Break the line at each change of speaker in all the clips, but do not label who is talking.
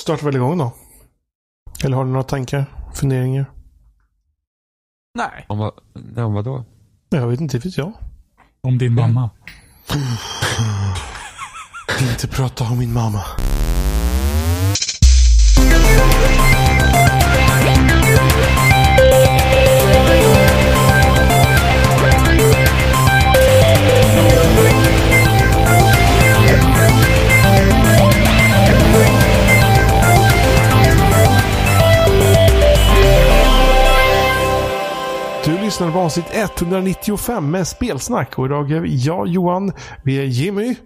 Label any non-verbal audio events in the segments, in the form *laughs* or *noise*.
startar väl igång då? Eller har du några tankar? Funderingar?
Nej.
Om vad, nej, om vad då?
Jag vet inte, vet jag.
Om din mamma.
Inte prata om min mamma. Lyssnar på avsnitt 195 med spelsnack. Och idag är jag Johan, vi är Jimmy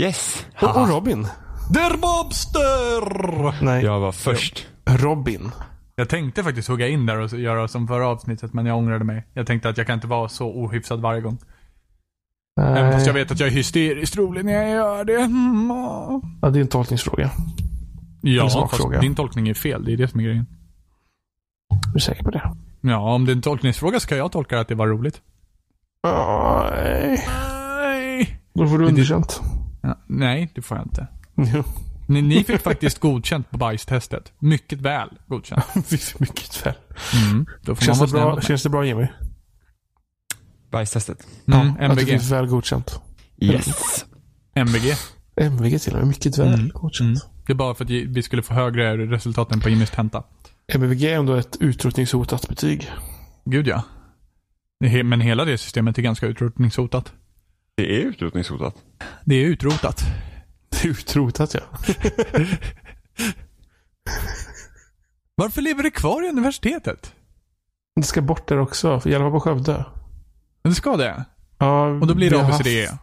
Yes!
och, och Robin.
Der Bobster!
Nej,
Jag var först.
Robin.
Jag tänkte faktiskt hugga in där och göra som förra avsnittet, men jag ångrade mig. Jag tänkte att jag kan inte vara så ohyfsad varje gång. Även fast jag vet att jag är hysteriskt rolig när jag gör det. Mm.
Ja, det är en tolkningsfråga.
Ja,
En
fast din tolkning är fel. Det är det som är grejen.
Är du säker på det?
Ja, om det är en tolkningsfråga så kan jag tolka att det var roligt.
Nej.
Nej.
Då får du
det-
underkänt.
Ja, nej, det får jag inte. Ni, ni fick faktiskt godkänt på bajstestet. Mycket väl godkänt. *laughs*
mycket väl.
Mm. Då får
Känns
man
det, bra, känns det bra Jimmy?
Bajstestet.
Mm,
Att det
MVG.
finns väl godkänt.
Yes.
MVG.
MVG till och med. Mycket väl
Mm.
godkänt.
Mm. Det är bara för att vi skulle få högre resultat än på Jimmys tenta.
MVG är ändå ett utrotningshotat betyg.
Gud ja. Men hela det systemet är ganska utrotningshotat.
Det är utrotningshotat.
Det är utrotat.
Det är utrotat ja. *laughs*
Varför lever det kvar i universitetet?
Det ska bort där också. I alla fall på Skövde.
Men det ska det.
Ja,
Och då blir det
vi har
ABCD.
haft-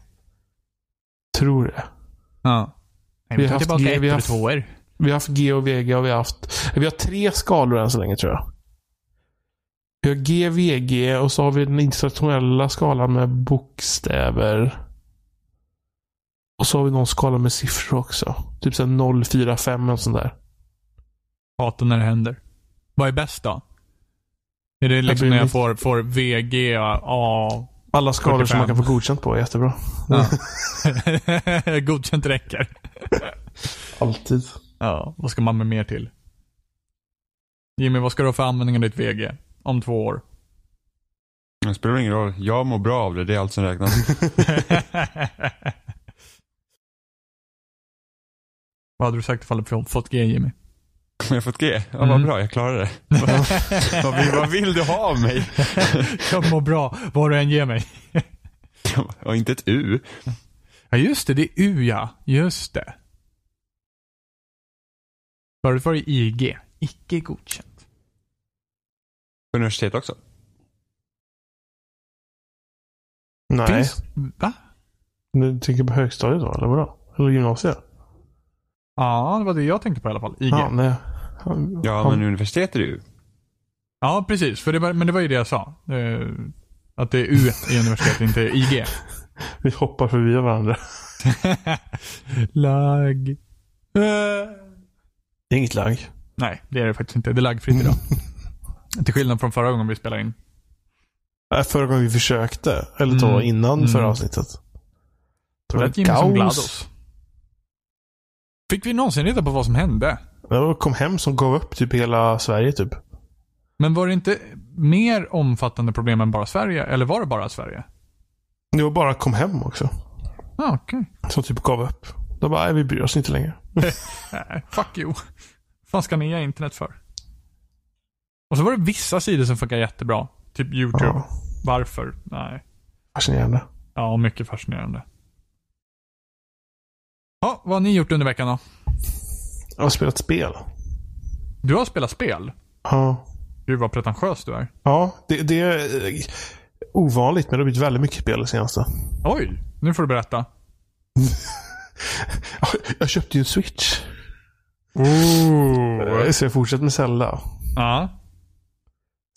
Tror det.
Ja. Nej,
Vi
vi
har
tar
haft
tillbaka
G- vi har
ettor och tvåor.
Vi har haft G och VG och vi har haft... Vi har tre skalor än så länge tror jag. Vi har G, VG och så har vi den internationella skalan med bokstäver. Och så har vi någon skala med siffror också. Typ såhär 0, 4, 5 och sånt där.
Hatar när det händer. Vad är bäst då? Är det liksom
blir
när jag får, får VG, A...
Alla skalor som man
45.
kan få godkänt på är jättebra.
Ja. *laughs* *laughs* Godkänt räcker.
Alltid.
Ja, vad ska man med mer till? Jimmy, vad ska du ha för användning av ditt VG? Om två år.
Det spelar ingen roll. Jag mår bra av det. Det är allt som räknas. *laughs*
vad hade du sagt ifall du fått G, Jimmy?
Har jag fått G? Ja, vad
Mm.
bra. Jag klarade det. *laughs* vad, vill, vad vill du ha av mig? *laughs*
Jag mår bra, vad du än ger mig.
Ja, inte ett U.
Ja, just det. Det är U, ja. Just det. Förut var det IG. Icke godkänt.
På universitet också.
Nej.
Finns... Va?
Du tänker på högstadiet då, eller vadå? Eller gymnasiet?
Ja, det var det jag tänkte på i alla fall. IG.
Ja,
Ja,
nej. Han-
Ja,
han-
men universitet är det ju.
precis. För det var, men det var ju det jag sa. Eh, Att det är U i universitet, inte IG. *laughs*
Vi hoppar förbi varandra. *laughs*
Lag.
Det är inget lag.
Nej, det är det faktiskt inte. Det är lagfritt idag. *laughs* Till skillnad från förra gången vi spelade in.
Äh, Förra gången vi försökte. Eller då
Mm.
innan
Mm.
förra avsnittet.
Det lät Jimmy som GLaDOS. Fick vi någonsin reda på vad som hände?
Jag kom hem som gav upp typ hela Sverige typ.
Men var det inte mer omfattande problem än bara Sverige? Eller var det bara Sverige?
Det var bara kom hem också.
Ah, okej.
Som typ gav upp. De bara, nej vi bryr oss inte längre.
Fuck you. Vad ska ni ha internet för? Och så var det vissa sidor som funkar jättebra. Typ YouTube.
Ja,
Varför? Nej.
fascinerande.
Ja, mycket fascinerande. Ja, vad har ni gjort under veckan då?
Jag har spelat spel.
Du har spelat spel?
Ja.
Gud vad pretentiös du är.
Ja, det, det är eh, ovanligt men det har blivit väldigt mycket spel det senaste.
Oj, nu får du berätta. *laughs*
Ja, Jag köpte ju en Switch.
Ooh.
Eh, Så jag fortsätter med Zelda.
Ja.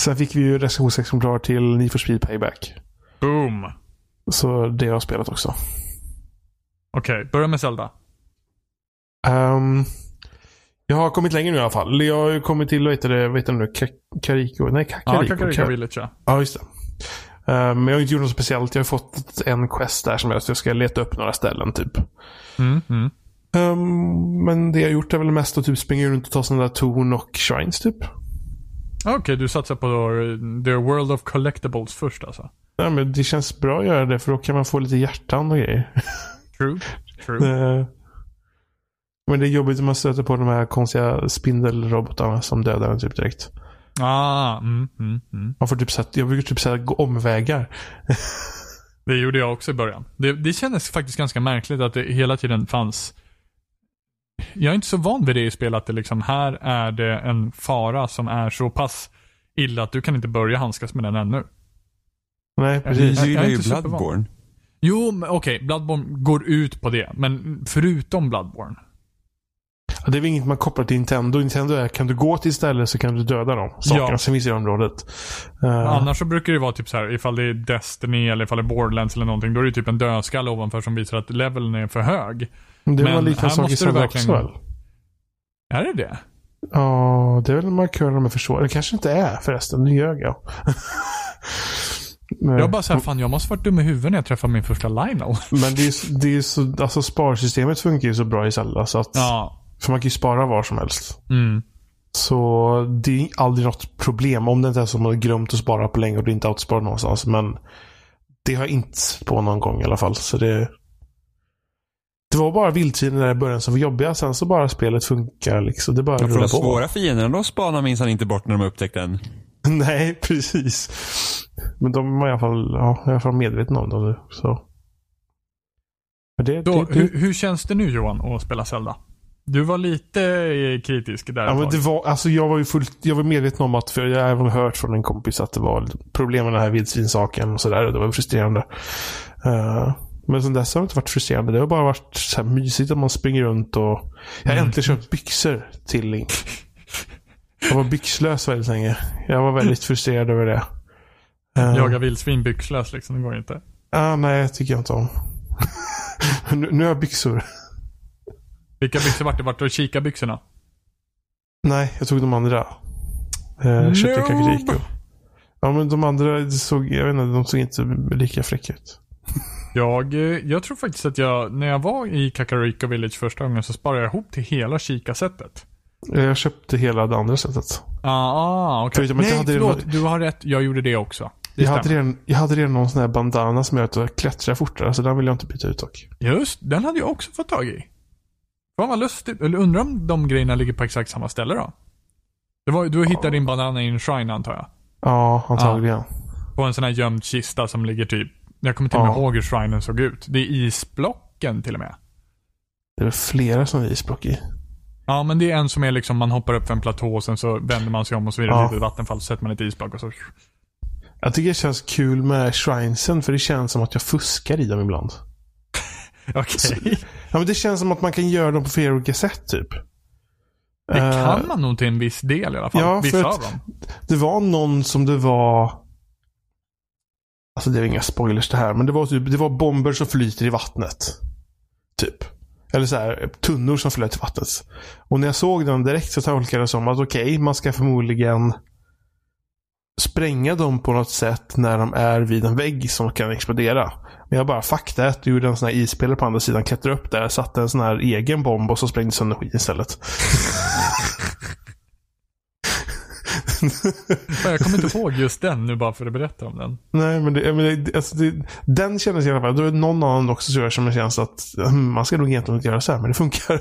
Sen fick vi ju recensionsexemplar till Need for Speed Payback.
Boom.
Så det har jag spelat också.
Okej, börja med Zelda.
Ehm, jag har kommit längre nu i alla fall. Jag har ju kommit till, vad heter det, vad heter det nu? Ka- Kariko? Nej, Ka-
Ja,
Kariko.
Kakarika
Ka-
Village ja.
Ja, just det. Ehm, men jag har inte gjort något speciellt. Jag har fått en quest där som jag, ska leta upp några ställen typ.
Mm, mm.
Um, men det jag har gjort är väl mest att typ springa runt och ta sådana där torn och shrines typ.
Okej, okay, du satsar på The World of Collectibles först alltså?
Ja, men det känns bra att göra det för då kan man få lite hjärtan och grejer. *laughs*
True. True.
men det är jobbigt om man stöter på de här konstiga spindelrobotarna som dödar en typ direkt.
Ah, mm, mm, mm.
Man får typ så jag brukar typ så gå omvägar.
det gjorde jag också i början. Det, det kändes faktiskt ganska märkligt att det hela tiden fanns jag är inte så van vid det i spel att det liksom, här är det en fara som är så pass illa att du kan inte börja handskas med den ännu.
Nej, precis.
Du gillar ju Bloodborne.
Jo, okej. Okay, Bloodborne går ut på det. Men förutom Bloodborne.
Det är väl inget man kopplar till Nintendo. Nintendo är, kan du gå till stället så kan du döda dem. Sakerna ja. som finns i området.
Uh... Annars så brukar det vara typ så här, ifall det är Destiny eller ifall det är Borderlands eller någonting. Då är det typ en dödskalle ovanför som visar att leveln är för hög.
Det Men var liknande sak i Zelda verkligen... också väl?
Är det det?
Ja, det är väl en markör de är för Det kanske inte är förresten. Nu ljög jag.
Jag är bara såhär, fan jag måste varit dum i huvudet när jag träffade min första Lionel.
Men det är, det är så, alltså sparsystemet funkar ju så bra i Zelda så att.
Ja.
För man kan ju spara var som helst.
Mm.
Så det är aldrig något problem. Om det inte är så att man har glömt att spara på länge och det inte autosparar någonstans. Men det har jag inte på någon gång i alla fall. Så det, det var bara vildsvinen där i början som var jobbiga. Sen så bara spelet funkar liksom. Det bara
rullar på. De svåra fienderna, de spanar minsann inte bort när de upptäckt den. *laughs*
Nej, precis. Men de var i alla fall, ja, i alla fall medvetna om det nu. Så.
Det, Då, det, det... Hur, hur, känns det nu Johan att spela Zelda? Du var lite eh, kritisk där.
Ja, men det var, alltså jag var ju fullt, jag var medveten om att, för jag har även hört från en kompis att det var problem med den här vildsvinssaken och sådär. Det var frustrerande. Uh, men sen dess har det inte varit frustrerande. Det har bara varit så här mysigt att man springer runt och... Jag har mm. äntligen köpt byxor till Link. Jag var byxlös väldigt länge. Jag var väldigt frustrerad över det.
Uh, Jaga vildsvin byxlös liksom, det går inte.
Ah, nej, det tycker jag inte om. *laughs* nu, nu har jag byxor.
Vilka byxor vart det? Vart du kika byxorna?
Nej, jag tog de andra. Eh, köpte Kakariko. Ja, men de andra såg, jag vet inte, de såg inte lika fräcka ut.
Jag, eh, jag tror faktiskt att jag, när jag var i Kakariko Village första gången så sparade jag ihop till hela kika-sättet.
Jag köpte hela det andra sättet.
Ah, ah okej. Okay. Nej, förlåt. Redan... Du har rätt. Jag gjorde det också. Det
jag, hade redan, jag hade redan någon sån här bandana som gör att jag klättrar fortare, så den vill jag inte byta ut dock.
Just, den hade jag också fått tag i. Fan vad lustigt. Eller undrar om de grejerna ligger på exakt samma ställe då? Det var, du hittade din bandana i en shrine antar jag?
Ja, antagligen. Ja.
På en sån här gömd kista som ligger typ jag kommer till och med ja. ihåg hur shrinen såg ut. Det är isblocken till och med.
Det är flera som är isblock i.
Ja, men det är en som är liksom, man hoppar upp för en platå och sen så vänder man sig om och så vidare ja. ett litet vattenfall. Så sätter man ett isblock och så...
Jag tycker det känns kul med shrinesen för det känns som att jag fuskar i dem ibland. *laughs*
Okej. Okay.
Ja, men det känns som att man kan göra dem på flera olika sätt typ.
Det kan uh, man nog till en viss del i alla fall. Ja, Vissa av dem.
Det var någon som det var Alltså det är inga spoilers det här, men det var typ, det var bomber som flyter i vattnet. Typ. Eller så här, tunnor som flöt i vattnet. Och när jag såg den direkt så tolkade jag det som att okej, okay, man ska förmodligen spränga dem på något sätt när de är vid en vägg som kan explodera. Men jag bara fuck that. Du gjorde en sån här ispelare på andra sidan, klättrade upp där, satte en sån här egen bomb och så sprängde sönder skiten istället. *laughs*
jag kommer inte ihåg just den nu bara för att berätta om den.
Nej, men, det, men det, alltså det, den kändes i alla fall. Då är det någon annan också som gör som det känns att hmm, man ska nog egentligen inte göra så här, men det funkar. *laughs*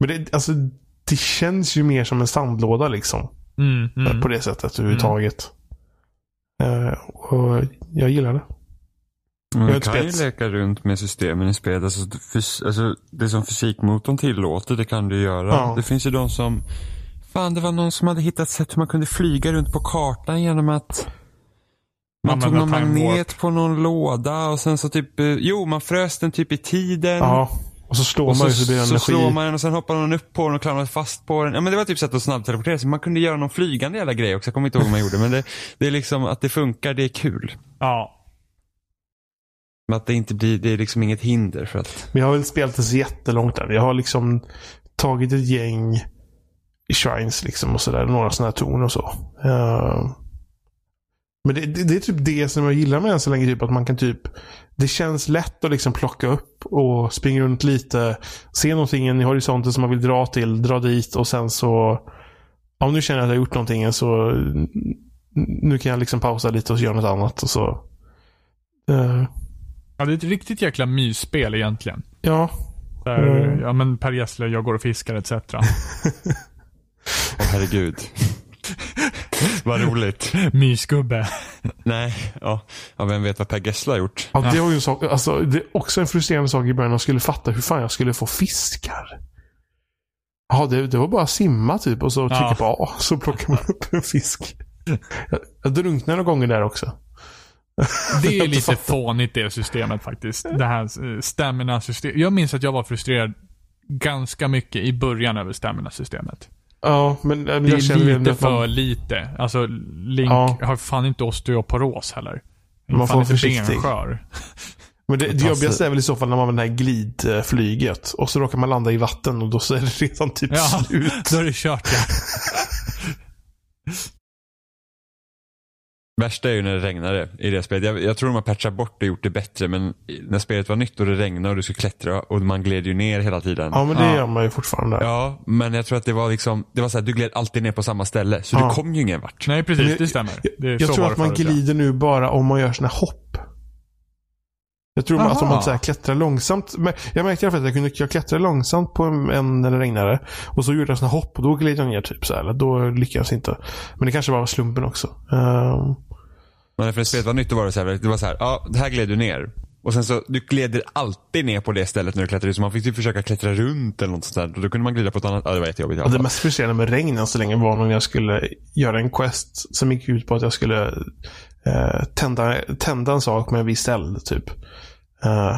men det, alltså, det känns ju mer som en sandlåda liksom.
Mm, mm.
På det sättet överhuvudtaget. Mm. Uh, och jag gillar det.
Man kan ju leka runt med systemen i spelet. Alltså, fys alltså, det som fysikmotorn tillåter, det kan du göra. Ja. Det finns ju de som... Fan, det var någon som hade hittat sätt hur man kunde flyga runt på kartan genom att... Man, man tog någon magnet warp. på någon låda och sen så typ... Eh, jo, man frös den typ i tiden.
Ja. Och så slår och man så, så blir det energi.
Så slår man den och sen hoppar man upp på den och klamrar fast på den. Ja men det var typ sätt att snabbteleportera sig. Man kunde göra någon flygande jävla grej också. Jag kommer inte ihåg vad man gjorde. Men det, det är liksom att det funkar, det är kul.
Ja.
Men att det inte blir, det är liksom inget hinder för att...
Men jag har väl spelat det så jättelångt än. Jag har liksom tagit ett gäng shrines liksom och sådär. Några sådana här torn och så. Uh, Men det, det, det, är typ det som jag gillar med än så länge. Typ, att man kan typ Det känns lätt att liksom plocka upp och springa runt lite. Se någonting i horisonten som man vill dra till. Dra dit och sen så Om nu känner jag att jag har gjort någonting så Nu kan jag liksom pausa lite och göra något annat och så
uh. Ja, det är ett riktigt jäkla mysspel egentligen.
Ja.
Där, mm. ja men Per Gessle, jag går och fiskar etc. *laughs* Åh
oh, herregud. *laughs* vad roligt.
Mysgubbe.
Nej, ja. ja. Vem vet vad Per Gessle har gjort?
Ja, det var ju en sak. Alltså, det är också en frustrerande sak i början. Jag skulle fatta hur fan jag skulle få fiskar. Ja, det, det var bara att simma typ och så trycka ja. på A. *laughs* Så plockar man upp en fisk. Jag, jag drunknade några gånger där också.
Det är *laughs* lite fånigt det systemet faktiskt. Det här eh, stamina-systemet. Jag minns att jag var frustrerad ganska mycket i början över stamina-systemet.
Ja, men
det är lite för man... lite. Alltså, Link ja. har fan inte osteoporos heller.
Man får vara försiktig. Benskör. Men det, det jobbigaste är väl i så fall när man har det här glidflyget. Och så råkar man landa i vatten och då så är det redan typ ja, slut. *laughs*
då är det kört ja. *laughs*
Värsta är ju när det regnade i det spelet. Jag, jag, tror de har patchat bort det och gjort det bättre men när spelet var nytt och det regnade och du skulle klättra och man gled ju ner hela tiden.
Ja men det ja. gör man ju fortfarande.
Ja men jag tror att det var liksom, det var så här, du gled alltid ner på samma ställe så ja. du kom ju ingen vart.
Nej precis, det stämmer.
Det jag tror att man glider nu bara om man gör såna hopp. Jag tror Aha. att om man så här klättrar långsamt. Jag märkte i alla fall att jag kunde jag klättra långsamt på en, en när det regnade. Och så gjorde jag såna hopp och då gled jag ner typ så här. Då lyckades jag inte. Men det kanske bara var slumpen också. Um,
men för spelet var nytt, var det så här, det var så här, ja, det här gled du ner. Och sen så, du gled alltid ner på det stället när du klättrade så man fick typ försöka klättra runt eller något sånt där. Och då kunde man glida på ett annat, ja det var jättejobbigt.
Det mest frustrerande med regn än så länge var när jag skulle göra en quest som gick ut på att jag skulle eh, tända, tända en sak med en viss eld typ. Eh,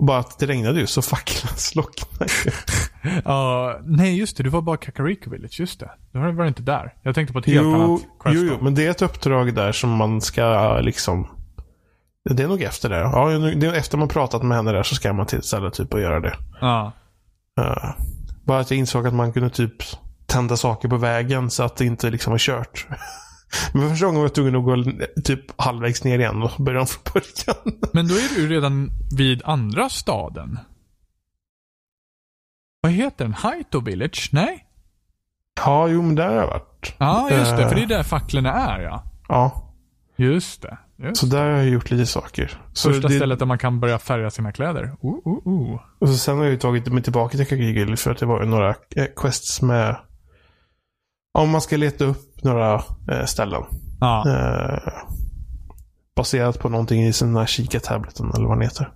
bara att det regnade ju så facklan slocknade *laughs*
uh, nej, just det. Du var bara Kakariko Village. Just det. Du var inte där. Jag tänkte på ett helt jo, annat
quest. Jo, jo, men det är ett uppdrag där som man ska liksom... Det är nog efter det. Ja, det är efter man pratat med henne där så ska man till istället typ och göra det.
Ja.
Uh, bara att jag insåg att man kunde typ tända saker på vägen så att det inte liksom var kört. *laughs* Men första gången var jag tvungen att gå typ halvvägs ner igen och börja om från början.
Men då är du redan vid andra staden. Vad heter den? Haito Village? Nej?
Ja, jo men där har jag varit.
Ja, just det. För det är där facklorna är ja.
Ja.
Just det. Just
så där har jag gjort lite saker.
Så Första det... stället där man kan börja färga sina kläder. Uh, uh, uh.
Och så sen har jag ju tagit mig tillbaka till Kakigil för att det var några eh, quests med om man ska leta upp några eh, ställen.
Ja.
Eh, baserat på någonting i den här kika-tableten eller vad den heter.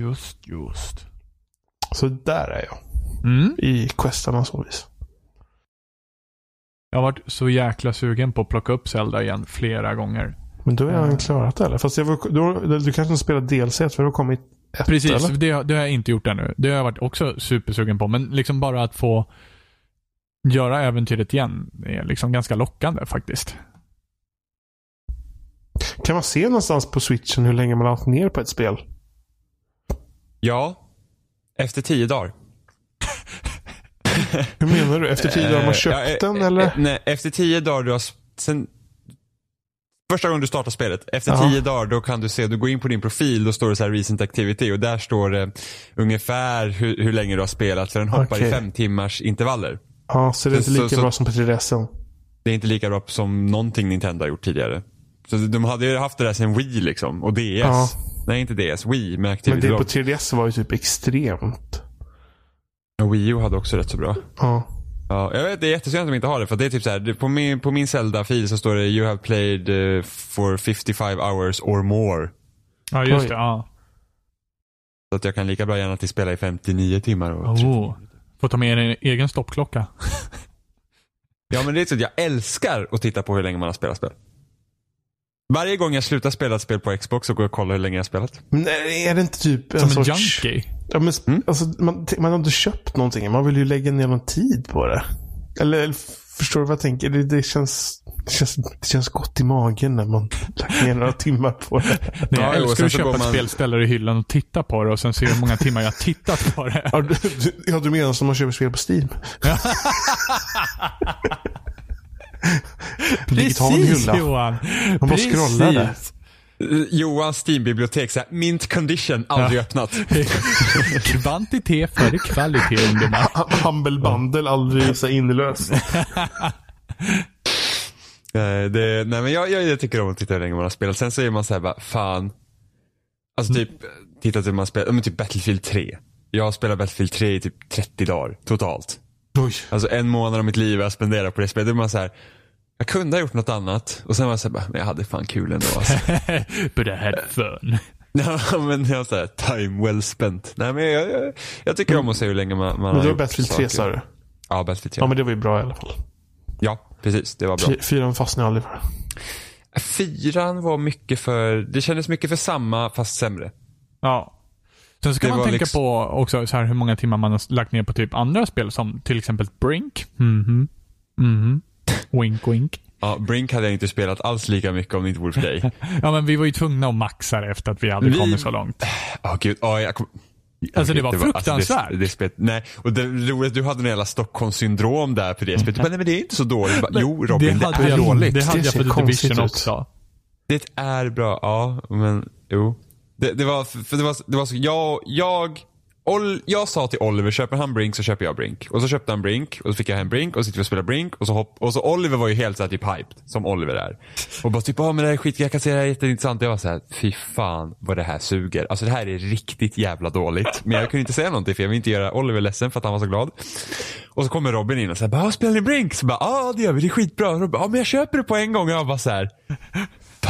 Just, just.
Så där är jag.
Mm.
I questarna så vis.
Jag har varit så jäkla sugen på att plocka upp Zelda igen flera gånger.
Men då har jag mm. klarat det eller? Fast jag var, då, du kanske har spelat DLC för det har kommit ett
Precis,
eller?
Det, det har jag inte gjort ännu. Det har jag varit också supersugen på. Men liksom bara att få göra äventyret igen är liksom ganska lockande faktiskt.
Kan man se någonstans på switchen hur länge man har haft ner på ett spel?
Ja. Efter tio dagar. *laughs*
hur menar du? Efter tio dagar har man köpt ja, den eller?
Nej, efter tio dagar du har sen Första gången du startar spelet, efter Aha. tio dagar då kan du se, du går in på din profil, då står det så här recent activity och där står det ungefär hur, hur länge du har spelat för den hoppar okay. i fem timmars intervaller.
Ja, så det är inte lika så, bra som på 3DS.
Det är inte lika bra som någonting Nintendo har gjort tidigare. Så de hade ju haft det där sen Wii liksom. Och DS. Ja. Nej, inte DS. Wii med Activity
Men det på 3DS var ju typ extremt.
Och Wii U hade också rätt så bra.
Ja.
Ja, jag vet, det är jättesynd att de inte har det. För det är typ så här, på min, på min Zelda-fil så står det You have played uh, for 55 hours or more.
Ja, just det. Ja.
Så att jag kan lika bra gärna till spela i 59 timmar. Och
oh. Får ta med en egen stoppklocka. *laughs*
ja men det är så att jag älskar att titta på hur länge man har spelat spel. Varje gång jag slutar spela ett spel på Xbox så går jag och kollar hur länge jag har spelat.
Men är det inte typ
en Som en sorts... junkie?
Ja, men, mm? alltså, man, man har inte köpt någonting. Man vill ju lägga ner någon tid på det. Eller förstår du vad jag tänker? Det, det, känns, det, känns, det känns gott i magen när man lagt ner några timmar på det.
Nej, jag älskar att köpa ett man... spel, ställa det i hyllan och titta på det och sen se hur många timmar jag har tittat på det.
Ja, du, ja, du menar som man köper spel på Steam? *laughs* Digital
Precis
hylla.
Johan.
Man bara scrollar där.
Johans Steam-bibliotek, såhär, mint condition, aldrig öppnat. *laughs*
Kvantitet före kvalitet ungdomar. *laughs*
Humble bundle, aldrig så inlöst.
Nej, *laughs* det, nej men jag, jag, jag tycker om att titta hur länge man har spelat. Sen så är man såhär bara, fan. Alltså typ, titta hur man spelar, men typ Battlefield 3. Jag har spelat Battlefield 3 i typ 30 dagar totalt.
Oj.
Alltså en månad av mitt liv jag spenderar på det spelet. Då är man såhär, jag kunde ha gjort något annat. Och sen var jag såhär, men jag hade fan kul ändå alltså. *laughs*
But I had fun. *laughs*
Ja, men jag såhär, time well spent. Nej men jag, jag, jag tycker om att se hur länge man, man
Men
har gjort
Battlefield 3
saker.
sa du?
Ja, Battlefield 3.
Ja men det var ju bra i alla fall.
Ja, precis. Det var bra.
Fy- Fyran fastnade jag aldrig för.
Fyran var mycket för, det kändes mycket för samma fast sämre.
Ja. Sen ska
Det
man tänka
liksom-
på också så här hur många timmar man har lagt ner på typ andra spel som till exempel Brink. Mhm. Mhm. Wink wink.
Ja, Brink hade jag inte spelat alls lika mycket om det inte vore för dig. *laughs*
Ja men vi var ju tvungna att maxa det efter att vi hade
Vi-
kommit så långt.
Åh gud, ja, jag kom...
Alltså det var
alltså,
fruktansvärt.
det, det spelet, nej, och det roliga du hade en jävla Stockholmssyndrom där för det spelet. Bara, nej men det är inte så dåligt. Bara, jo Robin, det,
hade
är
jag,
dåligt.
Det hade
Det
jag för Division
ut.
också.
Det är bra, ja, men jo. Det, det var, för det var, det var så, jag, jag, Ol, jag sa till Oliver, köper han Brink så köper jag Brink. Och så köpte han Brink och så fick jag hem Brink och så sitter vi och spelar Brink och så hopp, och så Oliver var ju helt såhär typ hyped, som Oliver är. Och bara typ, ja men det här är skit, jag kan säga det här är jätteintressant. Jag var såhär, fy fan vad det här suger. Alltså det här är riktigt jävla dåligt. Men jag kunde inte säga någonting för jag ville inte göra Oliver ledsen för att han var så glad. Och så kommer Robin in och säger, bara, spelar ni Brink? Så bara, ja det gör vi, det är skitbra. Och Robin, ja men jag köper det på en gång. Och jag bara såhär.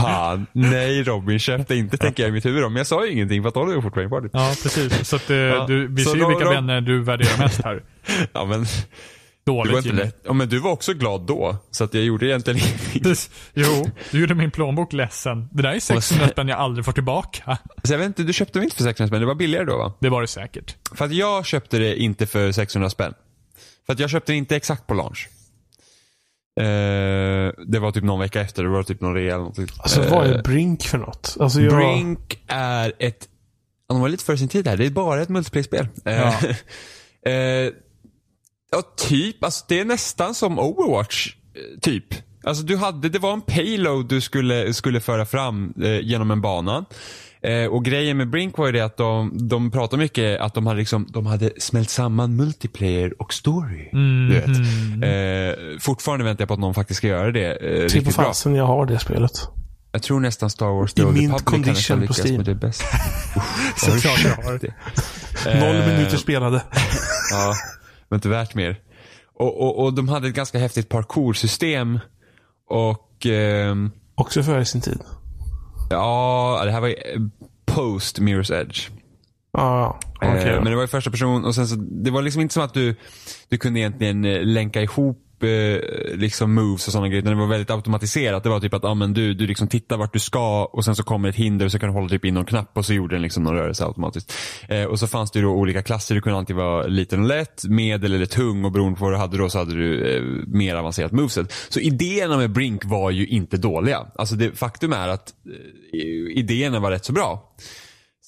Fan, nej Robin, köp det inte tänker jag i mitt huvud då. Men jag sa ju ingenting för att Oliver fortfarande kvar dit.
Ja precis. Så att, eh, du, vi ser ju
då-
vilka
då-
vänner du värderar mest här. *laughs*
Ja men, det var
Dåligt
inte lätt. Ja men du var också glad då. Så att jag gjorde egentligen *laughs* ingenting.
Jo, du gjorde min plånbok ledsen. Det där är 600 spänn jag aldrig får tillbaka.
Så jag vet inte, du köpte väl inte för 600 spänn? Det var billigare då va?
Det var det säkert.
För att jag köpte det inte för 600 spänn. För att jag köpte det inte exakt på launch. Eh, det var typ någon vecka efter, det var typ någon rea eller någonting.
Alltså vad
Eh,
är Brink för något? Alltså jag...
Brink är ett, de var lite före sin tid här, det är bara ett multiplayer-spel. Eh,
Ja. *laughs*
eh, ja, typ, alltså det är nästan som Overwatch, eh, typ. Alltså du hade, det var en payload du skulle, skulle föra fram eh, genom en bana. Eh, och grejen med Brink var ju det att de, de pratade mycket att de hade liksom, de hade smält samman multiplayer och story. Du vet. Eh, fortfarande väntar jag på att någon faktiskt ska göra det eh,
Typ på fasen jag har det spelet.
Jag tror nästan Star Wars
I
The Old
mint
Republic
condition på Steam.
med det bäst. *laughs*
Såklart jag har. *laughs*
Noll
Eh,
minuter spelade. *laughs*
Ja, men inte värt mer. Och, och, och de hade ett ganska häftigt parkoursystem. Och ehm,
Också före sin tid.
Ja, det här var ju eh, post Mirror's Edge.
Ja, okej.
Eh,
då.
Men det var ju första person och sen så, det var liksom inte som att du, du kunde egentligen eh, länka ihop eh, liksom moves och sådana grejer. utan Det var väldigt automatiserat. Det var typ att ah, men du, du liksom tittar vart du ska och sen så kommer ett hinder och så kan du hålla typ in någon knapp och så gjorde den liksom någon rörelse automatiskt. Eh, och så fanns det ju då olika klasser. Du kunde alltid vara liten och lätt, medel eller tung och beroende på vad du hade då så hade du eh, mer avancerat moveset. Så idéerna med Brink var ju inte dåliga. Alltså det, faktum är att eh, idéerna var rätt så bra.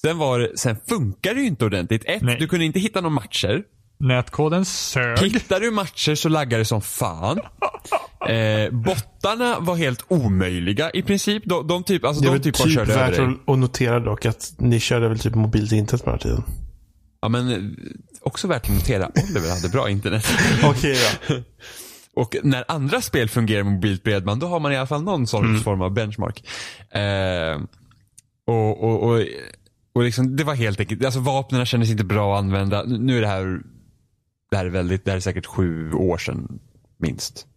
Sen, var, sen funkar det ju inte ordentligt. Ett,
Nej.
du kunde inte hitta några matcher.
Nätkoden sög.
Hittar du matcher så laggar det som fan. *laughs* Eh, bottarna var helt omöjliga i princip. De, de typ, alltså
Det är
de typ,
typ,
körde över
värt att, att notera dock att ni körde väl typ mobilt internet på den här tiden?
Ja men eh, också värt att notera, Oliver hade bra internet. *laughs*
Okej ja. *laughs*
Och när andra spel fungerar med mobilt bredband då har man i alla fall någon sorts form av benchmark. Eh, och, och, och, och liksom, det var helt enkelt, alltså vapnen kändes inte bra att använda. Nu är det här, det här är väldigt, det här är säkert sju år sedan minst.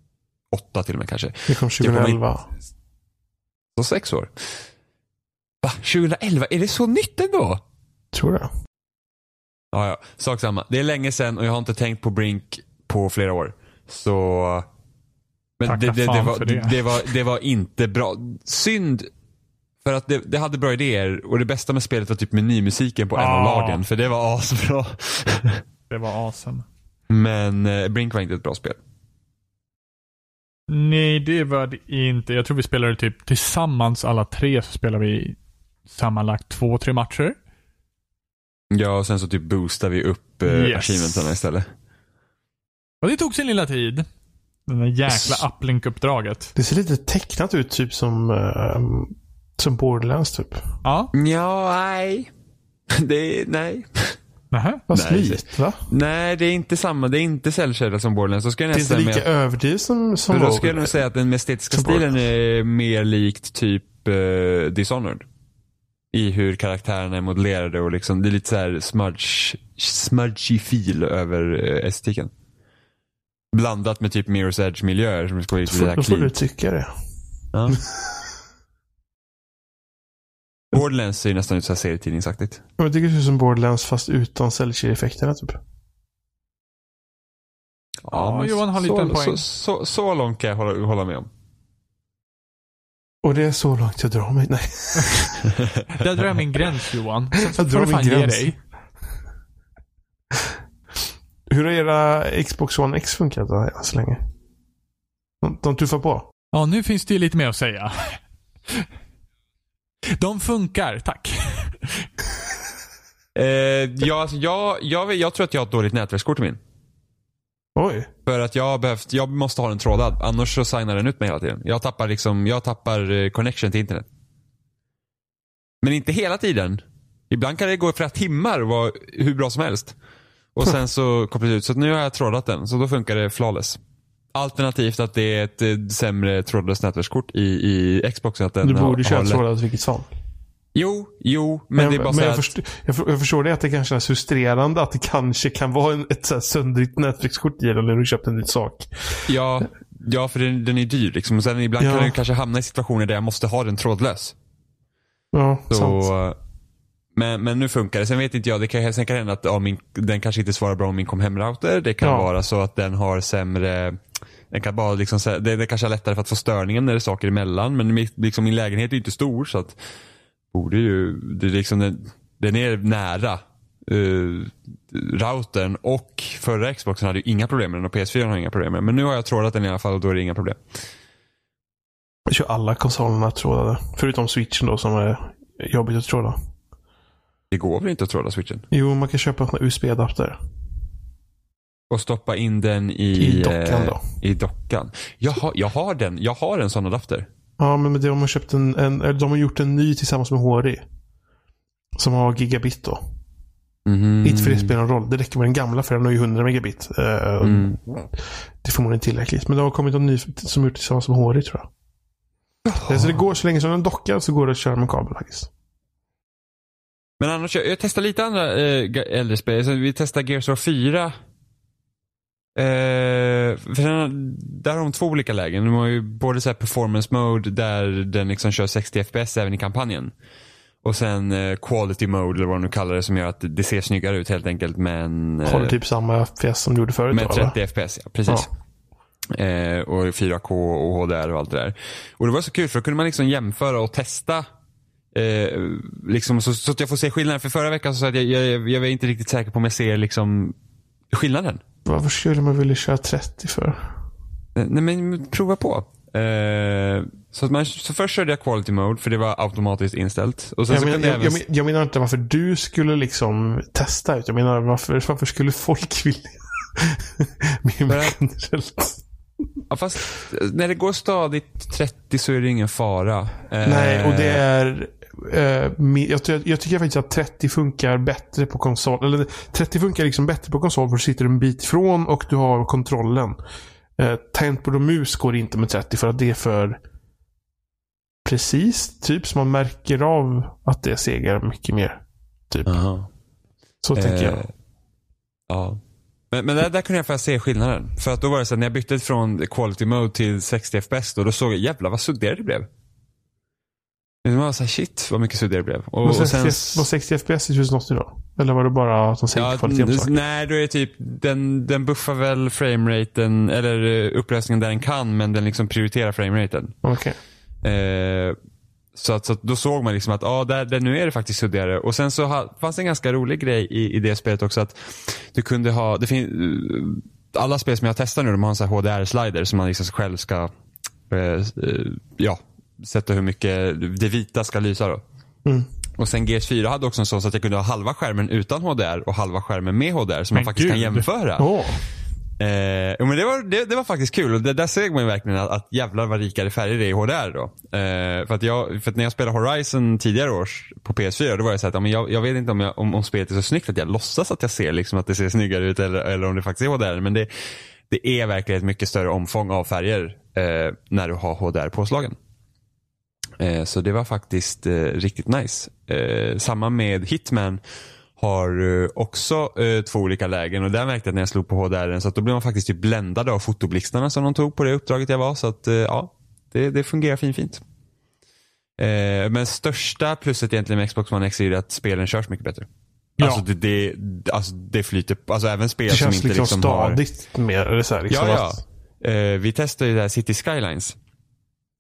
Åtta till och med kanske.
Det kom
Jag kommer
2011.
Så sex år. Va? 2011? Är det så nytt ändå?
Tror jag.
Ja, ja. Sak samma. Det är länge sedan och jag har inte tänkt på Brink på flera år. Så... Men det, det, det, var, det. var, det var inte bra. Synd. För att det, det hade bra idéer och det bästa med spelet var typ menymusiken på en av lagen. För det var asbra.
Det var awesome.
Men eh, Brink var inte ett bra spel.
Nej, det var det inte. Jag tror vi spelade typ tillsammans alla tre så spelade vi sammanlagt två, tre matcher.
Ja, och sen så typ boostade vi upp eh,
Yes.
achievementarna istället.
Och det tog sin lilla tid. Den där jäkla uplink-uppdraget.
Det ser lite tecknat ut, typ som, uh, som Borderlands typ.
Ja.
Ja, nej. *laughs* Det nej.
Nähä?
Vad
Nej.
slitigt va?
Nej, det är inte samma. Det är inte cellshaded som Borderlands. Då ska jag
Det är inte
nästan
lika
med,
överdrivet som, som
då skulle jag nog säga att den estetiska stilen är mer likt typ uh, Dishonored. I hur karaktärerna är modellerade och liksom, det är lite så här smudge, smudgy feel över uh, estetiken. Blandat med typ Mirror's Edge miljöer som ska vara lite
Då får, då får du tycka det.
Ja. *laughs* Borderlands ser ju nästan ut så här serietidningsaktigt.
Jag tycker det ser ut som Borderlands fast utan cellkedjeeffekterna typ.
Ja,
men
Johan har lite
så,
en poäng.
Så, så, så långt kan jag hålla, hålla med om.
Och det är så långt jag drar mig. Nej. *laughs*
Där drar jag min gräns Johan. Sen
Jag drar min gräns.
dig.
Hur har era Xbox One X funkat då, än så länge? De, de tuffar på.
Ja, nu finns det ju lite mer att säga. De funkar, tack. *laughs*
Eh, ja, alltså, jag, jag, jag tror att jag har ett dåligt nätverkskort i min.
Oj.
För att jag har behövt, jag måste ha den trådad. Annars så signar den ut mig hela tiden. Jag tappar liksom, jag tappar eh, connection till internet. Men inte hela tiden. Ibland kan det gå flera timmar och vara hur bra som helst. Och sen så kopplar det ut. Så att nu har jag trådat den. Så då funkar det flawless. Alternativt att det är ett eh, sämre trådlöst nätverkskort i, i Xboxen. Att den
Du borde köra
lätt-
trådlöst vilket som.
Jo, jo, men, det är bara så
jag, förstår, jag, jag förstår det att det kanske är frustrerande att det kanske kan vara en, ett så här söndrigt nätverkskort i den när du köpt en ny sak.
Ja, ja för den, den är dyr liksom. Sen ibland
Ja.
kan jag kanske hamna i situationer där jag måste ha den trådlös.
Ja,
Så,
sant.
Men, men nu funkar det. Sen vet inte jag, det kan, sen kan hända att ja, min, den kanske inte svarar bra om min kom hem-router. Det kan
Ja.
vara så att den har sämre den kan bara liksom, det, det kanske är lättare för att få störningen när det är saker emellan. Men min, liksom, min lägenhet är inte stor så att borde ju, det liksom, den, den är nära uh, routern och förra Xboxen hade ju inga problem med den och PS4 har inga problem med den. Men nu har jag trådat den i alla fall och då är det inga problem.
Jag kör alla konsolerna trådade. Förutom switchen då som är jobbigt att tråda.
Det går väl inte att tråda switchen?
Jo, man kan köpa en USB-adapter.
Och stoppa in den i,
I dockan
eh,
då.
I dockan. Jag har, jag har den. Jag har en sån adapter.
Ja, men de har köpt en, en eller de har gjort en ny tillsammans med HRI. Som har gigabit då.
Mhm.
Inte för det spelar någon roll. Det räcker med den gamla för den har ju 100 megabit. Eh,
Mm.
Det är förmodligen tillräckligt. Men det har kommit en ny som gjort tillsammans med HRI tror jag. Eh, Så det går så länge som den dockar så går det att köra med kabel faktiskt.
Men annars, jag, jag testar lite andra ga- äldre spel. Så vi testar Gears of 4. Eh, för sen, där har de två olika lägen. De har ju både så här performance mode där den liksom kör 60 FPS även i kampanjen. Och sen eh, quality mode eller vad de nu kallar det som gör att det ser snyggare ut helt enkelt. Men, eh,
Håller typ samma FPS som du gjorde förut
med
då, eller?
30 FPS, ja. Precis. Eh, och 4K och HDR och allt det där. Och det var så kul för då kunde man liksom jämföra och testa Eh, liksom så, så att jag får se skillnaden. För förra veckan så sa jag att jag, jag, jag är inte riktigt säker på om jag ser liksom skillnaden.
Varför skulle man vilja köra 30 för?
Eh, Nej men prova på. Eh, så, att man, så först körde jag quality mode för det var automatiskt inställt. Och sen
Jag,
så
men,
jag, även...
jag, men- jag menar inte varför du skulle liksom testa. Utan jag menar varför, varför skulle folk *laughs* vilja? *laughs* Mer generellt.
ja, fast eh, när det går stadigt 30 så är det ingen fara. Eh,
Nej, och det är... eh, jag, jag tycker faktiskt att 30 funkar bättre på konsol. Eller 30 funkar liksom bättre på konsol för du sitter en bit ifrån och du har kontrollen. Uh, Tangentbord och mus går inte med 30 för att det är för precis. Typ så man märker av att det segar mycket mer. Typ.
Aha.
Så tänker jag.
Eh, Ja. Men, men där, där kunde jag faktiskt se skillnaden. För att då var det så att när jag bytte från quality mode till 60 FPS då, då såg jag jävlar vad suddigare det blev. Det var så här, shit vad mycket suddigare det blev. Och, och
60,
sen,
var 60 FPS i 2080 då? Eller var det bara att de sänkte
ja,
kvaliteten på saker?
nej, då är typ, den, den buffar väl frameraten, eller eh, upplösningen där den kan, men den liksom prioriterar frameraten.
Okej.
Eh, så, att, så att då såg man liksom att ah, där, där nu är det faktiskt suddigare. Och sen så ha, fanns det en ganska rolig grej i, i det spelet också. att du kunde ha, det fin, Alla spel som jag testar nu de har en HDR-slider som man liksom själv ska eh, eh, ja, sätta hur mycket det vita ska lysa. Då.
Mm.
Och sen GS4 hade också en sån så att jag kunde ha halva skärmen utan HDR och halva skärmen med HDR. Så man faktiskt kan
gud.
jämföra.
Åh.
Eh, men det var, det, det, var faktiskt kul och det, där såg man ju verkligen att, att jävlar vad rikare färger det är i HDR då. Eh, för, att jag, för att när jag spelade Horizon tidigare års på PS4 då var jag så att ja, jag, jag vet inte om, jag, om, om spelet är så snyggt att jag låtsas att jag ser liksom att det ser snyggare ut eller, eller om det faktiskt är HDR. Men det, det är verkligen ett mycket större omfång av färger eh, när du har HDR-påslagen. Eh, så det var faktiskt eh, riktigt nice. Eh, samma med Hitman har också två olika lägen och där märkte jag när jag slog på HDR så att då blev man faktiskt typ bländad av fotoblixtarna som de tog på det uppdraget jag var. Så att ja, det, det fungerar fint fint. Eh, men största plusset egentligen med Xbox One X är att spelen körs mycket bättre. Ja. Alltså, det, det, alltså det flyter, alltså även spel som inte liksom, liksom
stadigt har... mer, eller så här, liksom
Ja, ja. Eh, vi testade ju det här City Skylines.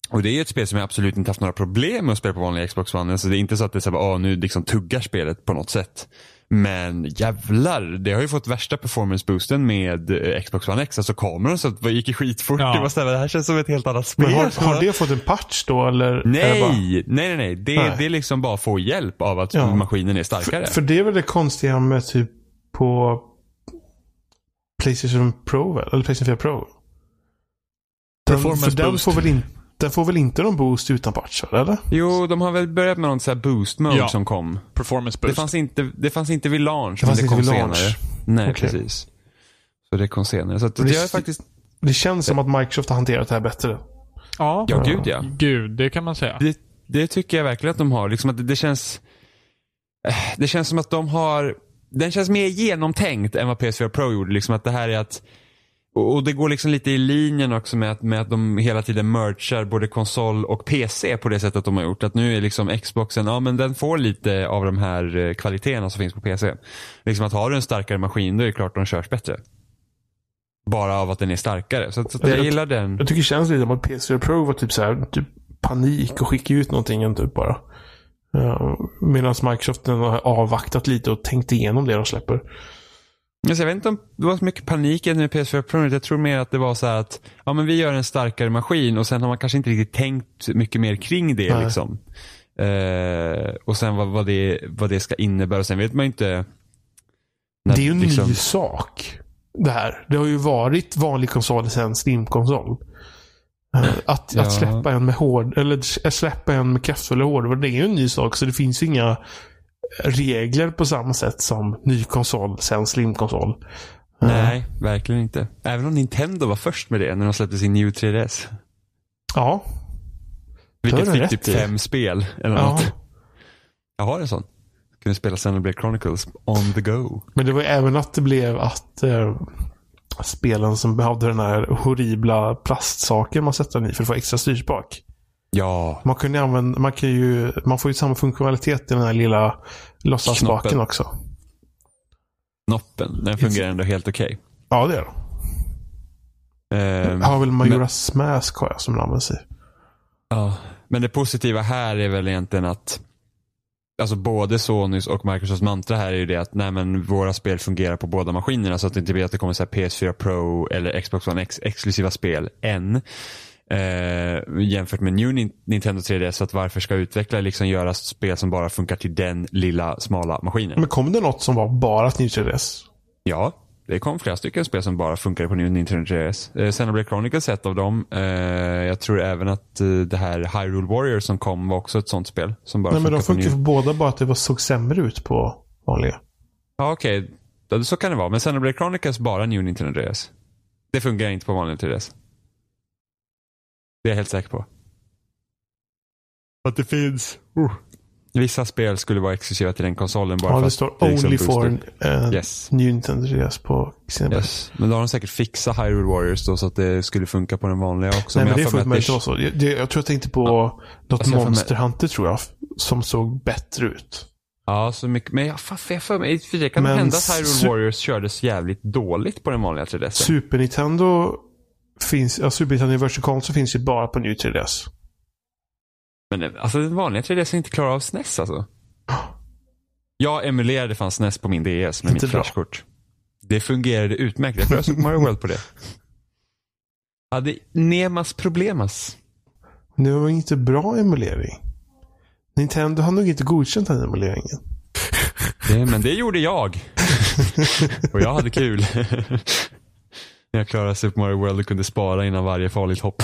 Och det är ett spel som jag absolut inte haft några problem med att spela på vanliga Xbox One. Alltså det är inte så att det är så att nu liksom tuggar spelet på något sätt. Men jävlar, det har ju fått värsta performance boosten med eh, Xbox One X. Alltså kameran så det gick skitfort. Ja. Det, var så här, det här känns som ett helt annat spel. Men
har, har det fått en patch då eller?
Nej, bara... nej, nej, nej. Det, nej. det är liksom bara att få hjälp av att ja. maskinen är starkare.
För, för, det är väl det konstiga med typ på Playstation Pro, eller Playstation 4 Pro. Den, för den får väl inte den får väl inte någon boost utan patchar, eller?
Jo, de har väl börjat med någon sån här boost mode ja. som kom.
Performance boost.
Det fanns inte, det fanns inte vid launch, det men det kom senare. Nej, okay. precis. Så det kom senare. Så det, det, är faktiskt...
det känns som att Microsoft har hanterat det här bättre.
Ja,
ja gud ja.
Gud, det kan man säga.
Det, det tycker jag verkligen att de har. Liksom att det, det känns... Det känns som att de har... Den känns mer genomtänkt än vad PS4 Pro gjorde. Liksom att det här är att och det går liksom lite i linjen också med att, med att de hela tiden merchar både konsol och PC på det sättet de har gjort. Att nu är liksom Xboxen, ja men den får lite av de här eh, kvaliteterna som finns på PC. Liksom att har du en starkare maskin då är det klart de körs bättre. Bara av att den är starkare. Så, så jag, jag, gillar den.
Jag tycker det känns lite som att PC Pro var typ så här, typ panik och skicka ut någonting typ bara. Uh, Medan Microsoft har avvaktat lite och tänkt igenom det de släpper.
Alltså jag vet inte om det var så mycket panik med PS4 Pro. Jag tror mer att det var så att ja, men vi gör en starkare maskin och sen har man kanske inte riktigt tänkt mycket mer kring det. Liksom. Uh, och sen vad, vad, det, vad det ska innebära. Och sen vet man ju inte.
När, det är ju en liksom... ny sak. Det här. Det har ju varit vanlig konsol sen Steam-konsol. Uh, att, ja. att släppa en med hård, eller släppa en med kraftfull hårdvara, det är ju en ny sak. Så det finns ju inga regler på samma sätt som ny konsol, sen slim-konsol.
Nej, verkligen inte. Även om Nintendo var först med det när de släppte sin New 3DS.
Ja.
Vilket fick typ fem spel eller ja. något. Jag har en sån. Kunde spela Xenoblade Chronicles on the go.
Men det var även att det blev att eh, spelen som behövde den här horribla plastsaken man sätter den i för att få extra styrspak.
Ja.
Man, kan använda, man, kan ju, man får ju samma funktionalitet i den här lilla låtsasspaken också.
Knoppen, den fungerar ändå helt okej. Okay.
Ja, det gör den. Um, har väl Majoras men... Mask har jag som används i.
Ja, men det positiva här är väl egentligen att Alltså både Sonys och Microsofts mantra här är ju det att nej men våra spel fungerar på båda maskinerna så att det inte blir att det kommer så PS4 Pro eller Xbox One X exklusiva spel än. Eh, jämfört med New Nintendo 3DS. Så att varför ska utvecklare liksom göra spel som bara funkar till den lilla smala maskinen?
Men kom det något som var bara till New 3DS?
Ja, det kom flera stycken spel som bara funkar på New Nintendo 3DS. Eh, Xenoblade Chronicles är ett av dem. Eh, jag tror även att eh, det här Hyrule Warrior som kom var också ett sånt spel. Som bara
Nej, men de funkar på båda, bara att det var, såg sämre ut på vanliga.
Ja, okej. Okay. Så kan det vara. Men Xenoblade Chronicles bara New Nintendo 3DS. Det fungerar inte på vanliga 3DS. Det är jag helt säker på.
Att det finns.
Uh. Vissa spel skulle vara exklusiva till den konsolen bara
Ja, det står det Only for uh, yes. New Nintendo 3DS på Xenoblade. Yes.
Men då har de säkert fixat Hyrule Warriors då så att det skulle funka på den vanliga också.
Nej, men, men det är fullt möjligt också. Jag, jag, tror jag tänkte på ja. något alltså, Monster Hunter tror jag. Som såg bättre ut.
Ja, så mycket. Men jag får för mig, för det kan men hända att Hyrule Warriors kördes jävligt dåligt på den vanliga 3DS.
Super Nintendo finns, ja, Super Nintendo Universal Console finns ju bara på New 3DS.
Men alltså den vanliga 3DS är inte klar av SNES alltså? Jag emulerade fan SNES på min DS med mitt flashkort. Det fungerade utmärkt. Jag såg Mario World på det. Hade Nemas problemas.
Det var inte bra emulering. Nintendo har nog inte godkänt den emuleringen.
Det, men det gjorde jag. Och jag hade kul. *laughs* Jag klarade Super Mario World och kunde spara innan varje farligt hopp.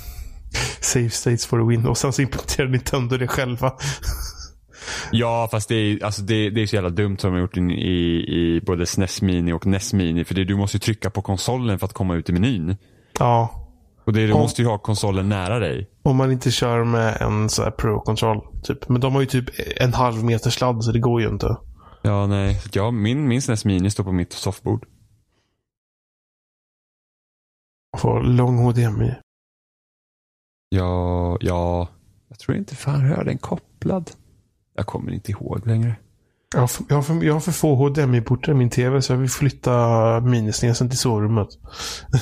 *laughs*
Save states for the win. Och sen så importerar Nintendo det själva. *laughs*
Ja, fast det är, alltså det, det är så jävla dumt som de har gjort i, i både SNES Mini och NES Mini. För det, du måste ju trycka på konsolen för att komma ut i menyn.
Ja.
Och det, du om, måste ju ha konsolen nära dig.
Om man inte kör med en så här Pro-kontroll. Typ. Men de har ju typ en halv meter sladd så det går ju inte.
Ja, nej. Ja, min, min SNES Mini står på mitt soffbord.
Får lång HDMI.
Ja, ja. Jag tror inte fan jag har den kopplad. Jag kommer inte ihåg längre.
Jag har för, jag har för, jag har för få HDMI-portar i min tv så jag vill flytta minisnäsen till sovrummet.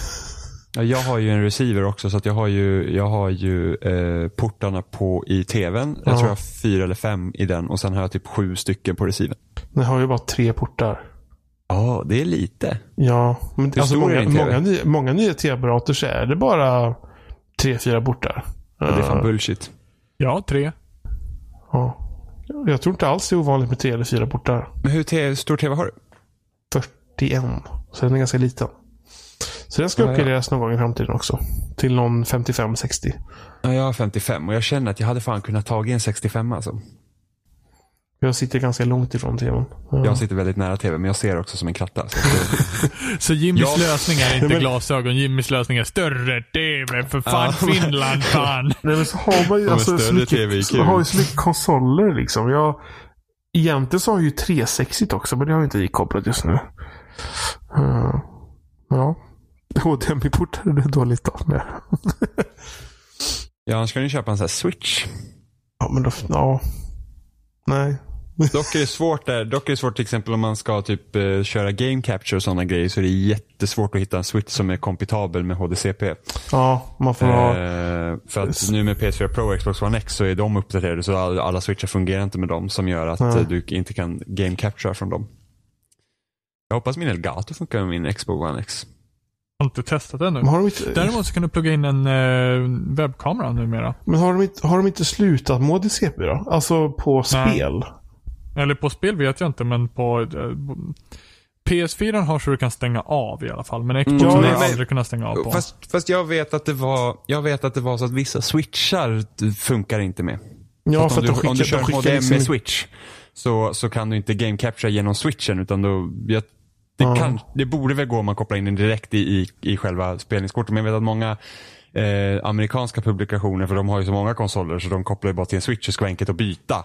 *laughs*
ja, jag har ju en receiver också så jag har ju, jag har ju eh, portarna på i tvn. Jag ja. tror jag har fyra eller fem i den och sen har jag typ sju stycken på receiver.
Jag har ju bara tre portar.
Ja, det är lite.
Ja, men alltså många, många, nya, många nya tv-apparater så är det bara tre, fyra portar.
Ja, det är fan bullshit.
Ja, tre.
Ja. Jag tror inte alls det är ovanligt med tre eller fyra portar.
Men hur stor tv har du?
41. Så den är ganska liten. Så den ska ja, uppgraderas ja. någon gång i framtiden också. Till någon 55-60.
Ja, jag har 55 och jag känner att jag hade fan kunnat ta en 65 alltså.
Jag sitter ganska långt ifrån tvn.
Ja. Jag sitter väldigt nära tvn, men jag ser också som en kratta. Så, *laughs*
så Jimmys jag... lösning är inte men... glasögon, Jimmys lösning är större tv, för fan ja. Finland *laughs* fan.
Nej men så har man ju alltså, så mycket, så har ju så mycket konsoler liksom. Jag, egentligen så har jag ju 360 också, men det har jag inte ikopplat just nu. Uh, ja. HDMI-portar är det dåligt av med.
ja, annars ska ni köpa en sån här switch.
Ja, men då, ja. Nej,
Dock är det svårt där. Dock är det svårt till exempel om man ska typ uh, köra game capture och sådana grejer så är det jättesvårt att hitta en switch som är kompatibel med HDCP.
Ja, man får uh, ha...
För att nu med PS4 Pro och Xbox One X så är de uppdaterade så alla, alla switchar fungerar inte med dem som gör att uh, du inte kan game capture från dem. Jag hoppas min Elgato funkar med min Xbox One X.
Jag har inte testat ännu. Har de inte... Däremot så kan du plugga in en uh, webbkamera numera.
Men har de inte, har de inte slutat med HDCP då? Alltså på spel?
Eller på spel vet jag inte, men på... Eh, PS4 har så du kan stänga av i alla fall. Men Xbox mm, har jag aldrig kunnat stänga av på.
Fast, fast, jag, vet att det var, jag vet att det var så att vissa switchar funkar inte med.
Ja, för, att,
du,
skickar,
om du kör HDMI liksom... med switch så, så kan du inte game capture genom switchen utan då, jag, det, ja. kan, det borde väl gå om man kopplar in den direkt i, i, i själva spelningskortet. Men jag vet att många eh, amerikanska publikationer, för de har ju så många konsoler så de kopplar ju bara till en switch. Det ska vara enkelt att byta.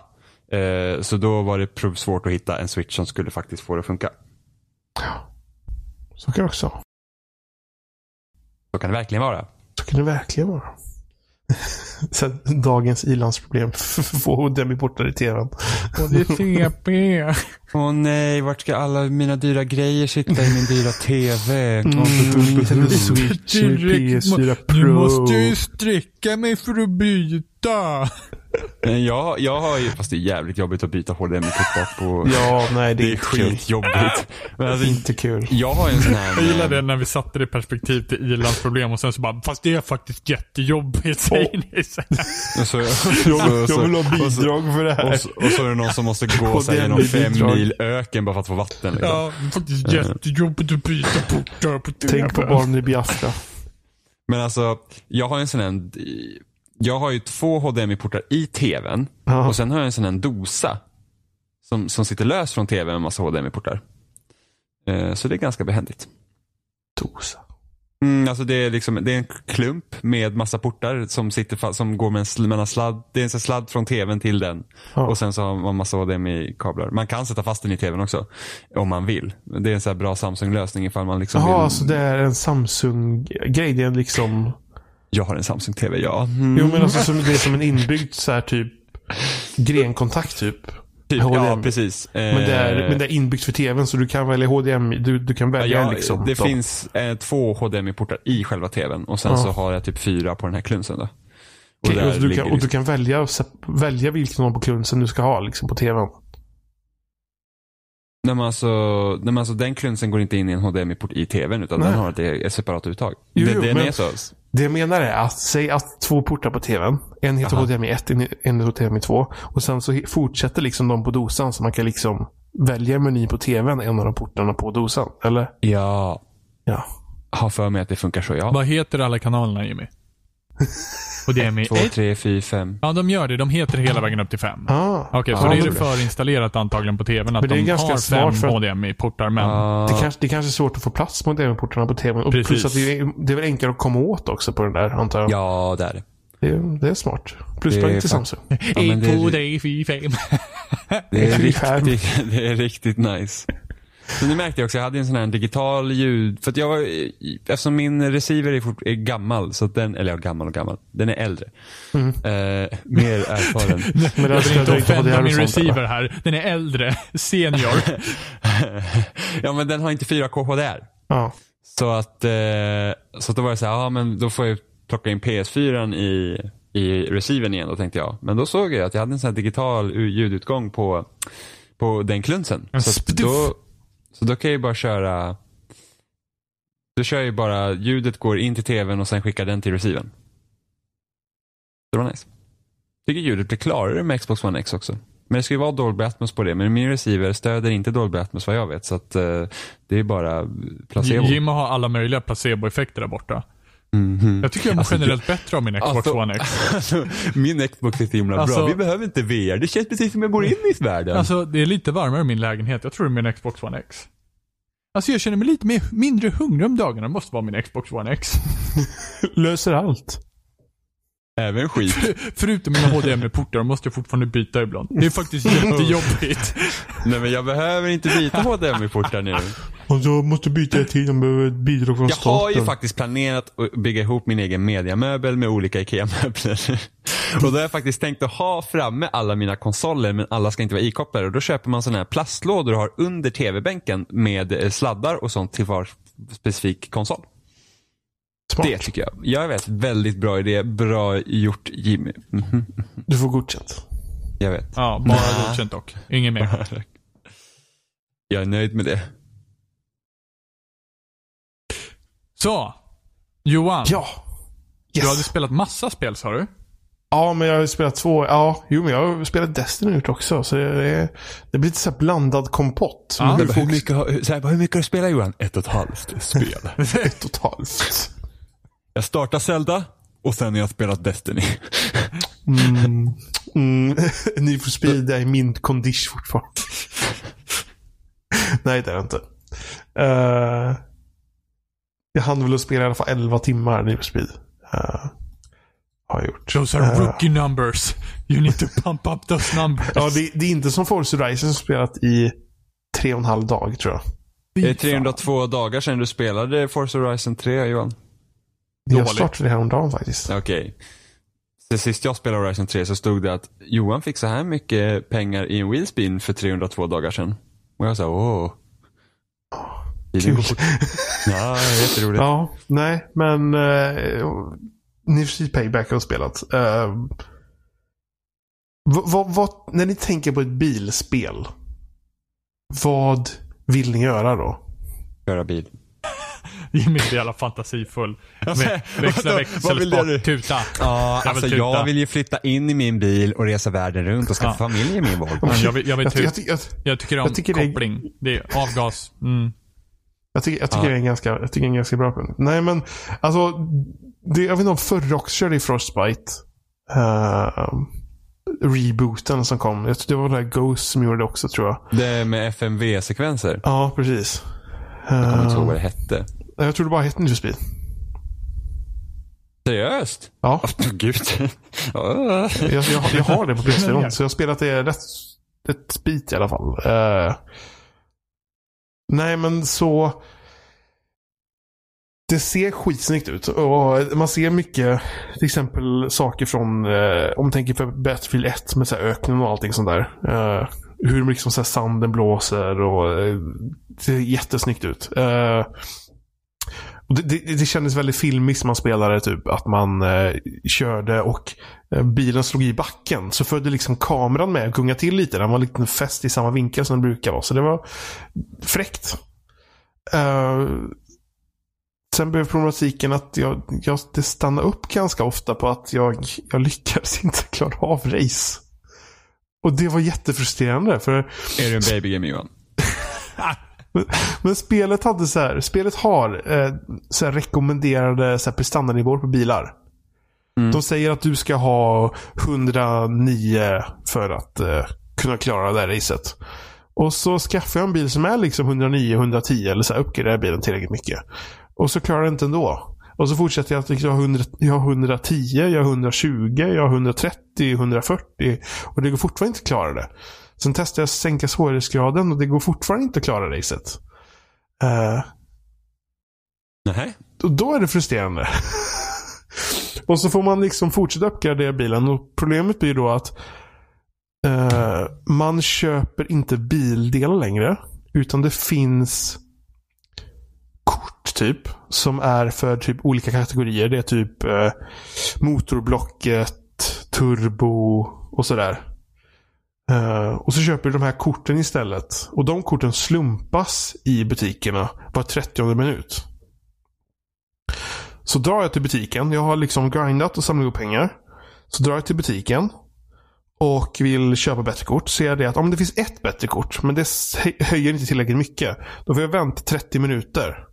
Eh, så då var det svårt att hitta en switch som skulle faktiskt få det att funka.
Ja, så kan det också
Så kan det verkligen vara.
Så kan det verkligen vara. *laughs* Så dagens ilandsproblem. *laughs* Få demi-portar i tvn.
Och det är CP.
Åh oh, nej, vart ska alla mina dyra grejer sitta i min dyra *laughs* TV? Mm,
Switch, PS4 Pro.
Nu måste jag ju sträcka mig för att byta.
Jag, jag har ju, fast det är jävligt jobbigt att byta HDMI-kort på.
Ja, nej det är,
det är skitjobbigt. *laughs*
Men alltså, inte kul.
Jag har en sån här.
Jag gillar det när vi satte det i perspektiv till Irlands problem och sen så bara, fast det är faktiskt jättejobbigt säger ni.
Så, jag, *laughs* jag vill ha bidrag för det här.
Och så, och så är det någon som måste gå sig genom fem mil öken bara för att få vatten. Liksom.
Ja, faktiskt jättejobbigt att byta portar på
Tänk på barnen i Biafra.
Men alltså, jag har en sån här jag har ju två HDMI-portar i tvn ja. och sen har jag en sån här dosa som, som sitter lös från tvn med en massa HDMI-portar. Eh, så det är ganska behändigt.
Dosa?
Mm, alltså det är liksom, det är en klump med massa portar som sitter som går med en, med en sladd. Det är en sladd från tvn till den. Ja. Och sen så har man massa HDMI-kablar. Man kan sätta fast den i tvn också. Om man vill. Det är en här bra Samsung-lösning ifall man liksom
Jaha,
vill.
alltså det är en Samsung-grej. Det är liksom
jag har en Samsung TV, ja.
Mm. Jo, men alltså som, det är som en inbyggd så här typ grenkontakt typ.
Typ, ja, precis.
Men det, är, eh, men det är inbyggt för tvn så du kan välja HDMI. Du, du kan välja ja, liksom.
Det dem. finns eh, två HDMI-portar i själva tvn och sen ja. så har jag typ fyra på den här klunsen. Då.
Och, okay, och, du, kan, och du kan välja, välja vilken av på klunsen du ska ha liksom, på tvn.
Nej men, alltså, nej men alltså den klunsen går inte in i en HDMI-port i tvn utan nej. den har ett, ett separat uttag. Jo, det, den men, är så.
Det jag menar är att, säg att två portar på tvn. En heter Aha. HDMI 1, en heter HDMI 2. Och sen så fortsätter liksom de på dosan så man kan liksom välja meny på tvn, en av de portarna på dosan. Eller?
Ja.
Ja.
har för mig att det funkar så, ja.
Vad heter alla kanalerna Jimmy? *laughs* Och det är med
2, 3, 4, 5.
Ja, de gör det. De heter hela vägen upp till 5.
Ah.
Okej, okay, så då är det förinstallerat antagligen på tvn att
Men det är
de
ganska
har
smart
fem
för att-
HDMI-portar, men...
Ja,
Det kanske, det kanske är svårt att få plats mot DMI-portarna på tvn. Och
Precis.
plus att det är, det är väl enklare att komma åt också på den där, antar jag.
ja, det är det.
Det, är, det är smart. Pluspoäng
Det
till Samsung.
Ja, det, är,
tre, fyra, fem.
det, är riktigt, *laughs* det är riktigt nice. Så nu märkte jag också, jag hade en sån här digital ljud, för att jag, var- eftersom min receiver är, fort, är gammal, så att den, eller ja, gammal och gammal, den är äldre.
Mm.
Eh, mer erfaren. *laughs*
Men
Jag vill inte offenda min receiver här. Den är äldre. Senior. *laughs*
ja men den har inte 4K HDR.
Ja.
Så att, eh, så att då var det så här, ja men då får jag plocka in PS4 i, i receivern igen då tänkte jag. Men då såg jag att jag hade en sån här digital ljudutgång på, på den klunsen.
En
Så, då, så då kan jag ju bara köra, då kör jag ju bara, ljudet går in till tvn och sen skickar den till receiven. Det var nice. Tycker ljudet blir klarare med Xbox One X också. Men det ska ju vara Dolby Atmos på det, men min receiver stöder inte Dolby Atmos vad jag vet. Så att eh, det är bara placebo.
Jim har alla möjliga placeboeffekter där borta.
Mhm.
Jag tycker jag mår
Alltså,
generellt bättre av min Xbox
Alltså,
One X. *laughs*
Alltså, min Xbox är så himla
Alltså-
bra. Vi behöver inte VR. Det känns precis som jag bor in i världen.
Alltså, det är lite varmare i min lägenhet. Jag tror det är min Xbox One X. Alltså jag känner mig lite mer, mindre hungrig om dagarna. Det måste vara min Xbox One X. *laughs*
Löser allt.
Även skit.
Förutom mina HDMI-portar måste jag fortfarande byta ibland. Det är faktiskt jättejobbigt. *laughs*
Nej men jag behöver inte byta HDMI-portar nu.
Och så måste byta till. De behöver ett bidrag från
Jag har ju
staten.
faktiskt planerat att bygga ihop min egen mediamöbel med olika IKEA-möbler. *laughs* Och då har jag faktiskt tänkt att ha framme alla mina konsoler men alla ska inte vara ikopplade. Och då köper man sådana här plastlådor och har under tv-bänken med eh, sladdar och sånt till var specifik konsol.
Smart.
Det tycker jag. Jag vet, väldigt bra idé. Bra gjort Jimmy. Mhm.
Du får godkänt.
Jag vet.
Ja, bara godkänt dock. Inget mer. *laughs*
Jag är nöjd med det.
Så. Johan.
Ja. Yes.
Du hade spelat massa spel sa du?
Ja, men jag har spelat två. Ja, jo, men jag har spelat Destiny ut också. Så det, är, det blir lite så här blandad kompott.
Ja.
Hur,
får
mycket, har- så här, hur mycket har du spelat Johan? Ett och ett halvt spel. *laughs*
ett totalt.
Jag startar Zelda och sen har jag spelat Destiny.
Mm. Mm. *laughs* Ni får är i min condition fortfarande. *laughs* Nej, det är det inte. Uh, jag hann väl att spela i alla fall 11 timmar Need for Speed. Uh, har jag gjort.
Those are
Eh,
rookie numbers. You need to pump up those numbers.
Ja, det, det är inte som Forza Horizon som spelat i tre och en halv dag tror jag.
Det är 302 dagar sedan du spelade Forza Horizon 3 Johan.
Jag
Dåligt.
startade det häromdagen faktiskt.
Okej. Så Sist jag spelade Horizon 3 så stod det att Johan fick så här mycket pengar i en wheelspin för 302 dagar sedan. Och jag sa åh. Tiden går
Kul.
fort. Ja, jätteroligt.
Ja, nej, men uh, Need for Speed Payback har spelat. Uh, vad, vad, när ni tänker på ett bilspel, vad vill ni göra då?
Köra bil. *laughs*
Jimmy är jävla fantasifull. *laughs* Vä- Växla
vill
växelsport,
du?
tuta.
Ja,
Jag vill
alltså
tuta.
jag vill ju flytta in i min bil och resa världen runt och skaffa
Ja.
familj i min Volvo.
Jag jag
Jag, jag, jag,
Jag tycker om
jag tycker det-
koppling. Det är avgas. Mm.
Jag tycker, jag tycker
Ja.
det är en ganska, jag tycker en ganska bra punkt. Nej, men alltså, det, jag vet inte om förra också körde i Frostbite. Uh, rebooten som kom. Jag tror det var det där Ghost som gjorde det också tror jag.
Det med FMV-sekvenser.
Ja, precis.
Jag kommer inte ihåg
Uh,
vad det hette.
jag tror det bara hette Need for Speed.
Seriöst?
Ja.
Åh, Gud. *laughs* Ja.
Jag, jag, jag har det på *laughs* PS4, så jag har spelat det rätt ett bit i alla fall. Eh, nej, men så... Det ser skitsnyggt ut. Och man ser mycket, till exempel saker från, eh, om man tänker för Battlefield 1 med så här öknen och allting sånt där. Eh, hur liksom så här sanden blåser och eh, det ser jättesnyggt ut. Eh, och det, det, det kändes väldigt filmiskt man spelade typ. Att man eh, körde och eh, bilen slog i backen. Så följde liksom kameran med och gunga till lite. Den var lite fäst i samma vinkel som den brukar vara. Så det var fräckt. Eh, sen blev problematiken att jag, jag, det stannade upp ganska ofta på att jag, jag lyckades *laughs* inte klara av race. Och det var jättefrustrerande. För
Är du en babygame Johan? *laughs*
Men, *laughs* men, spelet hade så här, spelet har eh, så här rekommenderade så här prestandanivåer på bilar. Mm. De säger att du ska ha 109 för att eh, kunna klara det här racet. Och så skaffar jag en bil som är liksom 109-110 eller så här, uppgraderar bilen tillräckligt mycket. Och så klarar jag inte ändå. Och så fortsätter jag att liksom, jag, har 100, jag har 110, jag har 120, jag har 130, 140. Och det går fortfarande inte att klara det. Sen testar jag att sänka svårighetsgraden och det går fortfarande inte att klara racet. Uh,
Nej.
Och då är det frustrerande. *laughs* och så får man liksom fortsätta uppgradera bilen och problemet blir då att uh, man köper inte bildelar längre. Utan det finns kort typ. Som är för typ olika kategorier. Det är typ uh, motorblocket, turbo och sådär. Uh, och så köper du de här korten istället. Och de korten slumpas i butikerna var 30 minut. Så drar jag till butiken. Jag har liksom grindat och samlat ihop pengar. Så drar jag till butiken. Och vill köpa bättre kort. Ser jag det att om det finns ett bättre kort. Men det höjer inte tillräckligt mycket. Då får jag vänta 30 minuter.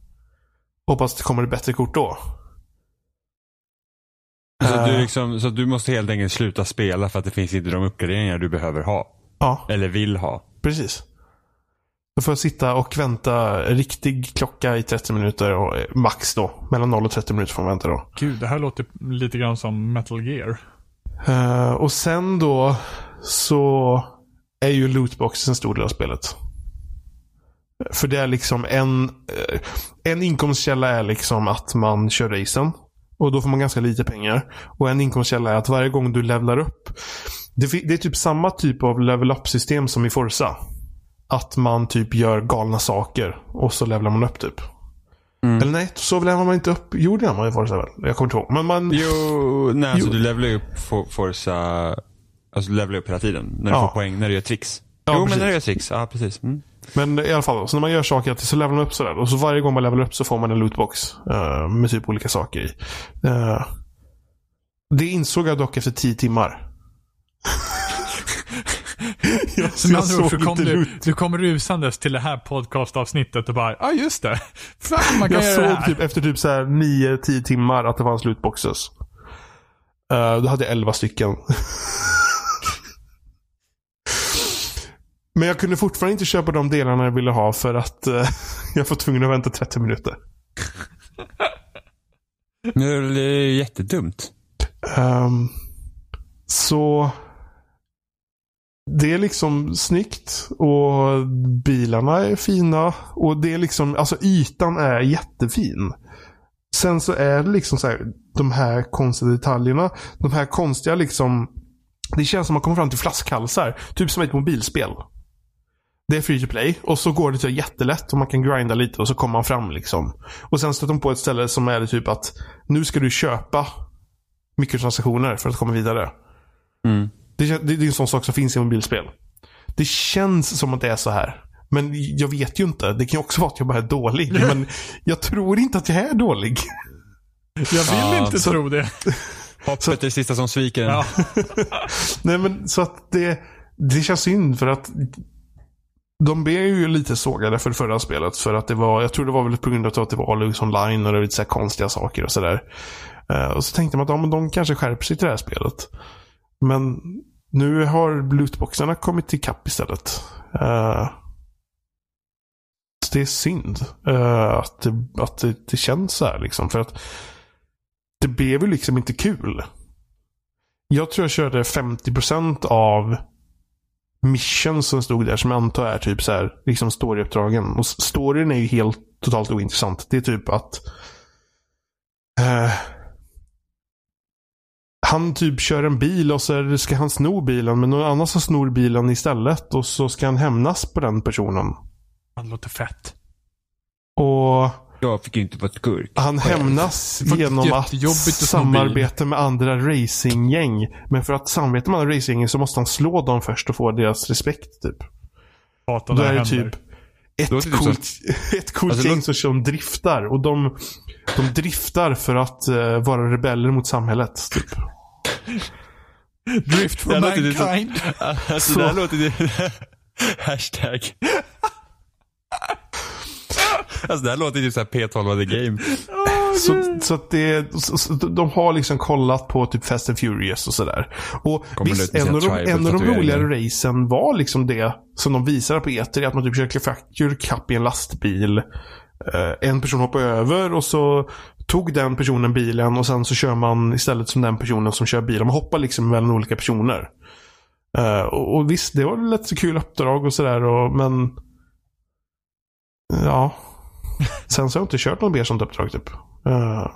Hoppas det kommer ett bättre kort då.
Så, uh, du liksom, så du måste helt enkelt sluta spela för att det finns inte de uppgraderingar du behöver ha?
Ja.
Eller vill ha?
Precis. Då får jag sitta och vänta riktig klocka i 30 minuter. Och eh, max då. Mellan 0 och 30 minuter får man vänta då.
Gud, det här låter lite grann som Metal Gear.
Uh, och sen då så är ju lootboxen en stor del av spelet. För det är liksom en, eh, en inkomstkälla är liksom att man kör racen. Och då får man ganska lite pengar. Och en inkomstkälla är att varje gång du levlar upp. Det, det är typ samma typ av level up system som i Forza. Att man typ gör galna saker och så levlar man upp typ. Mm. Eller nej, så levlar man inte upp. Jo, det gör man i Forza väl? Jag kommer inte ihåg. Men man...
Jo, nej, alltså du levlar ju upp Forza. Alltså du levlar upp hela tiden. När du ja. får poäng, när du gör tricks. Ja, jo, precis. men när du gör tricks. Ja, precis. Mm.
Men i alla fall, så när man gör saker så levelar man upp sådär. Och så varje gång man levelar upp så får man en lootbox. Uh, med typ olika saker i. Uh, det insåg jag dock efter tio timmar. *laughs*
jag, jag såg så kom du, du kom rusandes till det här podcastavsnittet och bara, ja ah, just det. Fan, man kan
jag
göra
såg typ efter typ så här 9-10 timmar att det fanns lootboxes. Uh, då hade jag 11 stycken. *laughs* Men jag kunde fortfarande inte köpa de delarna jag ville ha för att uh, *laughs* jag var tvungen att vänta 30 minuter. *laughs*
Nu är det jättedumt.
Um, så det är liksom snyggt och bilarna är fina. Och det är liksom, alltså ytan är jättefin. Sen så är det liksom så här, de här konstiga detaljerna. De här konstiga liksom, det känns som man kommer fram till flaskhalsar. Typ som ett mobilspel. Det är free to play och så går det så jättelätt och man kan grinda lite och så kommer man fram liksom. Och sen stöter de på ett ställe som är typ att nu ska du köpa mikrotransaktioner för att komma vidare.
Mm.
Det, det, det är en sån sak som finns i mobilspel. Det känns som att det är så här. Men jag vet ju inte. Det kan ju också vara att jag bara är dålig. *laughs* men jag tror inte att jag är dålig.
Jag vill ja, inte så, tro det. *laughs*
Hoppet är det sista som sviker
ja. *laughs* Nej men så att det, det känns synd för att de blev ju lite sågade för det förra spelet. För att det var, jag tror det var väl på grund av att det var Alux online och det var lite så konstiga saker och sådär. Uh, och så tänkte man att ja, men de kanske skärper sig till det här spelet. Men nu har lootboxarna kommit ikapp istället. Uh, det är synd uh, att, det, att det, det, känns så här liksom. För att det blev ju liksom inte kul. Jag tror jag körde 50% av mission som stod där som jag antar är typ så här, liksom storyuppdragen. Och storyn är ju helt totalt ointressant. Det är typ att uh, han typ kör en bil och så ska han sno bilen men någon annan som snor bilen istället och så ska han hämnas på den personen.
Han låter fett.
Och
jag fick ju inte vara ett skurk.
Han hämnas genom att samarbeta med andra racinggäng. Men för att samarbeta med andra racinggäng så måste han slå dem först och få deras respekt. typ. Då är det typ ett coolt, *laughs* ett coolt alltså, gäng som, som driftar. Och de, de driftar för att uh, vara rebeller mot samhället. Typ.
Drift for mankind. *laughs*
Alltså det här låter... *laughs* Hashtag. Alltså det här låter ju såhär P12 of the game.
Så, så att det, så, så, de har liksom kollat på typ Fast and Furious och sådär. Och
Kommer
visst, en av, de, en av de roligare racen var liksom det som de visade på E3. Att man typ kör Fracture Cup i en lastbil. Eh, en person hoppar över och så tog den personen bilen och sen så kör man istället som den personen som kör bilen. Man hoppar liksom mellan olika personer. Eh, och, och visst, det var ett kul uppdrag och sådär. och- Men ja. Sen så har jag inte kört något mer sånt uppdrag typ. Eh,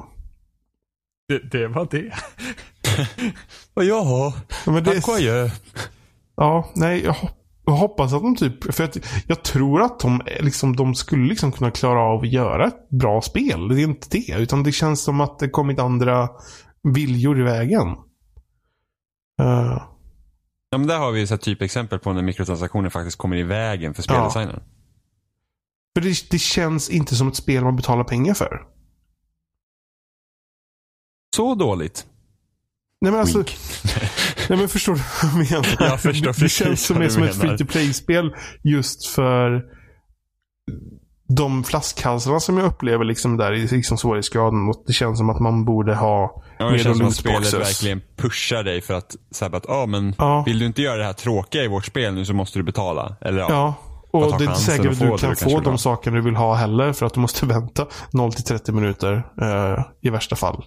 Det, det var det. *laughs*
Och ja,
Ja, men det,
tack och adjö.
ja, nej, jag, hop- jag hoppas att de typ, för att jag tror att de, liksom, de skulle liksom kunna klara av att göra ett bra spel. Det är inte det, utan det känns som att det kommit andra viljor i vägen. Eh,
Ja, men där har vi så här typexempel på när mikrotransaktioner faktiskt kommer i vägen för speldesignen.
För det, det känns inte som ett spel man betalar pengar för.
Så dåligt.
Nej men alltså,
Wink. *laughs*
nej men förstår du vad jag menar?
Jag förstår
det, det känns som,
du
som ett
menar.
free to play-spel just för de flaskhalsarna som jag upplever liksom där i liksom svårighetsgraden. Och det känns som att man borde ha
Ja, det
mer
känns som att spelet verkligen pushar dig för att säga att, ja men
Ja.
vill du inte göra det här tråkiga i vårt spel nu så måste du betala. Eller ja.
Ja. Och det är inte säkert
att
du kan få de
ha.
sakerna du vill ha heller. För att du måste *laughs* vänta 0 till 30 minuter eh, i värsta fall.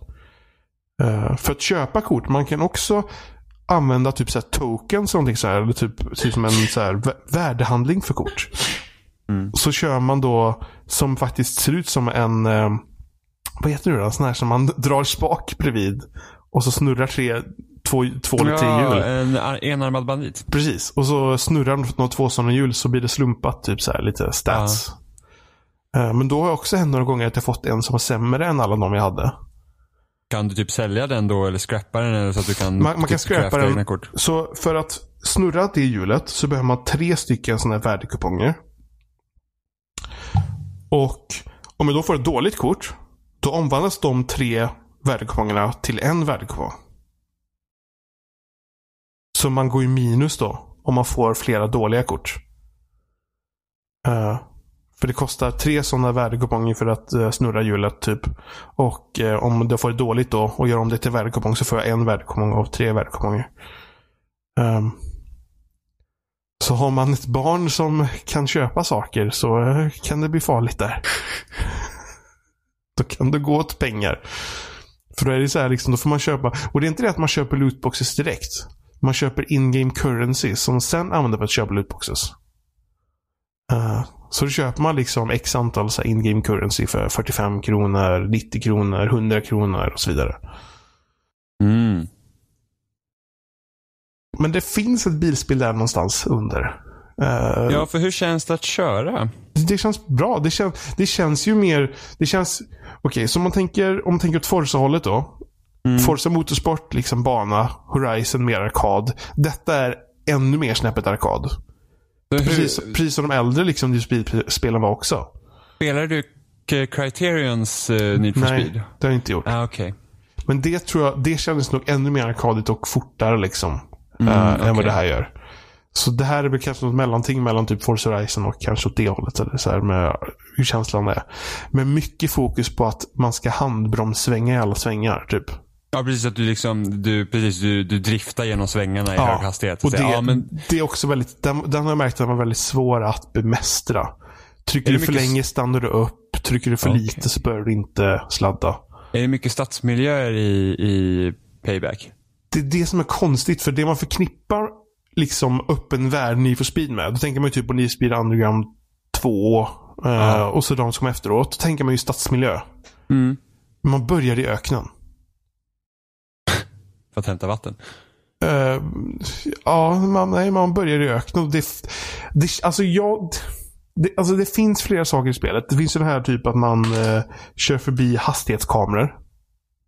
Eh, för att köpa kort, man kan också använda typ så tokens, någonting så här, eller typ, typ som en så här, vä- värdehandling för kort.
Mm.
Så kör man då, som faktiskt ser ut som en, eh, vad heter det då? Sån här som man *laughs* drar spak bredvid. Och så snurrar tre, två, två eller tre hjul.
Ja, en ar- enarmad bandit.
Precis. Och så snurrar den några två sådana hjul så blir det slumpat. Typ så här, lite stats. Eh, Men då har jag också hänt några gånger att jag fått en som var sämre än alla de jag hade.
Kan du typ sälja den då eller scrappa den eller så att du kan
Man, man kan
typ
scrappa
crafta
den.
kort?
Så för att snurra det hjulet så behöver man tre stycken sådana här värdekuponger. Och om jag då får ett dåligt kort. Då omvandlas de tre värdekupongerna till en värdekupong. Så man går ju minus då. Om man får flera dåliga kort. Uh, för det kostar tre sådana värdekuponger för att uh, snurra hjulet typ. Och uh, om jag får det dåligt då och gör om det till värdekupong så får jag en värdekupong av tre värdekuponger. Um, ehm, så har man ett barn som kan köpa saker så kan det bli farligt där. *laughs* då kan det gå åt pengar. För då är det så här liksom, då får man köpa. Och det är inte det att man köper lootboxes direkt. Man köper in-game currency som sen använder för att köpa lootboxes. Eh, så då köper man liksom x antal in-game currency för 45 kronor, 90 kronor, 100 kronor och så vidare.
Mm.
Men det finns ett bilspel där någonstans under. Eh,
Ja, för hur känns det att köra?
Det känns bra. Det känns, det känns ju mer... Det känns... Okej, så om man tänker, om man tänker åt Forza-hållet då.
Mm.
Forza Motorsport, liksom bana. Horizon, mer arkad. Detta är ännu mer snäppet arkad. Precis, precis som de äldre liksom, spelen var också.
Spelar du Criterions uh, Need for
Nej,
Speed?
det har jag inte gjort.
Ah, okej.
Men det tror jag, det kändes nog ännu mer arkadigt och fortare liksom.
Mm,
eh, Än vad det här gör. Så det här är väl kanske något mellanting mellan typ Forza Horizon och kanske åt det hållet. Eller så här med hur känslan är. Men mycket fokus på att man ska handbromssvänga i alla svängar. Typ.
Ja, precis. Att du liksom, du, precis, du, du driftar genom svängarna i hög hastighet.
Och det,
ja, men,
det är också väldigt, den, den har jag märkt att den var väldigt svår att bemästra. Trycker du för
mycket-
länge stannar du upp. Trycker du för
Okej.
lite så börjar du inte sladda.
är det mycket stadsmiljöer i, i Payback?
det är det som är konstigt. För det man förknippar liksom öppen värld Need for Speed med. Då tänker man ju typ på Need for Speed Underground 2. eh,
Ja.
Och så de som kom efteråt. Då tänker man ju stadsmiljö.
Mm.
Man börjar i öknen.
För att hämta vatten.
Eh, ja, man, nej, man börjar i öknen. Det, det, alltså, jag, det, alltså det finns flera saker i spelet. Det finns ju den här typ att man eh, kör förbi hastighetskameror.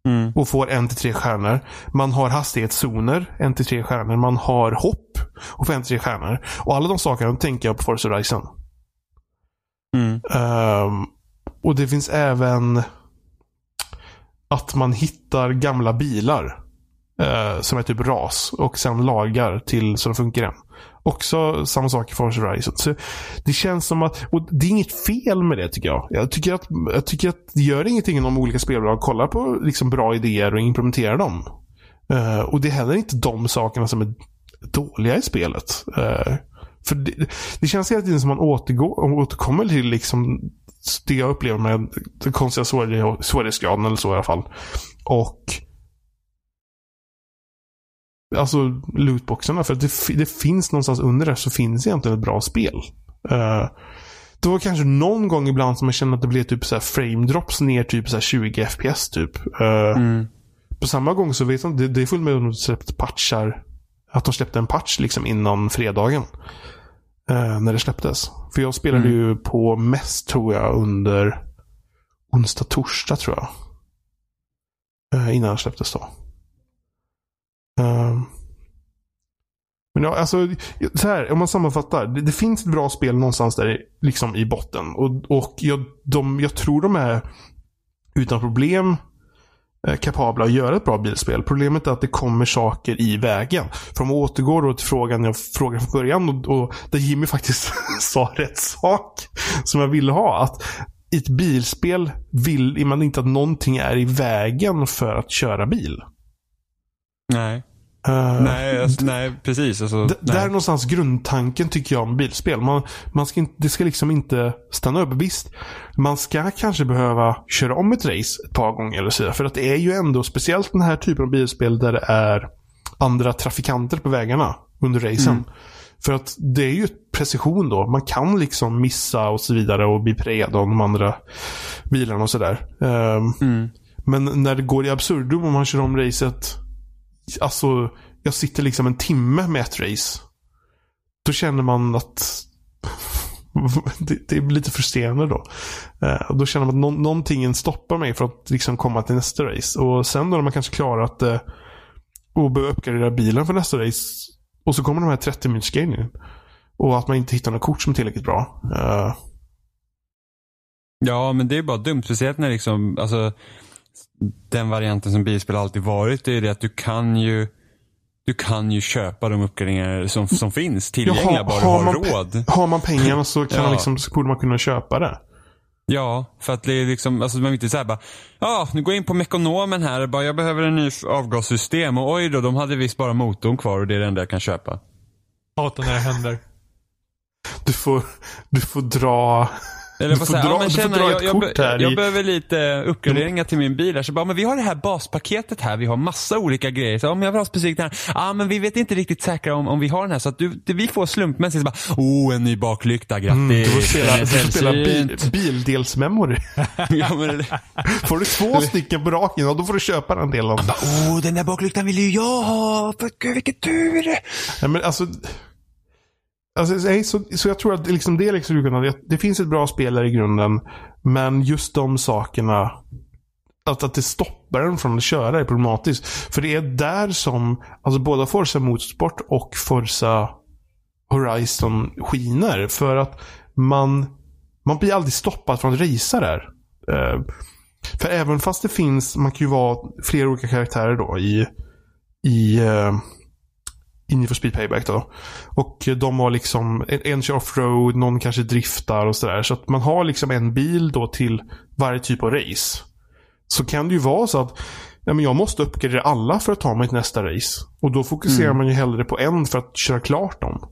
Mm.
och får en till tre stjärnor. Man har hastighetszoner, en till tre stjärnor. Man har hopp och får en till tre stjärnor. Och alla de sakerna tänker jag på Forza Horizon.
Mm.
Ehm, och det finns även att man hittar gamla bilar. Uh, som är typ ras. Och sen lagar till så det funkar igen. Också samma sak i Forza Horizon. Så det känns som att, och det är inget fel med det tycker jag. Jag tycker att, jag tycker att det gör ingenting om olika spelbolag kollar på liksom bra idéer och implementerar dem. Uh, och det är heller inte de sakerna som är dåliga i spelet. Uh, för det, det, känns hela tiden som man återgår, återkommer till liksom det jag upplever med den konstiga svårighetsgraden eller så i alla fall. Och Alltså lootboxarna. För att det, det, finns någonstans under det så finns egentligen ett bra spel. Uh, det var kanske någon gång ibland som jag kände att det blev typ så här frame drops ner typ så 20 FPS typ. Uh, mm. På samma gång så vet jag inte, det, det är fullt med att de släppte patchar. Att de släppte en patch liksom innan fredagen. Uh, när det släpptes. För jag spelade mm. ju på mest tror jag under onsdag, torsdag tror jag. innan det släpptes då. Ehm. Men ja, alltså, så här, om man sammanfattar. Det, det, finns ett bra spel någonstans där liksom i botten. Och, och jag, de, jag tror de är utan problem eh, kapabla att göra ett bra bilspel. Problemet är att det kommer saker i vägen. För om man återgår då till frågan jag frågade från början och, och där Jimmy faktiskt *laughs* sa rätt sak som jag ville ha. Att i ett bilspel vill man inte att någonting är i vägen för att köra bil.
Nej. Uh, nej, alltså, nej, precis. Alltså,
Där någonstans grundtanken tycker jag om bilspel. Man, man ska inte, det ska liksom inte stanna upp. Visst, man ska kanske behöva köra om ett race ett par gånger eller så. För att det är ju ändå, speciellt den här typen av bilspel där det är andra trafikanter på vägarna under racen. Mm. För att det är ju precision då. Man kan liksom missa och så vidare och bli präglad av de andra bilarna och sådär. Um, mm. Men när det går i absurdum om man kör om racet Alltså, jag sitter liksom en timme med ett race. Då känner man att *laughs* det, det, är lite frustrerande då. Eh, då känner man att no någonting stoppar mig för att liksom komma till nästa race. Och sen då när man kanske klarat det eh, och behöver uppgradera bilen för nästa race. Och så kommer de här 30 minuters Och att man inte hittar några kort som är tillräckligt bra. Eh.
ja, men det är bara dumt. Speciellt när liksom, alltså den varianten som bilspel alltid varit, det är det att du kan ju du kan ju köpa de uppgraderingar som, som finns tillgängliga, ja, bara du har råd.
Har man pengarna så, kan ja. man liksom, så borde man kunna köpa det.
Ja, för att det är liksom, alltså man vill inte säga bara, ja, nu går jag in på Mekonomen här, bara jag behöver en ny avgassystem och oj då, de hade visst bara motorn kvar och det är det enda jag kan köpa.
Hatar när det händer.
Du får, du får dra
eller vad säger, ja, men känna, jag, jag, jag, jag behöver lite uppgraderingar till min bil. Här. Så bara, men vi har det här baspaketet här. Vi har massa olika grejer. Så om jag vill ha specifikt här. Ja, men vi vet inte riktigt säkra om, om vi har den här. Så att du, vi får slumpmässigt bara, oh, en ny baklykta. Grattis. Mm,
du får spela, du får spela bil, bildelsmemory. *laughs* ja, men, får du två stycken på raken, då får du köpa den delen.
Bara, oh, den där baklyktan vill ju jag ha. För gud, vilken tur.
Ja, men alltså... Alltså, så, så jag tror att liksom det, liksom, det, det finns ett bra spel där i grunden. Men just de sakerna. Att, att det stoppar en från att köra är problematiskt. För det är där som alltså både Forza Motorsport och Forza Horizon skiner. För att man, man blir aldrig stoppad från att racea där. Uh, för även fast det finns, man kan ju vara flera olika karaktärer då i, i uh, in för Speed Payback då. Och de har liksom, en kör offroad, någon kanske driftar och sådär. Så att man har liksom en bil då till varje typ av race. Så kan det ju vara så att ja, men jag måste uppgradera alla för att ta mig till nästa race. Och då fokuserar mm. man ju hellre på en för att köra klart dem.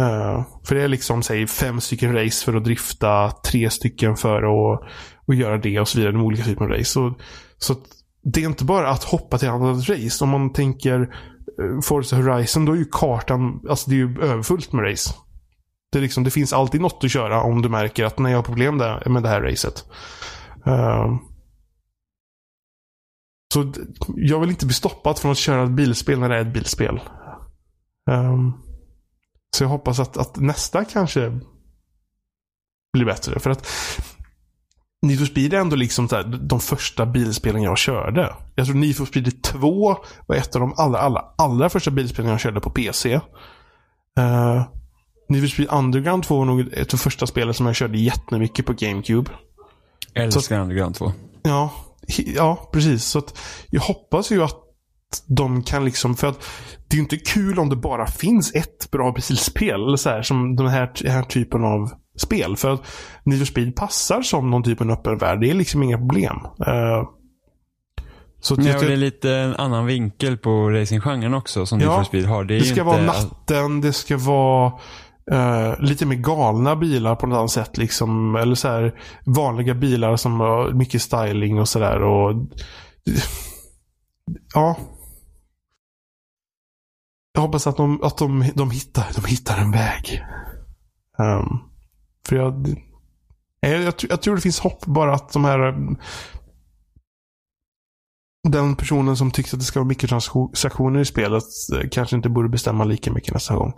Uh, för det är liksom, säg fem stycken race för att drifta, tre stycken för att och göra det och så vidare. De olika typerna av race. Så, så det är inte bara att hoppa till annat race. Om man tänker Forza Horizon, då är ju kartan, alltså det är ju överfullt med race. Det, är liksom, det finns alltid något att köra om du märker att när jag har problem där, med det här racet. Uh, så jag vill inte bli stoppad från att köra ett bilspel när det är ett bilspel. Um, så jag hoppas att, att nästa kanske blir bättre. För att Need for Speed är ändå liksom här, de första bilspelen jag körde. Jag tror Need for Speed 2 var ett av de allra, allra, allra första bilspelen jag körde på PC. Uh, eh, Need for Speed Underground 2 var nog ett av första spelet som jag körde jättemycket på GameCube.
Älskar så, Underground 2.
Ja, ja, precis. Så att jag hoppas ju att de kan liksom, för att det är ju inte kul om det bara finns ett bra bilspel. Så här, som den här, den här typen av spel. För att Need for Speed passar som någon typ av öppen värld. Det är liksom inga problem. Uh,
så ja, det är lite en annan vinkel på racinggenren också som ja, Need for Speed har.
Det, det ska inte... vara natten, det ska vara uh, lite mer galna bilar på något annat sätt. Liksom. Eller så här, vanliga bilar som har mycket styling och sådär. *laughs* Ja. Jag hoppas att de, att de, de, hittar, de hittar en väg. Um, för jag, jag, jag, jag, tror det finns hopp bara att de här den personen som tyckte att det ska vara mikrotransaktioner i spelet eh, kanske inte borde bestämma lika mycket nästa gång.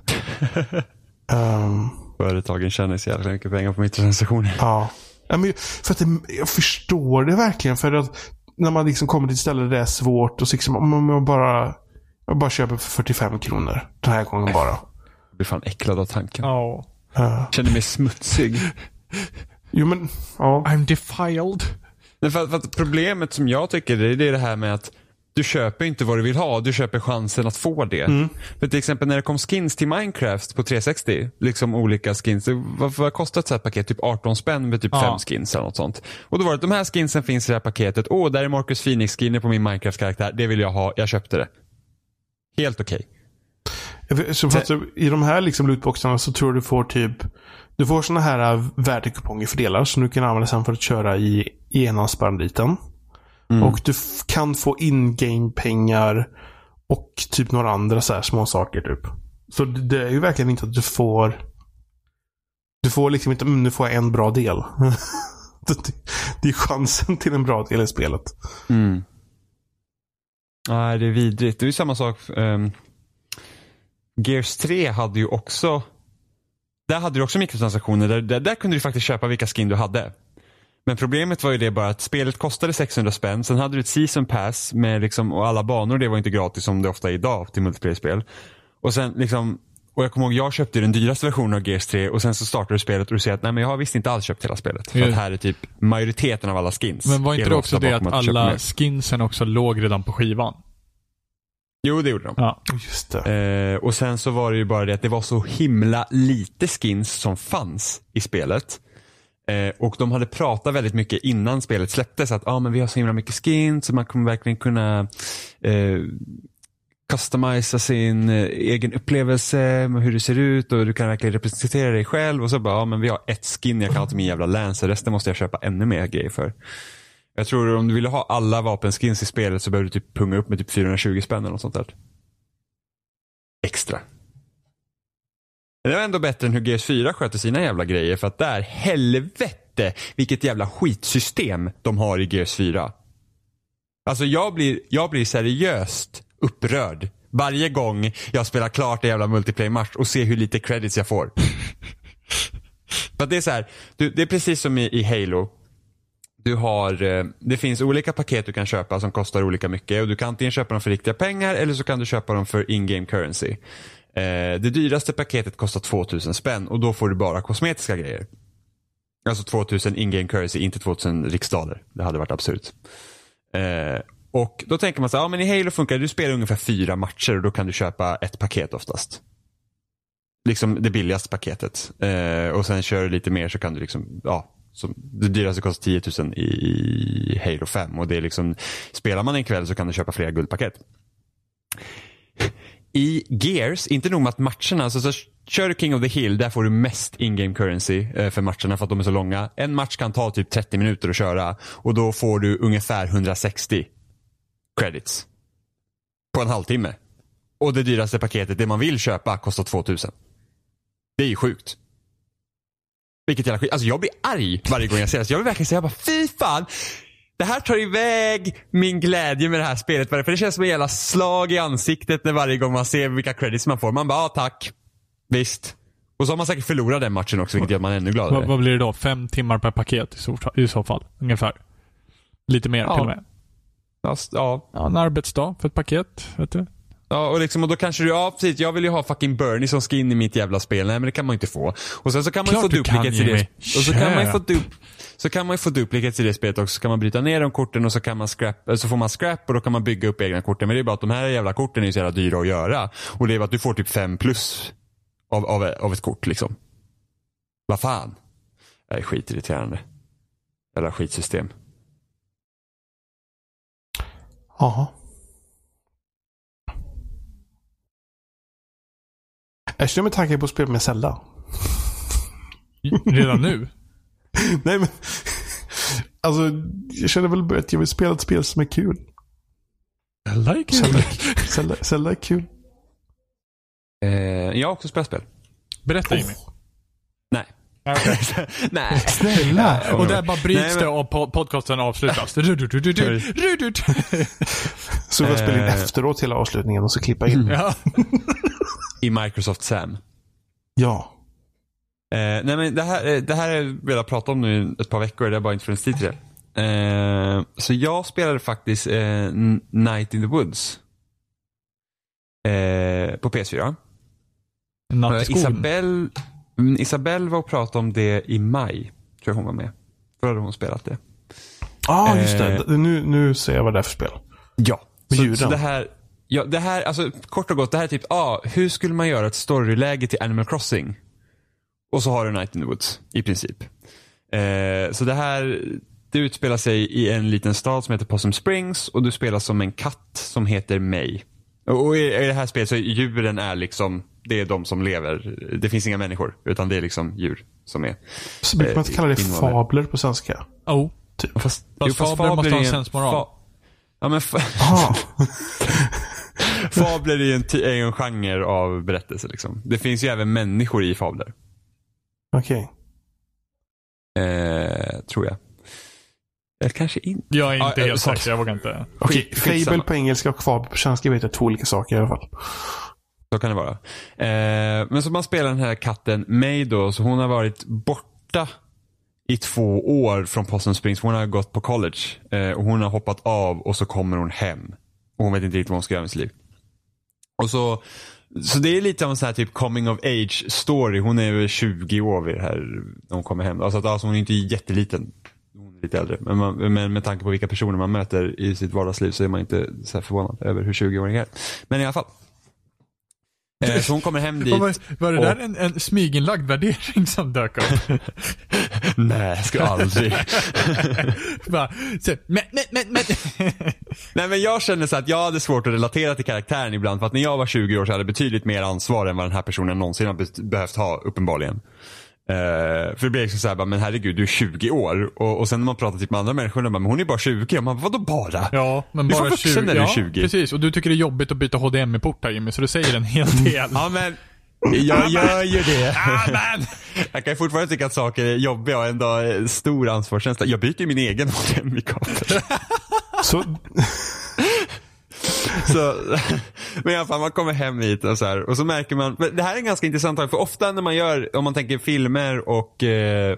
um, *laughs* Företagen tjänar så jävla mycket pengar på mikrotransaktioner.
Ja. ja men för att det, jag förstår det verkligen. För att när man liksom kommer till ett ställe där det är svårt och så liksom, om man bara, jag bara köper för 45 kronor. Den här gången bara.
Jag blir fan äcklad av tanken.
Ja.
Känner mig smutsig. *laughs*
jo men, ja.
I'm defiled.
För, för att problemet som jag tycker det är det här med att du köper inte vad du vill ha, du köper chansen att få det. Mm. För till exempel när det kom skins till Minecraft på 360, liksom olika skins. Vad, vad kostar ett sånt här paket? Typ 18 spänn med typ ja. fem skins eller något sånt. Och då var det de här skinsen finns i det här paketet. Åh, oh, där är Marcus Phoenix skinner på min Minecraft-karaktär. Det vill jag ha, jag köpte det. Helt okej.
Okay. Så för I de här liksom lootboxarna så tror du får typ du får såna här äh, värdekuponger för delar som du kan använda sen för att köra i enhandsbanditen. Mm. Och du kan få in-game-pengar och typ några andra så här små saker typ. Så det är ju verkligen inte att du får Du får liksom inte, mm, nu får jag en bra del. *laughs* det är chansen till en bra del i spelet.
Mm. Nej, det är vidrigt. Det är ju samma sak. Um, Gears 3 hade ju också där hade du också mikrotransaktioner. Där, där, där kunde du faktiskt köpa vilka skin du hade. Men problemet var ju det bara att spelet kostade 600 spänn. Sen hade du ett season pass med liksom, och alla banor det var inte gratis som det ofta är idag till multiplayer-spel. Och sen liksom, och jag kommer ihåg jag köpte den dyraste versionen av Gears 3 och sen så startar du spelet och du ser att nej men jag har visst inte alls köpt hela spelet. För att här är typ majoriteten av alla skins.
Men var inte det också det att, att alla skinsen också låg redan på skivan?
Jo, det gjorde de.
Ja.
Just det.
Eh, och sen så var det ju bara det att det var så himla lite skins som fanns i spelet. Eh, och de hade pratat väldigt mycket innan spelet släpptes att ah, men vi har så himla mycket skins så man kommer verkligen kunna eh, customisa sin eh, egen upplevelse med hur det ser ut och du kan verkligen representera dig själv och så bara, ja ah, men vi har ett skin jag kan ha till min jävla Lancer, resten måste jag köpa ännu mer grejer för. Jag tror om du ville ha alla vapenskins i spelet så behöver du typ punga upp med typ 420 spänn eller något sånt där. Extra. Men det var ändå bättre än hur GS4 sköter sina jävla grejer för att där, helvete vilket jävla skitsystem de har i GS4. Alltså jag blir, jag blir seriöst upprörd varje gång jag spelar klart en jävla multiplayer-match och ser hur lite credits jag får. *laughs* för det är så här, det är precis som i, i Halo du har, eh, det finns olika paket du kan köpa som kostar olika mycket och du kan antingen köpa dem för riktiga pengar eller så kan du köpa dem för in-game currency. Eh, det dyraste paketet kostar 2000 spänn och då får du bara kosmetiska grejer. Alltså 2000 in-game currency, inte 2000 riksdaler. Det hade varit absurt. Eh, och då tänker man så ja men i Halo funkar det, du spelar ungefär fyra matcher och då kan du köpa ett paket oftast. Liksom det billigaste paketet. och sen kör du lite mer så kan du liksom, ja, som, det dyraste kostar 10 000 i Halo 5 och det är liksom, spelar man en kväll så kan du köpa flera guldpaket. I Gears, inte nog med att matcherna, alltså, så kör du King of the Hill, där får du mest in-game currency eh, för matcherna för att de är så långa. En match kan ta typ 30 minuter att köra och då får du ungefär 160 credits. På en halvtimme. Och det dyraste paketet, det man vill köpa, kostar 2000. Det är ju sjukt. Vilket jävla skit. Alltså jag blir arg varje gång jag ser det. Jag vill verkligen säga bara fy fan. Det här tar iväg min glädje med det här spelet. För det känns som en jävla slag i ansiktet när varje gång man ser vilka credits man får. Man bara, ja tack. Visst. Och så har man säkert förlorat den matchen också, vilket gör man ännu gladare.
Vad, vad blir det då? Fem timmar per paket i så, i så fall? Ungefär? Lite mer ja. till och med?
Ja.
ja. En arbetsdag för ett paket, vet du?
Ja, och, liksom, och då kanske du, ja precis, jag vill ju ha fucking Bernie som skin i mitt jävla spel. Nej men det kan man ju inte få. Och sen så kan man
Klart
få duplicates i det. Och så kan man ju få du, så kan man ju få duplicates i det spelet också. Så kan man bryta ner de korten och så kan man scrap, eh, så får man scrap och då kan man bygga upp egna korten. Men det är bara att de här jävla korten är ju så jävla dyra att göra. Och det är bara att du får typ 5 plus av, av, av ett kort liksom. Vad fan. Det är skitirriterande. Jävla skitsystem.
Jaha. Jag känner mig taggad på att spela med Zelda.
Redan nu? *laughs*
Nej men. Alltså, jag känner väl att jag vill spela ett spel som är kul.
I like
Zelda,
it.
Zelda, Zelda är kul.
Eh, jag har också spelat spel.
Berätta Jimmy.
Nej. Nej.
Snälla.
Och där bara bryts
Nej, men-
det och po- podcasten avslutas.
Så vi spela in
Eh.
efteråt hela avslutningen och så klippa in.
Ja.
I Microsoft Sam.
Ja.
Eh, nej men det här, eh, det här har jag velat prata om nu ett par veckor, det har bara inte funnits tid till det. Eh, så jag spelade faktiskt eh, Night in the Woods. Eh, på PS4.
Natt i
Eh,
skogen.
Isabelle, mm, Isabelle var och pratade om det i maj. Tror jag hon var med. Då hade hon spelat det.
Ja, ah, just
Eh.
det. Nu, nu ser jag vad det är för spel.
Ja.
Med
Så, så det här, ja, det här, alltså kort och gott, det här är typ, ah, hur skulle man göra ett storyläge till Animal Crossing? Och så har du Night in the Woods, i princip. Eh, så det här, det utspelar sig i en liten stad som heter Possum Springs och du spelar som en katt som heter May. Och i, i det här spelet så djuren är liksom, det är de som lever. Det finns inga människor, utan det är liksom djur som är.
Så brukar man inte kalla det
invandrare.
fabler på svenska?
Oh.
Fast,
Fast fabler måste ha en sensmoral.
fa- Ja men fa-
Ah, *laughs*
Fabler är ju en, är en genre av berättelse. Liksom. Det finns ju även människor i fabler.
okej.
Eh, tror jag. Eller kanske inte.
Jag är inte
Ja,
helt
så-
säker, jag vågar inte.
Okej,
skitsamma.
Fable på engelska och fabel på svenska vet jag är två olika saker i alla fall.
Så kan det vara. Eh, men så man spelar den här katten May då, så hon har varit borta i två år från Possum Springs. Hon har gått på college eh, och hon har hoppat av och så kommer hon hem. Och hon vet inte riktigt vad hon ska göra med sitt liv. Och så, så det är lite av en sån här typ coming of age story. Hon är väl 20 år vid det här när hon kommer hem. Alltså, att, alltså hon är inte jätteliten. Hon är lite äldre. Men, man, men med tanke på vilka personer man möter i sitt vardagsliv så är man inte så här förvånad över hur 20-åringar är. Men i alla fall. Eh, så hon kommer hem dit.
Var, var det där
och-
en, en smyginlagd värdering som dök upp? *laughs*
Nej, jag ska aldrig. *laughs*
Bara, så, men, men, men, men. *laughs*
Nej men jag känner så att jag hade svårt att relatera till karaktären ibland för att när jag var 20 år så hade jag betydligt mer ansvar än vad den här personen någonsin har be- behövt ha uppenbarligen. Eh, för det blir liksom såhär, men herregud du är 20 år och, och sen när man pratar typ med andra människor, de bara, men hon är bara 20. Och man bara, vadå bara?
Ja, men
Du
bara
vuxen
20.
när du är
ja,
20.
precis. Och du tycker det är jobbigt att byta HDMI-port här Jimmy, så du säger en hel del.
Ja men, jag gör ju det. jag kan ju fortfarande tycka att saker är jobbiga och ändå stor ansvarskänsla. Jag byter ju min egen HDMI-kabel.
Så, *laughs* *laughs*
Så, men i alla fall, man kommer hem hit och så här. Och så märker man, men det här är en ganska intressant. För ofta när man gör, om man tänker filmer och eh,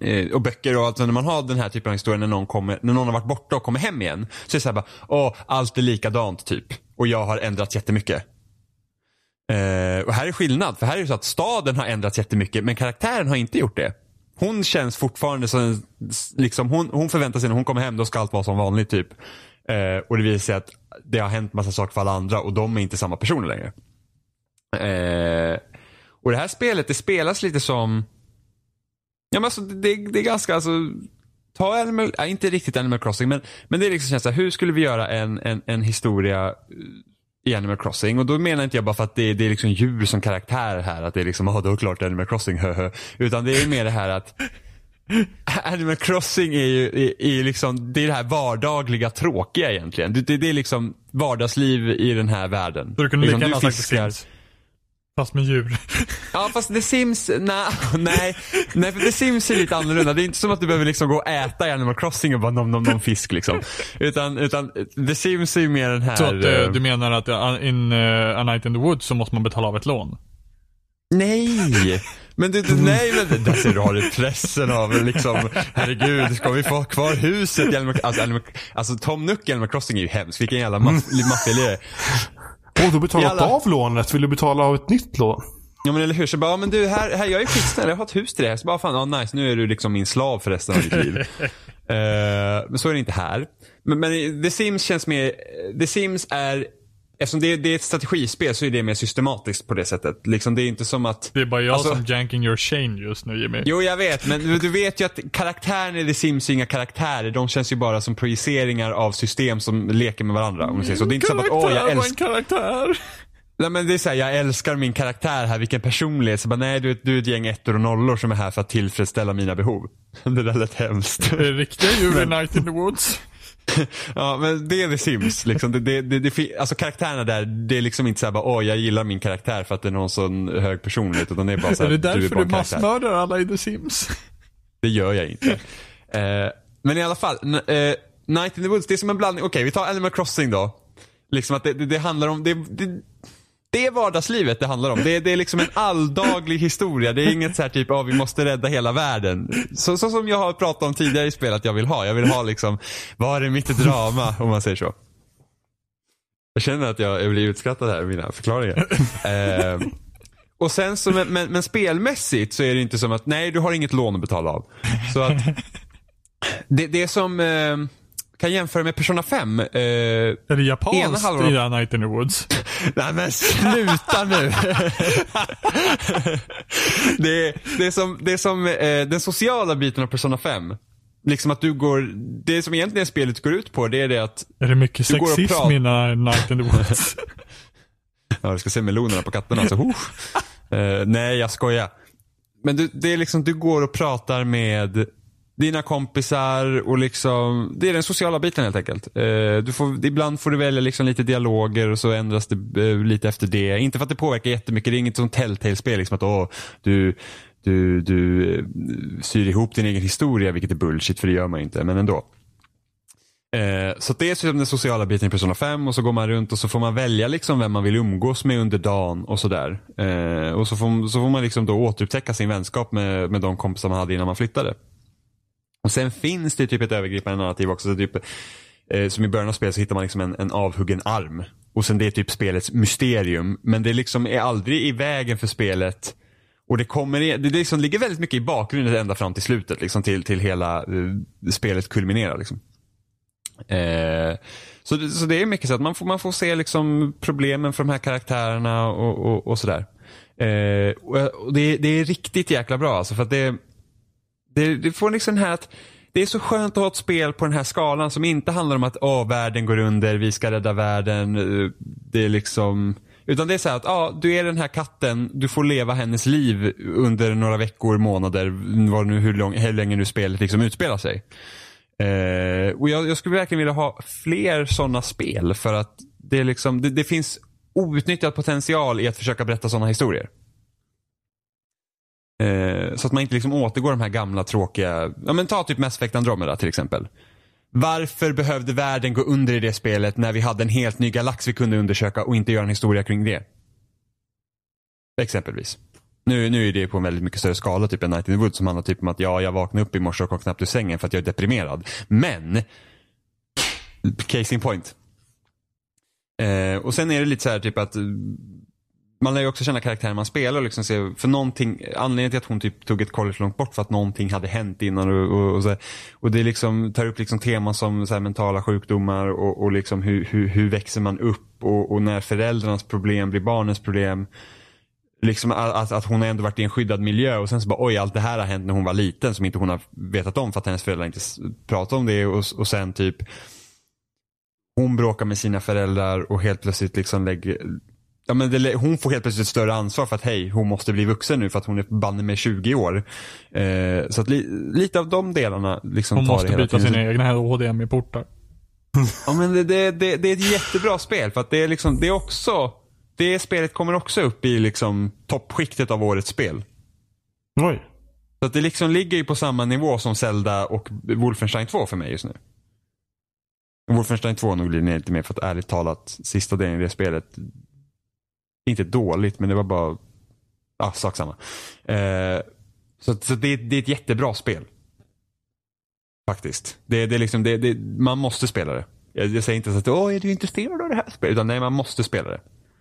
eh och böcker och allt, när man har den här typen av historia när någon, kommer, när någon har varit borta och kommer hem igen. Så är det såhär bara, åh, allt är likadant typ. Och jag har ändrats jättemycket. Eh, och här är skillnad, för här är det så att staden har ändrats jättemycket men karaktären har inte gjort det. Hon känns fortfarande som, liksom, hon, hon förväntar sig när hon kommer hem, då ska allt vara som vanligt typ. Eh, och det visar sig att det har hänt massa saker för alla andra och de är inte samma personer längre. Eh, och det här spelet, det spelas lite som, ja men alltså det, det är ganska, alltså, ta Animal, nej inte riktigt Animal Crossing men, men det är liksom såhär, hur skulle vi göra en, en, en historia eh, i Animal Crossing. Och då menar inte jag bara för att det, det är liksom djur som karaktär här. Att det är liksom, ja då är klart Animal Crossing, *laughs* höhö. Utan det är mer det här att *laughs* Animal Crossing är ju är, är liksom, det är det här vardagliga tråkiga egentligen. Det, det, det är liksom vardagsliv i den här världen.
Så du kunde
liksom,
lika gärna sagt. Sims. Fast med djur. *laughs*
Ja fast The Sims, nej, *laughs* nej, nej för The Sims är lite annorlunda. Det är inte som att du behöver liksom gå och äta i Animal Crossing och bara nom nom nom fisk liksom. Utan, utan The Sims är ju mer den här.
Så att
eh,
eh, du menar att uh, in uh, A Night in the Woods så måste man betala av ett lån?
Nej! Men du, du *laughs* nej men där ser du har intressen av liksom, herregud, ska vi få ha kvar huset i Animal, alltså, Animal, alltså Tom Nook i Animal Crossing är ju hemskt, vilken jävla maff- maffialirare.
Åh, du har betalat alla... av lånet. Vill du betala av ett nytt lån?
Ja men eller hur. Så bara, men du här, här jag är skitsnäll, jag har ett hus till dig. Så bara, fan, ja, nice, nu är du liksom min slav för resten av ditt liv. uh, *laughs* men så är det inte här. Men, men The Sims känns mer, The Sims är Eftersom det, det, är ett strategispel så är det mer systematiskt på det sättet. Liksom, det är inte som att...
Det är bara jag alltså, som janking your chain just nu Jimmy.
Jo, jag vet. Men du, vet ju att karaktärerna i The Sims är inga karaktärer. De känns ju bara som projiceringar av system som leker med varandra. Om säger så. Det är inte som att, åh, jag älskar...
en karaktär.
Nej men det är såhär, jag älskar min karaktär här, vilken personlighet. Så bara, nej du, du är ett gäng ettor och nollor som är här för att tillfredsställa mina behov. *laughs* Det där lät hemskt.
Det är riktiga *laughs* djur i Night in the Woods. *laughs*
ja, men det är The Sims. Liksom. Det, det, det, det, alltså karaktärerna där, det är liksom inte såhär bara, åh jag gillar min karaktär för att det är någon sån hög personlighet. Utan det är bara såhär,
är det därför du, du massmördar alla i The Sims?
det gör jag inte. Eh, men i alla fall, eh, Night in the Woods, det är som en blandning. Okej, okay, vi tar Animal Crossing då. Liksom att det handlar om, det, det, är vardagslivet det handlar om. Det är, det är liksom en alldaglig historia. Det är inget så här typ, oh, vi måste rädda hela världen. Så, så som jag har pratat om tidigare i spel att jag vill ha. Jag vill ha liksom, var är mitt drama om man säger så. Jag känner att jag, jag blir utskrattad här mina förklaringar. eh, och sen så, men, men, men, spelmässigt så är det inte som att, nej du har inget lån att betala av. Så att, det, det är som, eh, kan jämföra med Persona 5. Eh,
är det japanskt halvan... i Night in the Woods? *laughs*
Nej men sluta nu. *laughs* det, är, det är som, det är som eh, den sociala biten av Persona 5. Liksom att du går, det som egentligen spelet går ut på det är det att
Är det mycket sexism i Night in the Woods? *laughs*
ja, du ska se melonerna på katterna så, uh. uh, Nej, jag skojar. Men du, det är liksom, du går och pratar med dina kompisar och liksom, det är den sociala biten helt enkelt. Eh, du får, ibland får du välja liksom lite dialoger och så ändras det eh, lite efter det. Inte för att det påverkar jättemycket, det är inget sånt telltale-spel liksom att åh, du, du, du eh, syr ihop din egen historia, vilket är bullshit för det gör man inte, men ändå. Eh, så det är som den sociala biten i Persona 5 och så går man runt och så får man välja liksom vem man vill umgås med under dagen och sådär. Eh, och så får, så får man liksom då återupptäcka sin vänskap med, med de kompisar man hade innan man flyttade. Och sen finns det typ ett övergripande narrativ också. Så typ, eh, som i början av spelet så hittar man liksom en, en avhuggen arm. Och sen det är typ spelets mysterium. Men det liksom är aldrig i vägen för spelet. Och det kommer, det liksom ligger väldigt mycket i bakgrunden ända fram till slutet. Liksom till, till hela eh, spelet kulminerar. Liksom. Eh, så, det, så det är mycket så att man får, man får se liksom problemen för de här karaktärerna och, och, och sådär. Eh, och det, det, är riktigt jäkla bra alltså för att det det, det får liksom här att det är så skönt att ha ett spel på den här skalan som inte handlar om att åh, världen går under, vi ska rädda världen. Eh, det är liksom... Utan det är så här att ja, du är den här katten, du får leva hennes liv under några veckor, månader, vad nu, hur, lång, hur länge nu spelet liksom utspelar sig. Eh, och jag, jag, skulle verkligen vilja ha fler sådana spel för att det, är liksom, det, det finns outnyttjad potential i att försöka berätta sådana historier. Eh, så att man inte liksom återgår de här gamla tråkiga, ja men ta typ Mass Effect Andromeda till exempel. Varför behövde världen gå under i det spelet när vi hade en helt ny galax vi kunde undersöka och inte göra en historia kring det? Exempelvis. Nu, nu är det på en väldigt mycket större skala, typ en Night in the Woods som handlar typ om att ja, jag vaknade upp i morse och kom knappt ur sängen för att jag är deprimerad. Men, case in point. Eh, och sen är det lite så här typ att man lär ju också känna karaktären man spelar liksom se, för någonting, anledningen till att hon typ tog ett college långt bort för att någonting hade hänt innan och, och, och, så, och det liksom tar upp liksom teman som så mentala sjukdomar och, och liksom hur, hur, hur växer man upp och, och när föräldrarnas problem blir barnens problem. Liksom att, att hon har ändå varit i en skyddad miljö och sen så bara oj allt det här har hänt när hon var liten som inte hon har vetat om för att hennes föräldrar inte pratar om det och, och sen typ hon bråkar med sina föräldrar och helt plötsligt liksom lägger, Ja, men det, hon får helt plötsligt ett större ansvar för att hej, hon måste bli vuxen nu för att hon är banne med 20 år. Eh, så att li, lite av de delarna liksom
Hon
tar
måste byta tiden. sina egna HDMI-portar. *laughs*
ja men det, det, det, det, är ett jättebra spel för att det är liksom, det är också, det spelet kommer också upp i liksom toppskiktet av årets spel.
Oj.
Så att det liksom ligger ju på samma nivå som Zelda och Wolfenstein 2 för mig just nu. Wolfenstein 2 nog blir lite mer för att ärligt talat, sista delen i det spelet inte dåligt, men det var bara ah, sak samma. Eh, så så det, det, är ett jättebra spel. Faktiskt. Det, det är liksom, det, man måste spela det. Jag, jag säger inte så att Åh, är du intresserad av det här spelet? Utan nej, man måste spela det.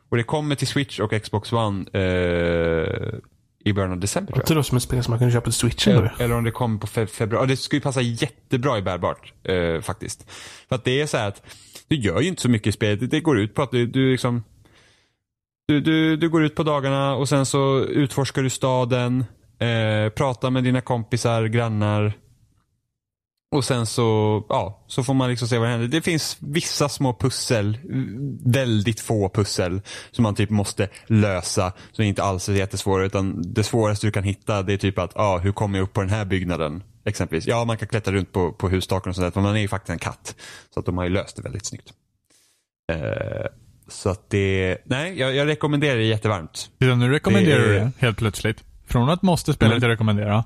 Och det kommer till Switch och Xbox One eh, i början av december tror
jag. Det som ett spel som man kan köpa till Switch eller,
eller om det kommer på fe februari. Det skulle passa jättebra i bärbart eh, faktiskt. För att det är så här att du gör ju inte så mycket i spelet. Det går ut på att du, du liksom du, du, du går ut på dagarna och sen så utforskar du staden, eh, pratar med dina kompisar, grannar. Och sen så, ja, så får man liksom se vad det händer. Det finns vissa små pussel, väldigt få pussel, som man typ måste lösa. Som inte alls är jättesvåra. Utan det svåraste du kan hitta det är typ att, ja, hur kommer jag upp på den här byggnaden? Exempelvis. Ja, man kan klättra runt på, på hustaken och sånt där, men man är ju faktiskt en katt. Så att de har ju löst det väldigt snyggt. Eh, så att det, nej, jag, jag rekommenderar det jättevarmt.
Ja, nu rekommenderar det... du det helt plötsligt. Från att måste spela mm. till rekommendera.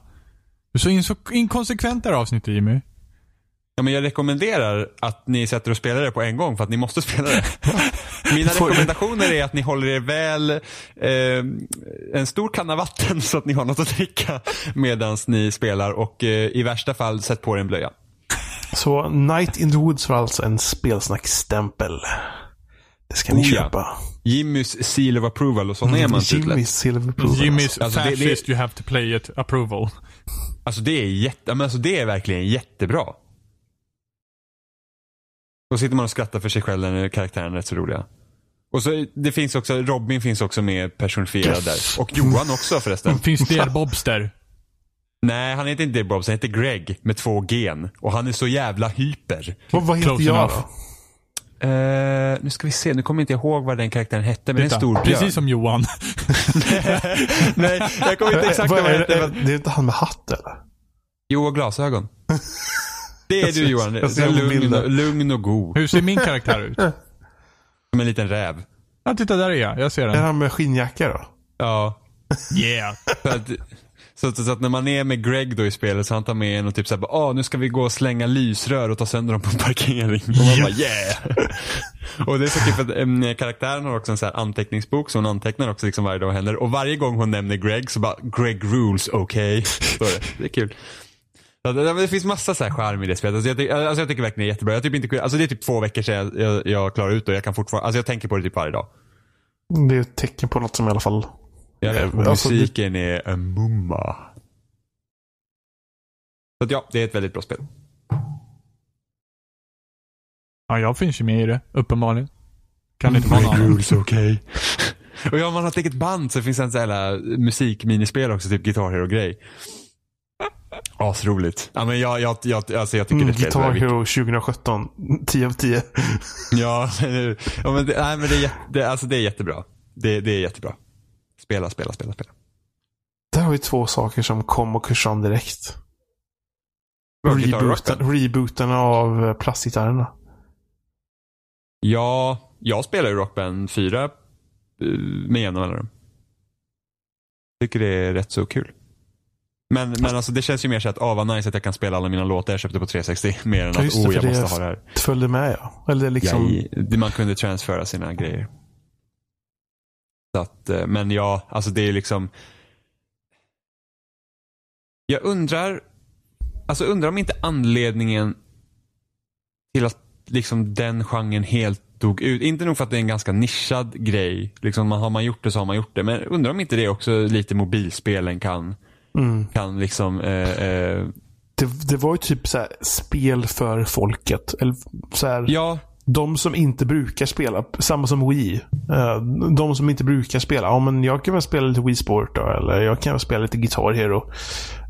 Du är så in, så inkonsekvent det här avsnittet Jimmy.
Ja, men jag rekommenderar att ni sätter och spelar det på en gång för att ni måste *laughs* spela det. Mina rekommendationer är att ni håller er väl eh, en stor kanna vatten så att ni har något att dricka medan ni spelar och eh, i värsta fall sätt på er en blöja.
Så Night in the Woods var alltså en spelsnackstämpel. Det ska ni oh, köpa. Ja.
Jimmys seal of approval och sån är man
Jimmys seal of approval.
Jimmys alltså, fascist det, det, you have to play it approval.
Alltså det är jätte, men alltså det är verkligen jättebra. Då sitter man och skrattar för sig själv när karaktärerna är rätt så roliga. Och så det finns också, Robin finns också med personifierad yes. där. Och Johan också förresten.
finns det *laughs* Bobster?
Nej, han heter inte Bobster, han heter Greg med två gen. Och han är så jävla hyper.
Och vad heter Close jag enough.
Uh, nu ska vi se, nu kommer jag inte ihåg vad den karaktären hette, men det är en stor björn.
Precis som Johan. *laughs*
Nej, jag kommer inte exakt ihåg vad
den hette. Det är inte han med hatt eller?
Jo, och glasögon. Det är du Johan. Jag ser lugn, och, lugn och god.
Hur ser min karaktär ut? *laughs*
Som en liten räv.
Ja, titta där är jag. Jag ser den.
Är han med skinnjacka då?
Ja.
Yeah.
Att, så att, när man är med Greg då i spelet så han tar med en och typ såhär, åh nu ska vi gå och slänga lysrör och ta sönder dem på en parkering. Och man bara yeah! och det är så kul för att äm, karaktären har också en så här anteckningsbok så hon antecknar också liksom varje dag vad händer. Och varje gång hon nämner Greg så bara, Greg rules, okej. Okay. det. det är kul. Det, det finns massa så här charm i det spelet. Alltså jag, alltså jag tycker verkligen det är jättebra. Jag typ inte, alltså det är typ två veckor sedan jag, jag, jag klarade ut och jag kan fortfarande, alltså jag tänker på det typ varje dag.
Det är ett tecken på något som i alla fall
Ja, alltså, musiken är en mumma. Så att ja, det är ett väldigt bra spel.
Ja, jag finns ju med i det, uppenbarligen. Kan inte vara någon annan.
okej. Okay. *laughs* och ja, om man har ett eget band så finns det en sån här musikminispel också, typ Guitar Hero-grej. Asroligt. Ja, men jag, jag, jag, alltså jag tycker mm, det
är Guitar Hero 2017, 10 av 10.
ja, *laughs* ja, men det, nej, men det, är, det, alltså det är jättebra. Det, det är jättebra. Spela, spela, spela, spela.
Där har vi två saker som kom och kursade direkt. Rebooten, rebooten av eh, plastgitarrerna.
Ja, jag spelar ju Rockband 4 eh, med jämna mellanrum. Tycker det är rätt så kul. Men, men alltså det känns ju mer så att, ah vad nice att jag kan spela alla mina låtar jag köpte på 360. Mer än att, ja, oh jag måste ha det här.
Det följde med ja. Eller liksom...
Ja, man kunde transfera sina grejer. Så att, eh, men ja, alltså det är liksom. Jag undrar, alltså undrar om inte anledningen till att liksom den genren helt dog ut. Inte nog för att det är en ganska nischad grej. Liksom, har man gjort det så har man gjort det. Men undrar om inte det också lite mobilspelen kan, mm. kan liksom eh, eh,
det, det, var ju typ så spel för folket. Eller så här,
ja,
de som inte brukar spela, samma som Wii. Uh, de som inte brukar spela, ja men jag kan väl spela lite Wii Sport då, eller jag kan väl spela lite Guitar Hero.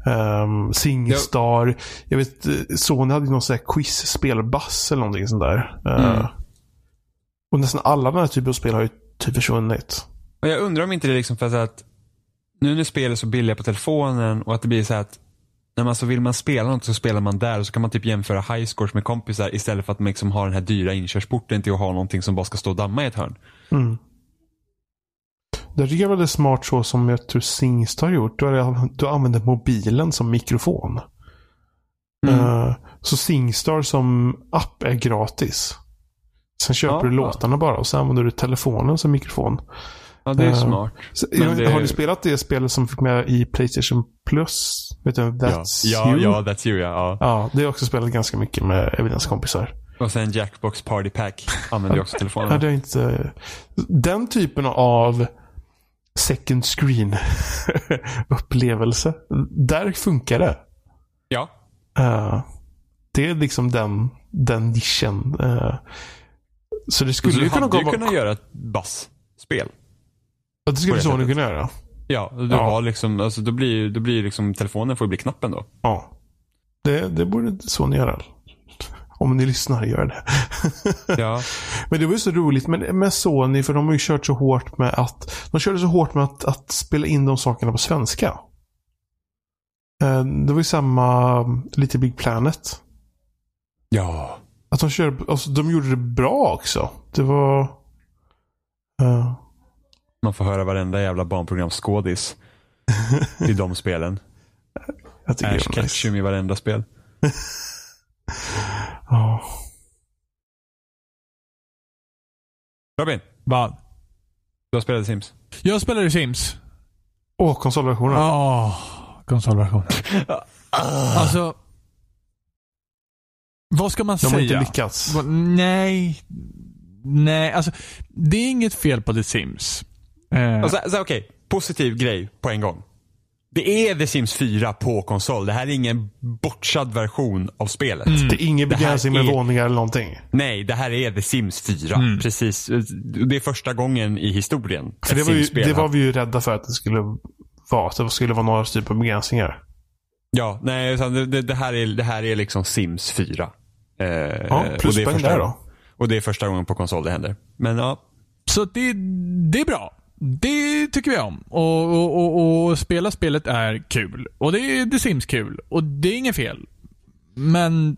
Um, Singstar. Jag... jag vet, Sony hade någon sån här quiz-spel, Bass eller någonting sånt där. Uh, mm. Och nästan alla den här typen av spel har ju typ försvunnit.
Och jag undrar om inte det är liksom för att nu när spel är så billiga på telefonen och att det blir så att när man så vill man spela något så spelar man där och så kan man typ jämföra high scores med kompisar istället för att man liksom har den här dyra inkörsporten till att ha någonting som bara ska stå och damma i ett hörn.
Mm. Det tycker jag var det smart så som jag tror Singstar har gjort. Du, använder mobilen som mikrofon. Mm. Uh, så Singstar som app är gratis. Sen köper ja, du låtarna ja. bara och så använder du telefonen som mikrofon.
Ja, det är uh, smart. Så,
det... Har du spelat det spelet som fick med i Playstation Plus? Vet du, That's
ja.
You?
Ja, That's You ja.
Ja, det har också spelat ganska mycket med Evidence kompisar.
Och sen Jackbox Party Pack använder ju också telefonen.
Ja, det är inte... Den typen av second screen *laughs* upplevelse. Där funkar det.
Ja.
Uh, det är liksom den, den nischen. Uh, så det skulle
så
ju kunna
gå...
Du
kunna göra ett bass-spel.
Ja, det skulle Sony kunna göra.
Ja, du ja. har liksom, alltså då blir, då blir liksom, telefonen får bli knappen då.
Ja. Det, det borde Sony göra. Om ni lyssnar, gör det. *laughs*
ja.
Men det var ju så roligt med, med Sony, för de har ju kört så hårt med att, de körde så hårt med att, att spela in de sakerna på svenska. Eh, det var ju samma Little Big Planet.
Ja.
Att de körde, alltså de gjorde det bra också. Det var... Uh...
Man får höra varenda jävla barnprogramsskådis i de *laughs* spelen.
Jag tycker
Ash Ketchum nice. i varenda spel. *laughs*
oh.
Robin.
Vad?
Du har spelat Sims?
Jag spelade Sims.
Åh, oh, konsolversionen.
Ja, oh, konsolversionen. alltså. Vad ska man
De
säga?
De har inte lyckats.
Nej. Nej, alltså. Det är inget fel på The Sims.
Eh. Alltså, alltså, Okej, okay. positiv grej på en gång. Det är The Sims 4 på konsol. Det här är ingen bortsad version av spelet.
Mm. Det är ingen begränsning med är... våningar eller någonting.
Nej, det här är The Sims 4. Mm. Precis. Det är första gången i historien.
För det var, ju, det var vi ju rädda för att det skulle vara. Att det skulle vara några typer av begränsningar.
Ja, nej, det, det, här är, det här är liksom Sims 4.
Eh, ja, pluspoäng där då.
Och det är första gången på konsol det händer. Men ja.
Så det, det är bra. Det tycker vi om. Och, och, och, och, spela spelet är kul. Och det är The Sims kul. Och det är inget fel. Men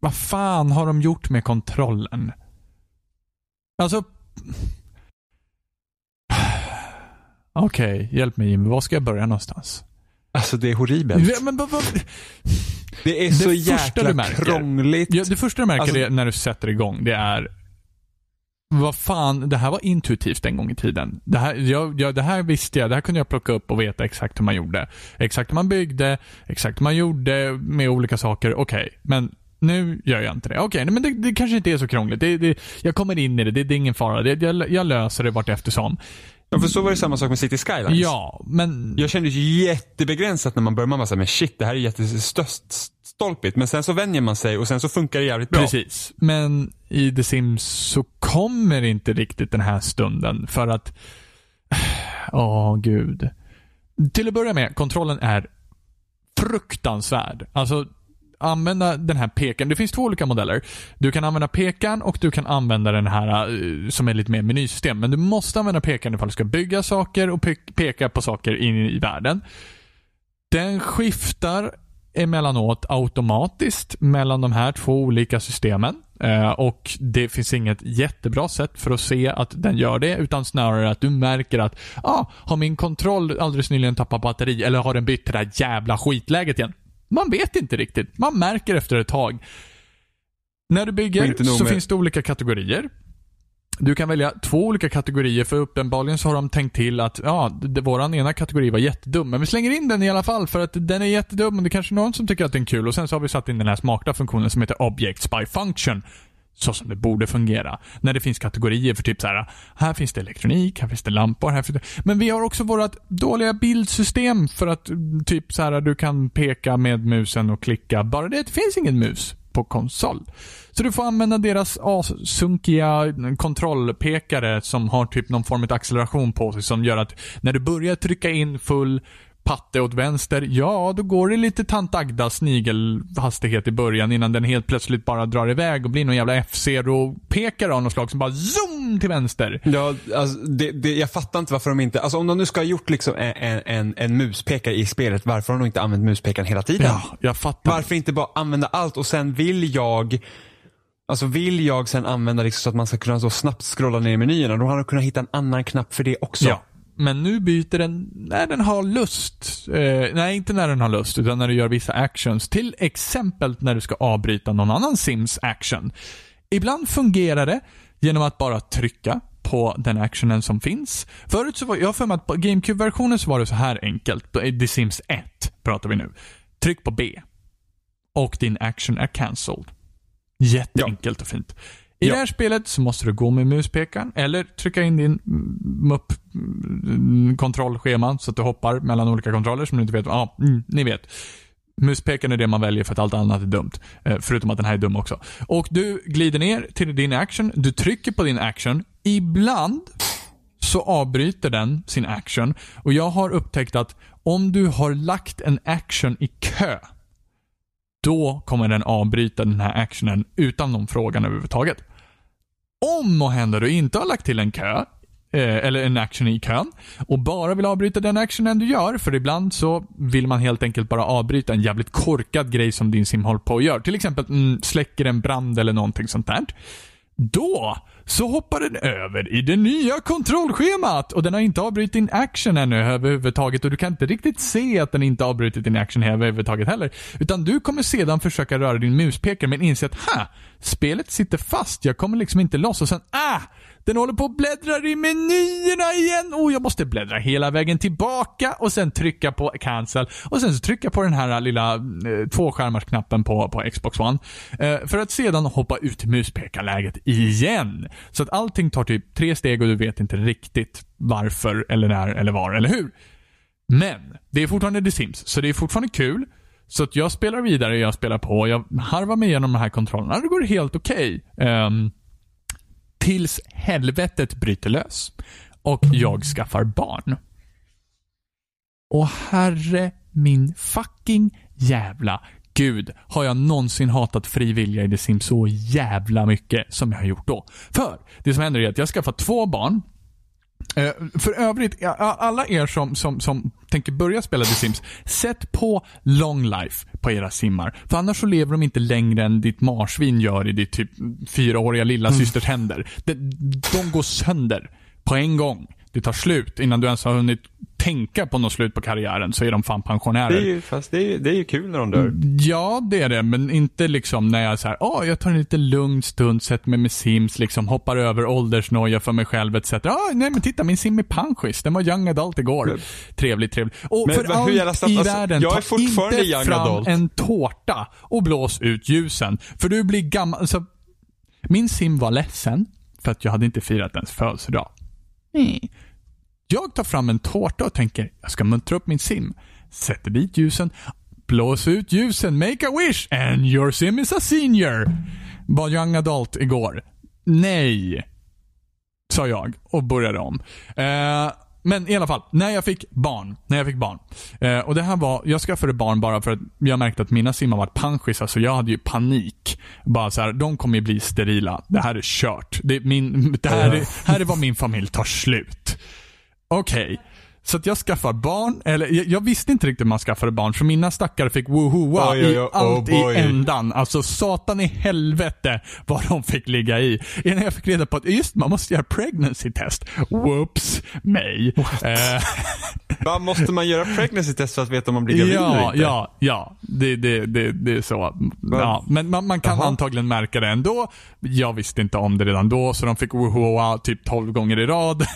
vad fan har de gjort med kontrollen? Alltså... *sighs* Okej, okay, hjälp mig Jimmy. Var ska jag börja någonstans?
Alltså det är horribelt.
Ja, men.
Det är det så jäkla märker, krångligt.
Ja, det första du märker alltså... när du sätter igång, det är vad fan, det här var intuitivt en gång i tiden. Det här, jag, jag, det här visste jag, det här kunde jag plocka upp och veta exakt hur man gjorde. Exakt hur man byggde, exakt hur man gjorde med olika saker. Okej, okay. men nu gör jag inte det. Okej, okay, men det, det, kanske inte är så krångligt. Det, det, jag kommer in i det, det, är ingen fara. Det, jag, jag löser det vart eftersom.
Ja, för så var det samma sak med City Skylines.
Ja, men...
Jag kände ju jättebegränsat när man började. Man var såhär, men shit, det här är stolpigt Men sen så vänjer man sig och sen så funkar det jävligt bra.
Precis. Men i The Sims så kommer inte riktigt den här stunden för att... *sighs* Åh, oh, gud. Till att börja med, kontrollen är fruktansvärd. Alltså, använda den här pekaren. Det finns två olika modeller. Du kan använda pekaren och du kan använda den här eh, som är lite mer menysystem. Men du måste använda pekaren ifall du ska bygga saker och pe peka på saker in i världen. Den skiftar emellanåt automatiskt mellan de här två olika systemen. Uh, och det finns inget jättebra sätt för att se att den gör det, utan snarare att du märker att ah, har min kontroll alldeles nyligen tappat batteri eller har den bytt till det här jävla skitläget igen? Man vet inte riktigt. Man märker efter ett tag. När du bygger så med... finns det olika kategorier. Du kan välja två olika kategorier för uppenbarligen så har de tänkt till att ja, det, våran ena kategori var jättedum, men vi slänger in den i alla fall för att den är jättedum och det är kanske någon som tycker att den är kul och sen så har vi satt in den här smarta funktionen som heter Objects by Function så som det borde fungera. När det finns kategorier för typ så här, här finns det elektronik, här finns det lampor, här finns det... Men vi har också vårt dåliga bildsystem för att mm, typ så här, du kan peka med musen och klicka. Bara det, det finns ingen mus på konsol. Så du får använda deras asunkiga kontrollpekare som har typ någon form av acceleration på sig som gör att när du börjar trycka in full patte åt vänster, ja då går det lite tant Agda snigelhastighet i början innan den helt plötsligt bara drar iväg och blir någon jävla F-Zero-pekare av något slag som bara zoom till vänster.
Ja, alltså, det, det, jag fattar inte varför de inte, alltså om de nu ska ha gjort liksom en, en, en muspekare i spelet, varför har de inte använt muspekaren hela tiden?
Ja, jag fattar.
Varför inte bara använda allt och sen vill jag Alltså vill jag sen använda liksom så att man ska kunna så snabbt scrolla ner i menyerna, då hade jag kunnat hitta en annan knapp för det också.
Ja, men nu byter den när den har lust. Eh, nej, inte när den har lust, utan när du gör vissa actions. Till exempel när du ska avbryta någon annan Sims action. Ibland fungerar det genom att bara trycka på den actionen som finns. Förut så var, jag har för mig att på GameCube-versionen så var det så här enkelt. På eh, The Sims 1 pratar vi nu. Tryck på B. Och din action är cancelled. Jätteenkelt ja. och fint. I ja. det här spelet så måste du gå med muspekaren eller trycka in din mupp kontrollschema så att du hoppar mellan olika kontroller som du inte vet. Ja, mm, ni vet. Muspekaren är det man väljer för att allt annat är dumt. Eh, förutom att den här är dum också. Och du glider ner till din action. Du trycker på din action. Ibland så avbryter den sin action. Och jag har upptäckt att om du har lagt en action i kö, då kommer den avbryta den här actionen utan någon frågan överhuvudtaget. Om och händer du inte har lagt till en kö, eh, eller en action i kön, och bara vill avbryta den actionen du gör, för ibland så vill man helt enkelt bara avbryta en jävligt korkad grej som din sim håller på och gör. Till exempel mm, släcker en brand eller någonting sånt där. Då så hoppar den över i det nya kontrollschemat och den har inte avbrutit din action ännu överhuvudtaget och du kan inte riktigt se att den inte avbrutit din action överhuvudtaget heller. Utan du kommer sedan försöka röra din muspekare men inse att ha, spelet sitter fast, jag kommer liksom inte loss och sen ah, den håller på och bläddrar i menyerna igen. Oh, jag måste bläddra hela vägen tillbaka och sen trycka på cancel. Och sen så trycka på den här lilla eh, tvåskärmarsknappen på, på Xbox One. Eh, för att sedan hoppa ut till muspekarläget igen. Så att allting tar typ tre steg och du vet inte riktigt varför, eller när, eller var, eller hur. Men, det är fortfarande The Sims, så det är fortfarande kul. Så att jag spelar vidare, jag spelar på, jag harvar mig igenom de här kontrollerna. Det går helt okej. Okay. Um, tills helvetet bryter lös och jag skaffar barn. Och herre min fucking jävla gud har jag någonsin hatat frivilliga i The Sims så jävla mycket som jag har gjort då. För det som händer är att jag skaffar två barn för övrigt, alla er som, som, som tänker börja spela The Sims, sätt på long life på era simmar. För annars så lever de inte längre än ditt marsvin gör i ditt typ fyraåriga lilla mm. systers händer. De, de går sönder på en gång. Det tar slut innan du ens har hunnit tänka på något slut på karriären så är de fan pensionärer.
Det är ju, fast det är det är ju kul när de dör.
Ja, det är det. Men inte liksom när jag så åh, jag tar en lite lugn stund, sätter mig med Sims, liksom hoppar över åldersnoja för mig själv etc. Ah, nej men titta, min sim är panschis. Den var young adult igår. Men, trevligt, trevligt. Och men, för men, allt i alltså, världen, jag är fortfarande ta inte fram adult. en tårta och blås ut ljusen. För du blir gammal. Alltså, min sim var ledsen för att jag hade inte firat ens födelsedag. Mm. Jag tar fram en tårta och tänker, jag ska muntra upp min sim. Sätter dit ljusen, blåser ut ljusen, make a wish and your sim is a senior. Var young adult igår. Nej, sa jag och började om. Eh, men i alla fall, när jag fick barn. När jag fick barn. Eh, och det här var, jag skaffade barn bara för att jag märkte att mina simmar var panschisar så jag hade ju panik. Bara så här, de kommer ju bli sterila. Det här är kört. Det, min, det här, är, här är vad min familj tar slut. Okej. Okay. Så jag skaffar barn, eller jag, jag, visste inte riktigt hur man skaffade barn för mina stackare fick wohoa oj, i allt oh i ändan. Alltså satan i helvete vad de fick ligga i. Innan jag fick reda på att just man måste göra pregnancy test. Whoops, mig.
Eh. måste man göra pregnancy test för att veta om man blir gravid
ja,
eller inte?
Ja, ja. Det, det, det, det är så. Ja, men man, man kan Aha. antagligen märka det ändå. Jag visste inte om det redan då så de fick wohoa typ 12 gånger i rad.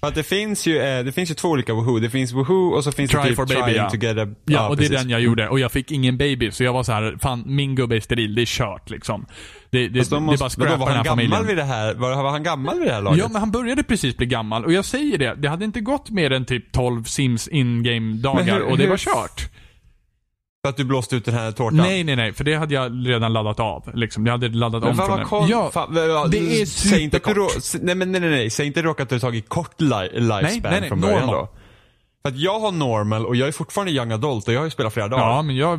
För det finns ju, eh, det finns ju två olika olika Woohoo. Det finns Woohoo och så finns
Try
det typ
for baby,
Trying
ja.
to get a...
Ja, ja och precis. det är den jag gjorde. Och jag fick ingen baby. Så jag var så här, fan min gubbe är steril. Det är kört liksom. Det, det,
de måste, det bara att den här gammal vid det här, var, var han gammal vid det här laget?
Ja, men han började precis bli gammal. Och jag säger det, det hade inte gått mer än typ 12 Sims in-game dagar och det var kört.
För att du blåste ut den här tårtan?
Nej, nej, nej. För det hade jag redan laddat av. Liksom. Jag hade laddat men om från den.
Kon... Ja, fan, det är superkort. Nej, men nej, nej, nej. Säg inte råkat att du tagit kort li lifespan nej, nej, nej, från början normal. då. För att jag har normal och jag är fortfarande young adult och jag har ju spelat flera dagar.
Ja, men jag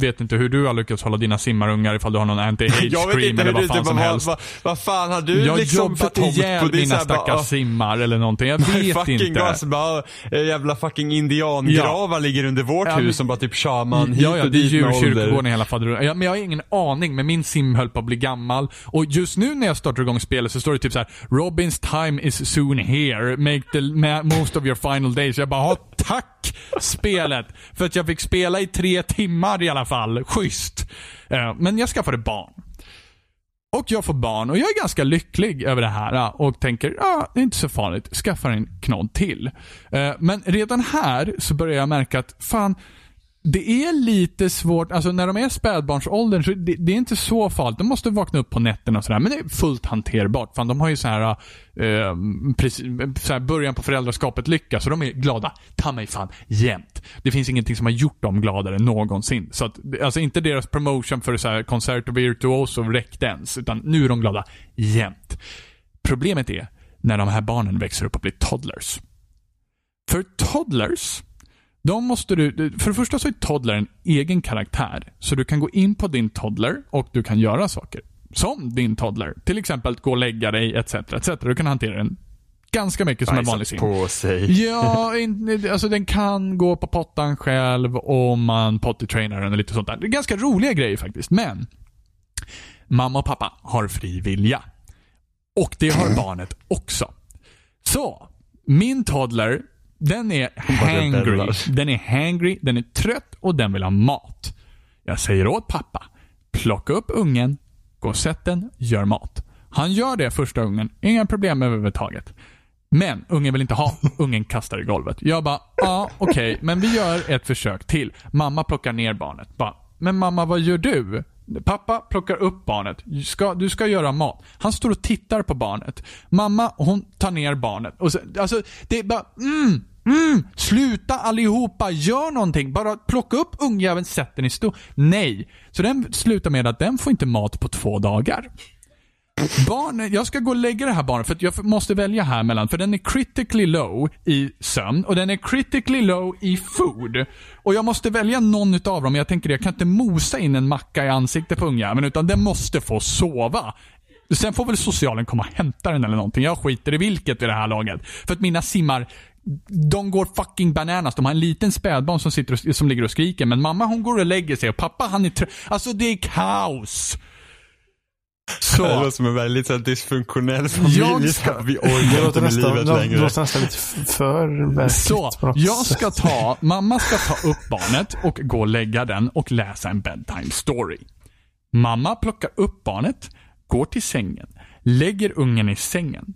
vet inte hur du har lyckats hålla dina simmarungar ifall du har någon *laughs* anti-age cream eller vad fan som helst.
Vad, vad fan har du
jag
liksom
jobbat ihjäl mina stackars bara, simmar eller någonting. Jag *laughs* vet
fucking
inte.
Gas, bara, eh, jävla fucking indiangravar ja. ligger under vårt ja, hus som bara typ shaman hit
Ja, ja, det är djurkyrkogården i hela faderullan. Ja, men jag har ingen aning, men min sim höll på att bli gammal. Och just nu när jag startar igång spelet så står det typ så här: Robins time is soon here. Make the most of your final days. Jag bara, tack spelet för att jag fick spela i tre timmar i alla fall. Schysst. Eh, men jag skaffade barn. Och jag får barn och jag är ganska lycklig över det här eh, och tänker, ja, ah, det är inte så farligt. Skaffar en knodd till. Eh, men redan här så börjar jag märka att, fan, det är lite svårt, alltså när de är spädbarnsåldern så det, det är inte så farligt. De måste vakna upp på nätterna och sådär, men det är fullt hanterbart. Fan, de har ju så här, eh, precis, så här början på föräldraskapet lyckas, så de är glada, ta mig fan, jämt. Det finns ingenting som har gjort dem gladare någonsin. Så att, alltså inte deras promotion för så här Concerto Virtuoso räckte ens, utan nu är de glada jämt. Problemet är när de här barnen växer upp och blir toddlers. För toddlers de måste du, för det första så är toddler en egen karaktär. Så du kan gå in på din toddler och du kan göra saker. Som din toddler. Till exempel att gå och lägga dig etc. etc. Du kan hantera den ganska mycket som en vanlig sim.
på sig.
Ja, in, alltså den kan gå på pottan själv om man pottytrainar den och lite sånt där. Det är ganska roliga grejer faktiskt. Men mamma och pappa har fri vilja. Och det har barnet också. Så, min toddler den är hangry. Den är hangry, den är trött och den vill ha mat. Jag säger åt pappa, plocka upp ungen, gå och sätt den, gör mat. Han gör det första ungen, inga problem överhuvudtaget. Men ungen vill inte ha, ungen kastar i golvet. Jag bara, ja okej, okay, men vi gör ett försök till. Mamma plockar ner barnet. Bara, men mamma vad gör du? Pappa plockar upp barnet. Ska, du ska göra mat. Han står och tittar på barnet. Mamma, hon tar ner barnet. Och så, alltså, det är bara mm, mm, sluta allihopa, gör någonting. Bara plocka upp ungjäveln, sätt den i stol. Nej. Så den slutar med att den får inte mat på två dagar. Barnen, jag ska gå och lägga det här barnet för att jag måste välja här mellan, för den är critically low i sömn och den är critically low i food. Och jag måste välja någon utav dem. Jag tänker jag kan inte mosa in en macka i ansiktet på ungjäveln utan den måste få sova. Sen får väl socialen komma och hämta den eller någonting. Jag skiter i vilket i det här laget. För att mina simmar, de går fucking bananas. De har en liten spädbarn som, sitter och, som ligger och skriker. Men mamma hon går och lägger sig och pappa han är trött. Alltså det är kaos.
Så. Det låter som en väldigt så dysfunktionell familj. Jag ska, vi orkar inte med livet längre. Det
låter nästan lite för verkligt.
Så, jag ska ta, mamma ska ta upp barnet och gå och lägga den och läsa en bedtime story. Mamma plockar upp barnet, går till sängen, lägger ungen i sängen.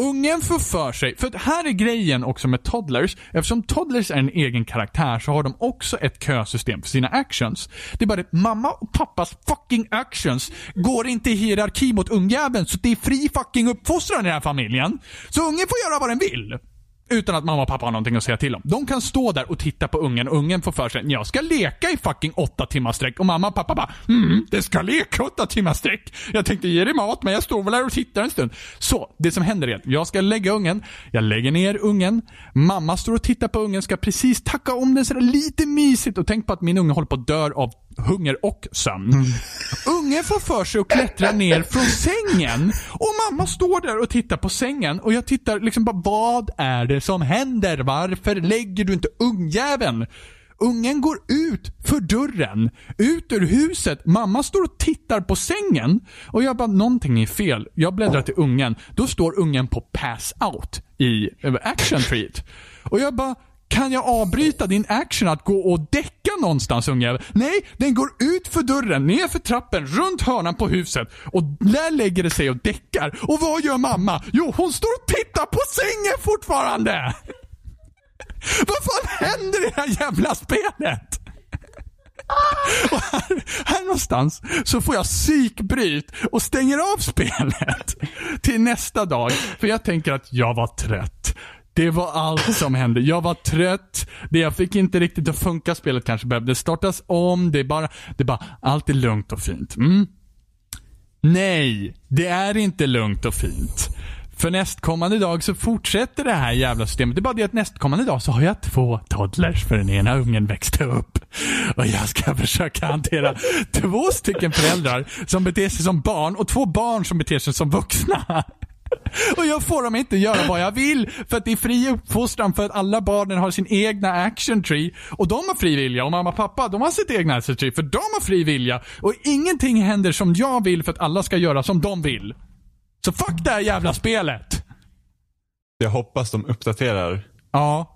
Ungen får för sig, för här är grejen också med toddlers. Eftersom toddlers är en egen karaktär så har de också ett kösystem för sina actions. Det är bara att mamma och pappas fucking actions går inte i hierarki mot ungjäveln så det är fri fucking uppfostran i den här familjen. Så ungen får göra vad den vill. Utan att mamma och pappa har någonting att säga till om. De kan stå där och titta på ungen och ungen får för sig jag ska leka i fucking åtta timmar sträck. Och mamma och pappa bara mm, det ska leka åtta timmar sträck. Jag tänkte ge dig mat men jag står väl här och tittar en stund. Så, det som händer är att jag ska lägga ungen, jag lägger ner ungen, mamma står och tittar på ungen, ska precis tacka om den sådär lite mysigt och tänk på att min unge håller på att dö av hunger och sömn. Mm. Ungen får för sig att klättra ner från sängen. Och mamma står där och tittar på sängen och jag tittar liksom bara, vad är det som händer? Varför lägger du inte ungjäveln? Ungen går ut för dörren, ut ur huset. Mamma står och tittar på sängen. Och jag bara, någonting är fel. Jag bläddrar till ungen. Då står ungen på pass out i action treat. Och jag bara, kan jag avbryta din action att gå och däcka någonstans ungjävel? Nej, den går ut för dörren, ner för trappen, runt hörnan på huset och där lägger det sig och däckar. Och vad gör mamma? Jo, hon står och tittar på sängen fortfarande! *laughs* vad fan händer i det här jävla spelet? *laughs* Och här, här någonstans så får jag psykbryt och stänger av spelet *laughs* till nästa dag. För jag tänker att jag var trött. Det var allt som hände. Jag var trött. Det jag fick inte riktigt att funka. Spelet kanske behövde startas om. Det är bara, det är bara, allt är lugnt och fint. Mm. Nej, det är inte lugnt och fint. För nästkommande dag så fortsätter det här jävla systemet. Det är bara det att nästkommande dag så har jag två toddlers för den ena ungen växte upp. Och jag ska *laughs* försöka hantera två stycken föräldrar som beter sig som barn och två barn som beter sig som vuxna. Och jag får dem inte göra vad jag vill för att det är fri uppfostran för att alla barnen har sin egna action tree och de har fri vilja och mamma och pappa de har sitt egna action tree för de har fri vilja och ingenting händer som jag vill för att alla ska göra som de vill. Så fuck det här jävla spelet!
Jag hoppas de uppdaterar
Ja.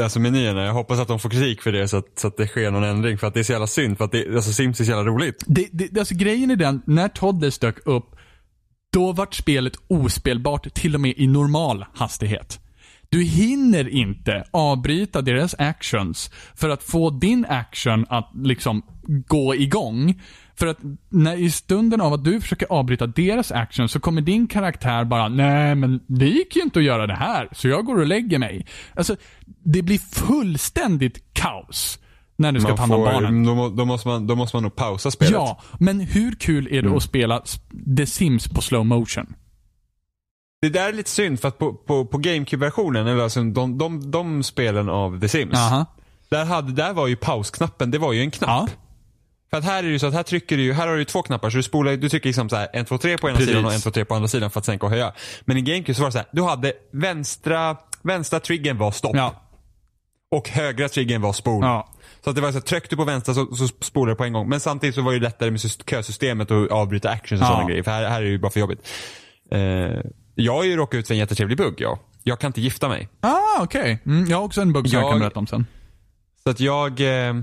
Alltså menyerna. Jag hoppas att de får kritik för det så att, så att det sker någon ändring. För att det är så jävla synd. För att det, alltså Sims är så jävla roligt.
Det, det, alltså grejen är den, när Toddlers dök upp då vart spelet ospelbart till och med i normal hastighet. Du hinner inte avbryta deras actions för att få din action att liksom gå igång. För att när, i stunden av att du försöker avbryta deras action så kommer din karaktär bara Nej men det gick ju inte att göra det här, så jag går och lägger mig. Alltså, det blir fullständigt kaos. När du ska ta hand om barnen.
Då, då, måste man, då måste man nog pausa spelet.
Ja, men hur kul är det mm. att spela The Sims på slow motion?
Det där är lite synd för att på, på, på GameCube-versionen, eller alltså de, de, de spelen av The Sims.
Aha.
Där, hade, där var ju pausknappen, det var ju en knapp. Ja. För att här är det ju så att här trycker du här har du två knappar så du spolar, du trycker liksom så här 1, 2, 3 på ena Precis. sidan och 1, 2, 3 på andra sidan för att sänka och höja. Men i GameCube så var det så här, du hade vänstra, vänstra triggern var stopp.
Ja.
Och högra triggern var spol.
Ja.
Så att det var så att tryckte du på vänstra så, så spolade du på en gång. Men samtidigt så var det lättare med kösystemet att avbryta actions och ja. sådana grejer. För här, här är det ju bara för jobbigt. Uh, jag har ju råkat ut för en jättetrevlig bugg, ja. Jag kan inte gifta mig.
Ah, okej. Okay. Mm, jag har också en bugg som jag, jag kan berätta om sen.
Så att jag, eh,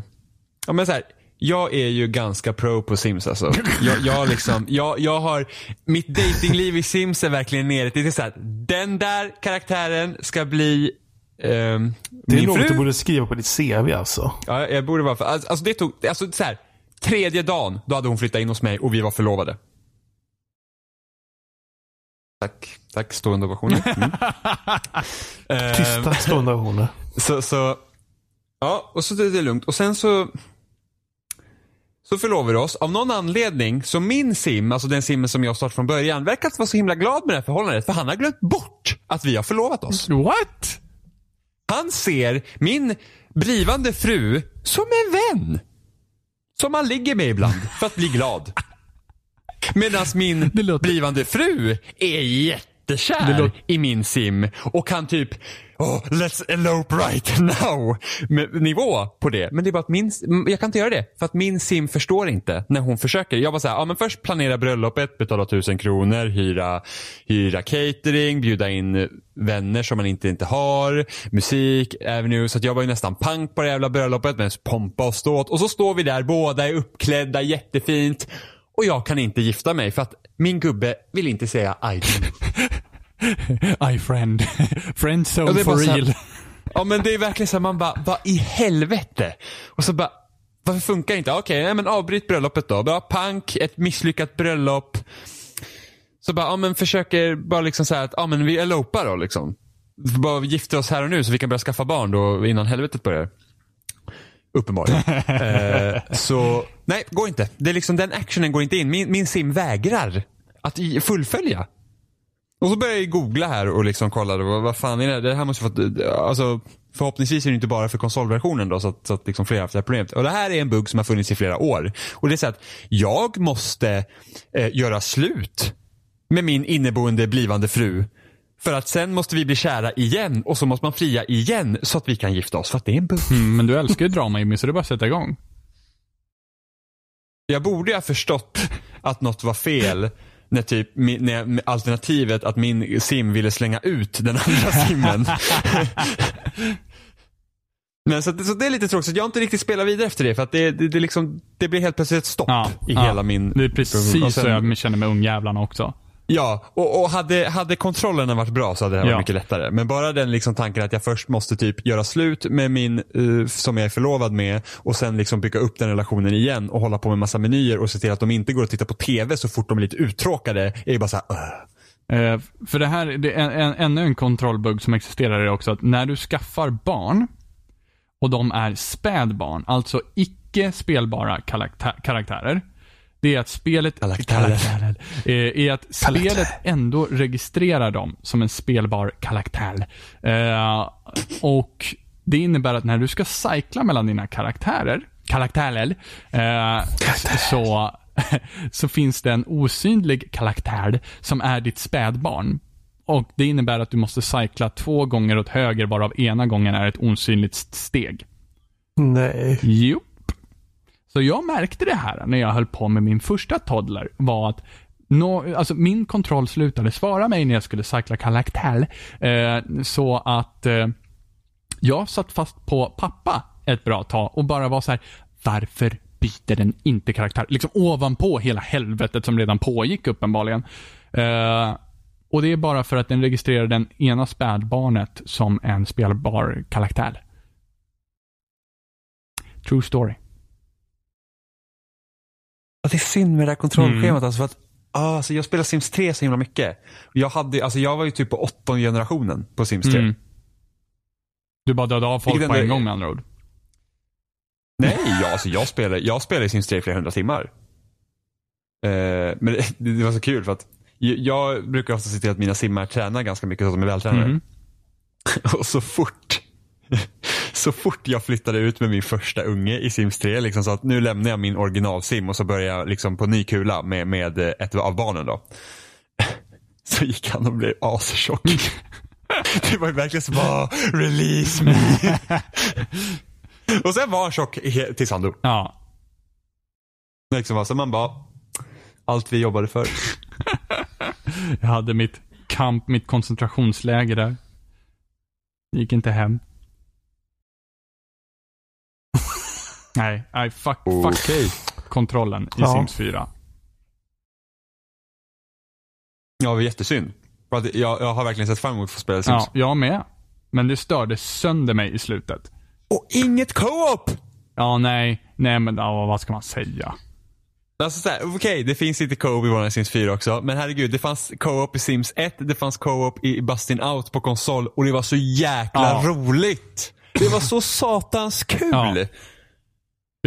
ja men så här, jag är ju ganska pro på Sims alltså. Jag, jag, liksom, jag, jag har, mitt datingliv i Sims är verkligen nere till så här, den där karaktären ska bli Um,
det är något fru... du borde skriva på ditt CV alltså.
Ja, jag borde vara för, alltså, alltså det tog, alltså så här, tredje dagen, då hade hon flyttat in hos mig och vi var förlovade. Tack, tack stående ovationer. *laughs*
Mm. Tysta stående ovationer.
Så, så, ja, och så det är det lugnt. Och sen så så förlovar vi oss. Av någon anledning, så min sim, alltså den simmen som jag startade från början, verkar inte vara så himla glad med det här förhållandet. För han har glömt bort att vi har förlovat oss.
What?
Han ser min blivande fru som en vän. Som man ligger med ibland för att bli glad. Medan min blivande fru är jättekär i min sim och kan typ oh, let's elope right now. Med nivå på det. Men det är bara att min, jag kan inte göra det. För att min sim förstår inte när hon försöker. Jag bara säger, ja men först planera bröllopet, betala tusen kronor, hyra, hyra catering, bjuda in vänner som man inte, inte har, musik, avenue. Så att jag var ju nästan pank på det jävla bröllopet med pompa och ståt. Och så står vi där, båda är uppklädda jättefint. Och jag kan inte gifta mig för att min gubbe vill inte säga I do. *laughs* *laughs*
I friend. *laughs* Friend zone ja, for real. Här,
ja men det är verkligen så man bara, vad i helvete? Och så bara, varför funkar det inte? Okej, okay, men avbryt bröllopet då. Bara pank, ett misslyckat bröllop. Så bara, ja men försöker bara liksom säga att, ja men vi elopar då liksom. Bara gifter oss här och nu så vi kan börja skaffa barn då innan helvetet börjar. Uppenbarligen. *laughs* eh, så, nej, går inte. Det är liksom, den actionen går inte in. Min, min sim vägrar att fullfölja. Och så började jag googla här och liksom kollade vad, vad fan är det? Det här måste fått, alltså förhoppningsvis är det inte bara för konsolversionen då så att, så att liksom flera har haft det här problemet. Och det här är en bugg som har funnits i flera år. Och det är så att jag måste eh, göra slut med min inneboende blivande fru. För att sen måste vi bli kära igen och så måste man fria igen så att vi kan gifta oss. För att det är en bugg.
Mm, men du älskar ju drama Jimmy, så det är bara att sätta igång.
Jag borde ha förstått att något var fel när typ när alternativet att min sim ville slänga ut den andra *laughs* simmen. *laughs* Men så, så det är lite tråkigt, jag har inte riktigt spelat vidare efter det för att det, det, det, liksom, det blir helt plötsligt ett stopp ja, i ja. hela min...
Det är precis sen, så jag känner med ungjävlarna också.
Ja, och, och hade, hade kontrollerna varit bra så hade det här ja. varit mycket lättare. Men bara den liksom tanken att jag först måste typ göra slut med min uh, som jag är förlovad med och sen liksom bygga upp den relationen igen och hålla på med massa menyer och se till att de inte går och tittar på tv så fort de är lite uttråkade. är ju bara såhär, uh.
uh, För det här, det är en, en, ännu en kontrollbugg som existerar är också att när du skaffar barn och de är spädbarn, alltså icke spelbara karaktärer det är att spelet,
karaktär.
Eh, är att spelet ändå registrerar dem som en spelbar karaktär. Eh, och det innebär att när du ska cykla mellan dina karaktärer, karaktärer, eh, så, *laughs* så finns det en osynlig karaktär som är ditt spädbarn. Och det innebär att du måste cykla två gånger åt höger varav ena gången är ett osynligt steg.
Nej.
Jo. Så jag märkte det här när jag höll på med min första toddler, var att No, alltså min kontroll slutade svara mig när jag skulle cykla karaktär. Eh, så att eh, jag satt fast på pappa ett bra tag och bara var så här, varför byter den inte karaktär? Liksom ovanpå hela helvetet som redan pågick uppenbarligen. Eh, Och det är bara för att den registrerar den ena spädbarnet som en spelbar karaktär. True story
det är synd med det här kontrollschemat. Mm. Alltså för att, alltså jag spelar Sims 3 så himla mycket. Jag, hade, alltså jag var ju typ på åttonde generationen på Sims 3. Mm.
Du bara dödade av folk på en gång med andra ord.
Nej, jag, alltså jag spelar, jag spelar i Sims 3 i flera hundra timmar. Eh, men det, *laughs* det, var så kul för att jag brukar ofta se till att mina simmar tränar ganska mycket så att de är vältränade. Mm. *laughs* Och så fort så fort jag flyttade ut med min första unge i Sims 3, liksom, så att nu lämnar jag min originalsim och så börjar jag liksom på ny kula med, med ett av barnen då. *laughs* Så gick han och blev astjock. *laughs* Det var ju verkligen så bara, release me. *laughs* och sen var han tjock tills han dog.
Ja.
Liksom, alltså man bara, allt vi jobbade för.
jag hade mitt kamp, mitt koncentrationsläger där. Gick inte hem. Nej, nej fuck, fuck okay. kontrollen i ja. Sims 4.
Ja, det var jättesynd. För att jag, jag har verkligen sett fram emot att få spela Sims.
Ja, jag med. Men det störde sönder mig i slutet.
Och inget co-op!
Ja, nej. Nej, men ja, vad ska man säga?
Alltså okej, okay, det finns inte co-op i vanliga Sims 4 också. Men herregud, det fanns co-op i Sims 1, det fanns co-op i Bustin Out på konsol och det var så jäkla ja. roligt. Det var så satans kul. Ja.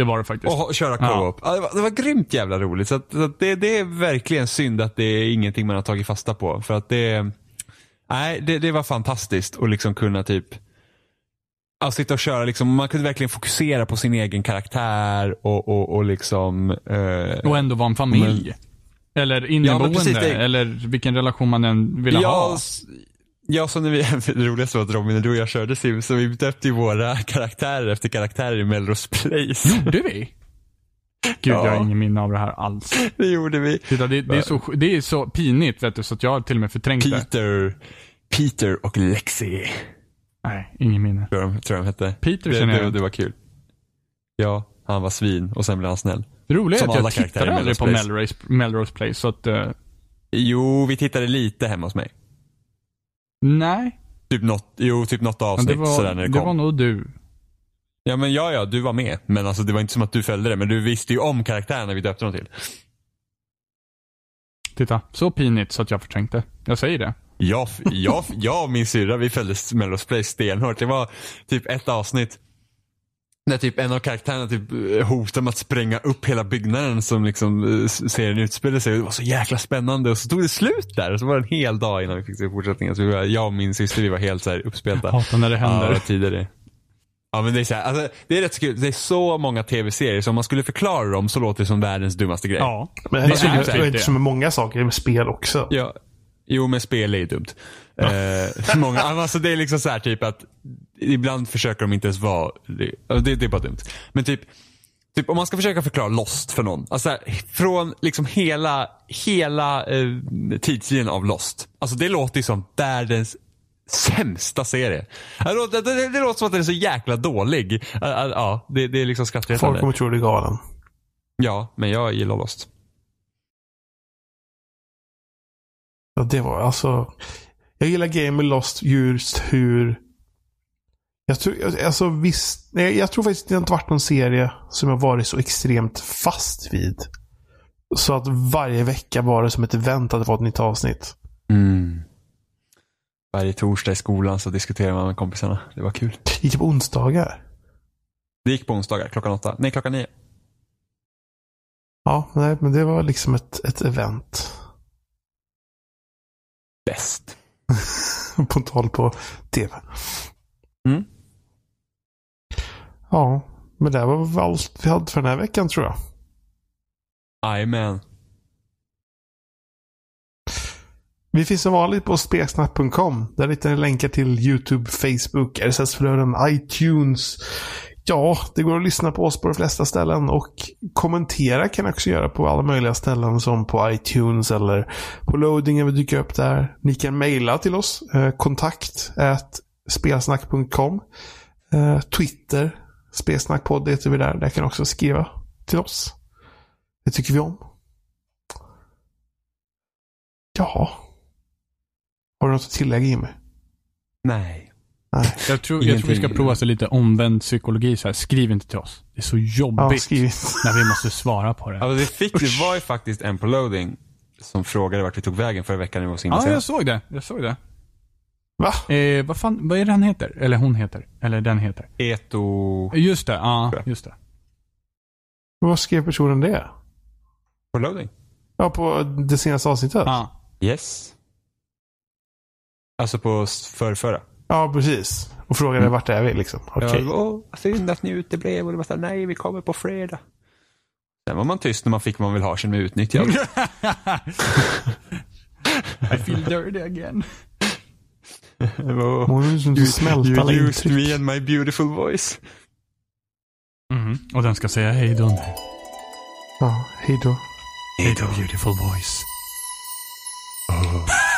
Det var det faktiskt.
Och köra co-op. Ja. det, var, det var grymt jävla roligt. Så, att, så att det, det, är verkligen synd att det är ingenting man har tagit fasta på. För att det, nej, det, det var fantastiskt att liksom kunna typ Alltså sitta och köra, liksom, man kunde verkligen fokusera på sin egen karaktär och, och, och liksom... Eh,
och ändå vara en familj. Men, eller inneboende, ja, precis, eller vilken relation man än ville ja, ha.
Ja, så när vi, *laughs* det roligaste var att Robin du och jag körde Sims, så vi döpte ju våra karaktärer efter karaktärer i Melrose Place.
Gjorde vi? Gud, ja. jag har ingen minne av det här alls.
Det gjorde vi.
Titta, det, det, är så, det är så pinigt, vet du, så att jag till och med förträngt
Peter, det. Peter och Lexi.
Nej, ingen minne.
Tror jag, tror jag de hette.
Peter känner jag.
Det, det var kul. Ja, han var svin och sen blev han snäll.
Det roliga är att jag tittade aldrig på Melrose, Melrose Place, så att... Uh...
Jo, vi tittade lite hemma hos mig.
Nej.
Typ något, jo, typ något avsnitt var, sådär när det,
det kom. Det var nog du.
Ja, men ja, ja, du var med. Men alltså det var inte som att du följde det. Men du visste ju om karaktärerna vi döpte dem till.
Titta, så pinigt så att jag förträngte. Jag säger det.
Jag, jag, jag och min syrra, vi följde Melrose Place stenhårt. Det var typ ett avsnitt när typ en av karaktärerna typ eh, hotar med att spränga upp hela byggnaden som liksom eh, serien utspelar sig. Det var så jäkla spännande och så tog det slut där. Och så var det en hel dag innan vi fick se fortsättningen. Så vi var, jag och min syster vi var helt så här uppspelta.
Hatar när det händer.
Ja, tidigare. Ja men det är så här, alltså, det är rätt kul. Det är så många tv-serier, så om man skulle förklara dem så låter det som världens dummaste grej.
Ja, men det, det är, är, är, som med många saker med spel också.
Ja, Jo, men spel är ju dumt. Eh, *laughs* många, alltså det är liksom så här typ att ibland försöker de inte ens vara, det, det, det är bara dumt. Men typ, typ om man ska försöka förklara Lost för någon. Alltså här, från liksom hela, hela eh, tidslinjen av Lost. Alltså det låter ju som världens sämsta serie. Det låter, det, det låter som att den är så jäkla dålig. Ja, det, det är liksom skrattretande.
Folk kommer tro det är galen.
Ja, men jag gillar Lost.
Ja, det var alltså. Jag gillar Game med Lost just hur. Jag tror, alltså visst. Nej, jag tror faktiskt det inte varit någon serie som jag varit så extremt fast vid. Så att varje vecka var det som ett event att det var ett nytt avsnitt.
Mm. Varje torsdag i skolan så diskuterade man med kompisarna. Det var kul.
Det gick på onsdagar.
Det gick på onsdagar klockan åtta. Nej, klockan nio.
Ja, nej, men det var liksom ett, ett event
bäst. *laughs*
på tal på tv.
Mm.
Ja, men det var allt vi hade för den här veckan tror jag.
Jajamän.
Vi finns som vanligt på speksnack.com. Där hittar ni länkar till YouTube, Facebook, RSS-flöden, iTunes, Ja, det går att lyssna på oss på de flesta ställen och kommentera kan jag också göra på alla möjliga ställen som på iTunes eller på loadingen vi dyker upp där. Ni kan mejla till oss, eh, kontakt spelsnack.com. Eh, Twitter, spelsnackpodd heter vi där. Där kan ni också skriva till oss. Det tycker vi om. Ja. du något att tillägga Jimmy?
Nej.
Nej.
Jag tror, jag tror vi ska prova så lite omvänd psykologi. Så här. Skriv inte till oss. Det är så jobbigt
Ja,
när vi måste svara på det.
Alltså det, fick, det var ju faktiskt en på loading som frågade vart vi tog vägen förra veckan när vi var så
Ja, jag såg det. Jag såg det.
Va?
Eh, vad fan, vad är det han heter? Eller hon heter? Eller den heter?
Eto...
Just det, ja, just det.
Vad skrev personen det?
På loading?
Ja, på det senaste avsnittet?
Ja.
Yes. Alltså på förrförra.
Ja, precis. Och frågade
Mm.
vart är vi liksom. Okej.
Okay. Ja, åh, synd att ni uteblev. Och det var så här, nej vi kommer på fredag. Sen var man tyst när man fick vad man vill ha, kände mig utnyttjad. *laughs*
I feel dirty again. *laughs*
you, smälta
you used me and my beautiful voice.
Mm, och den ska säga hej då nu.
Ja, hej då.
Hej då beautiful voice. Oh. *laughs*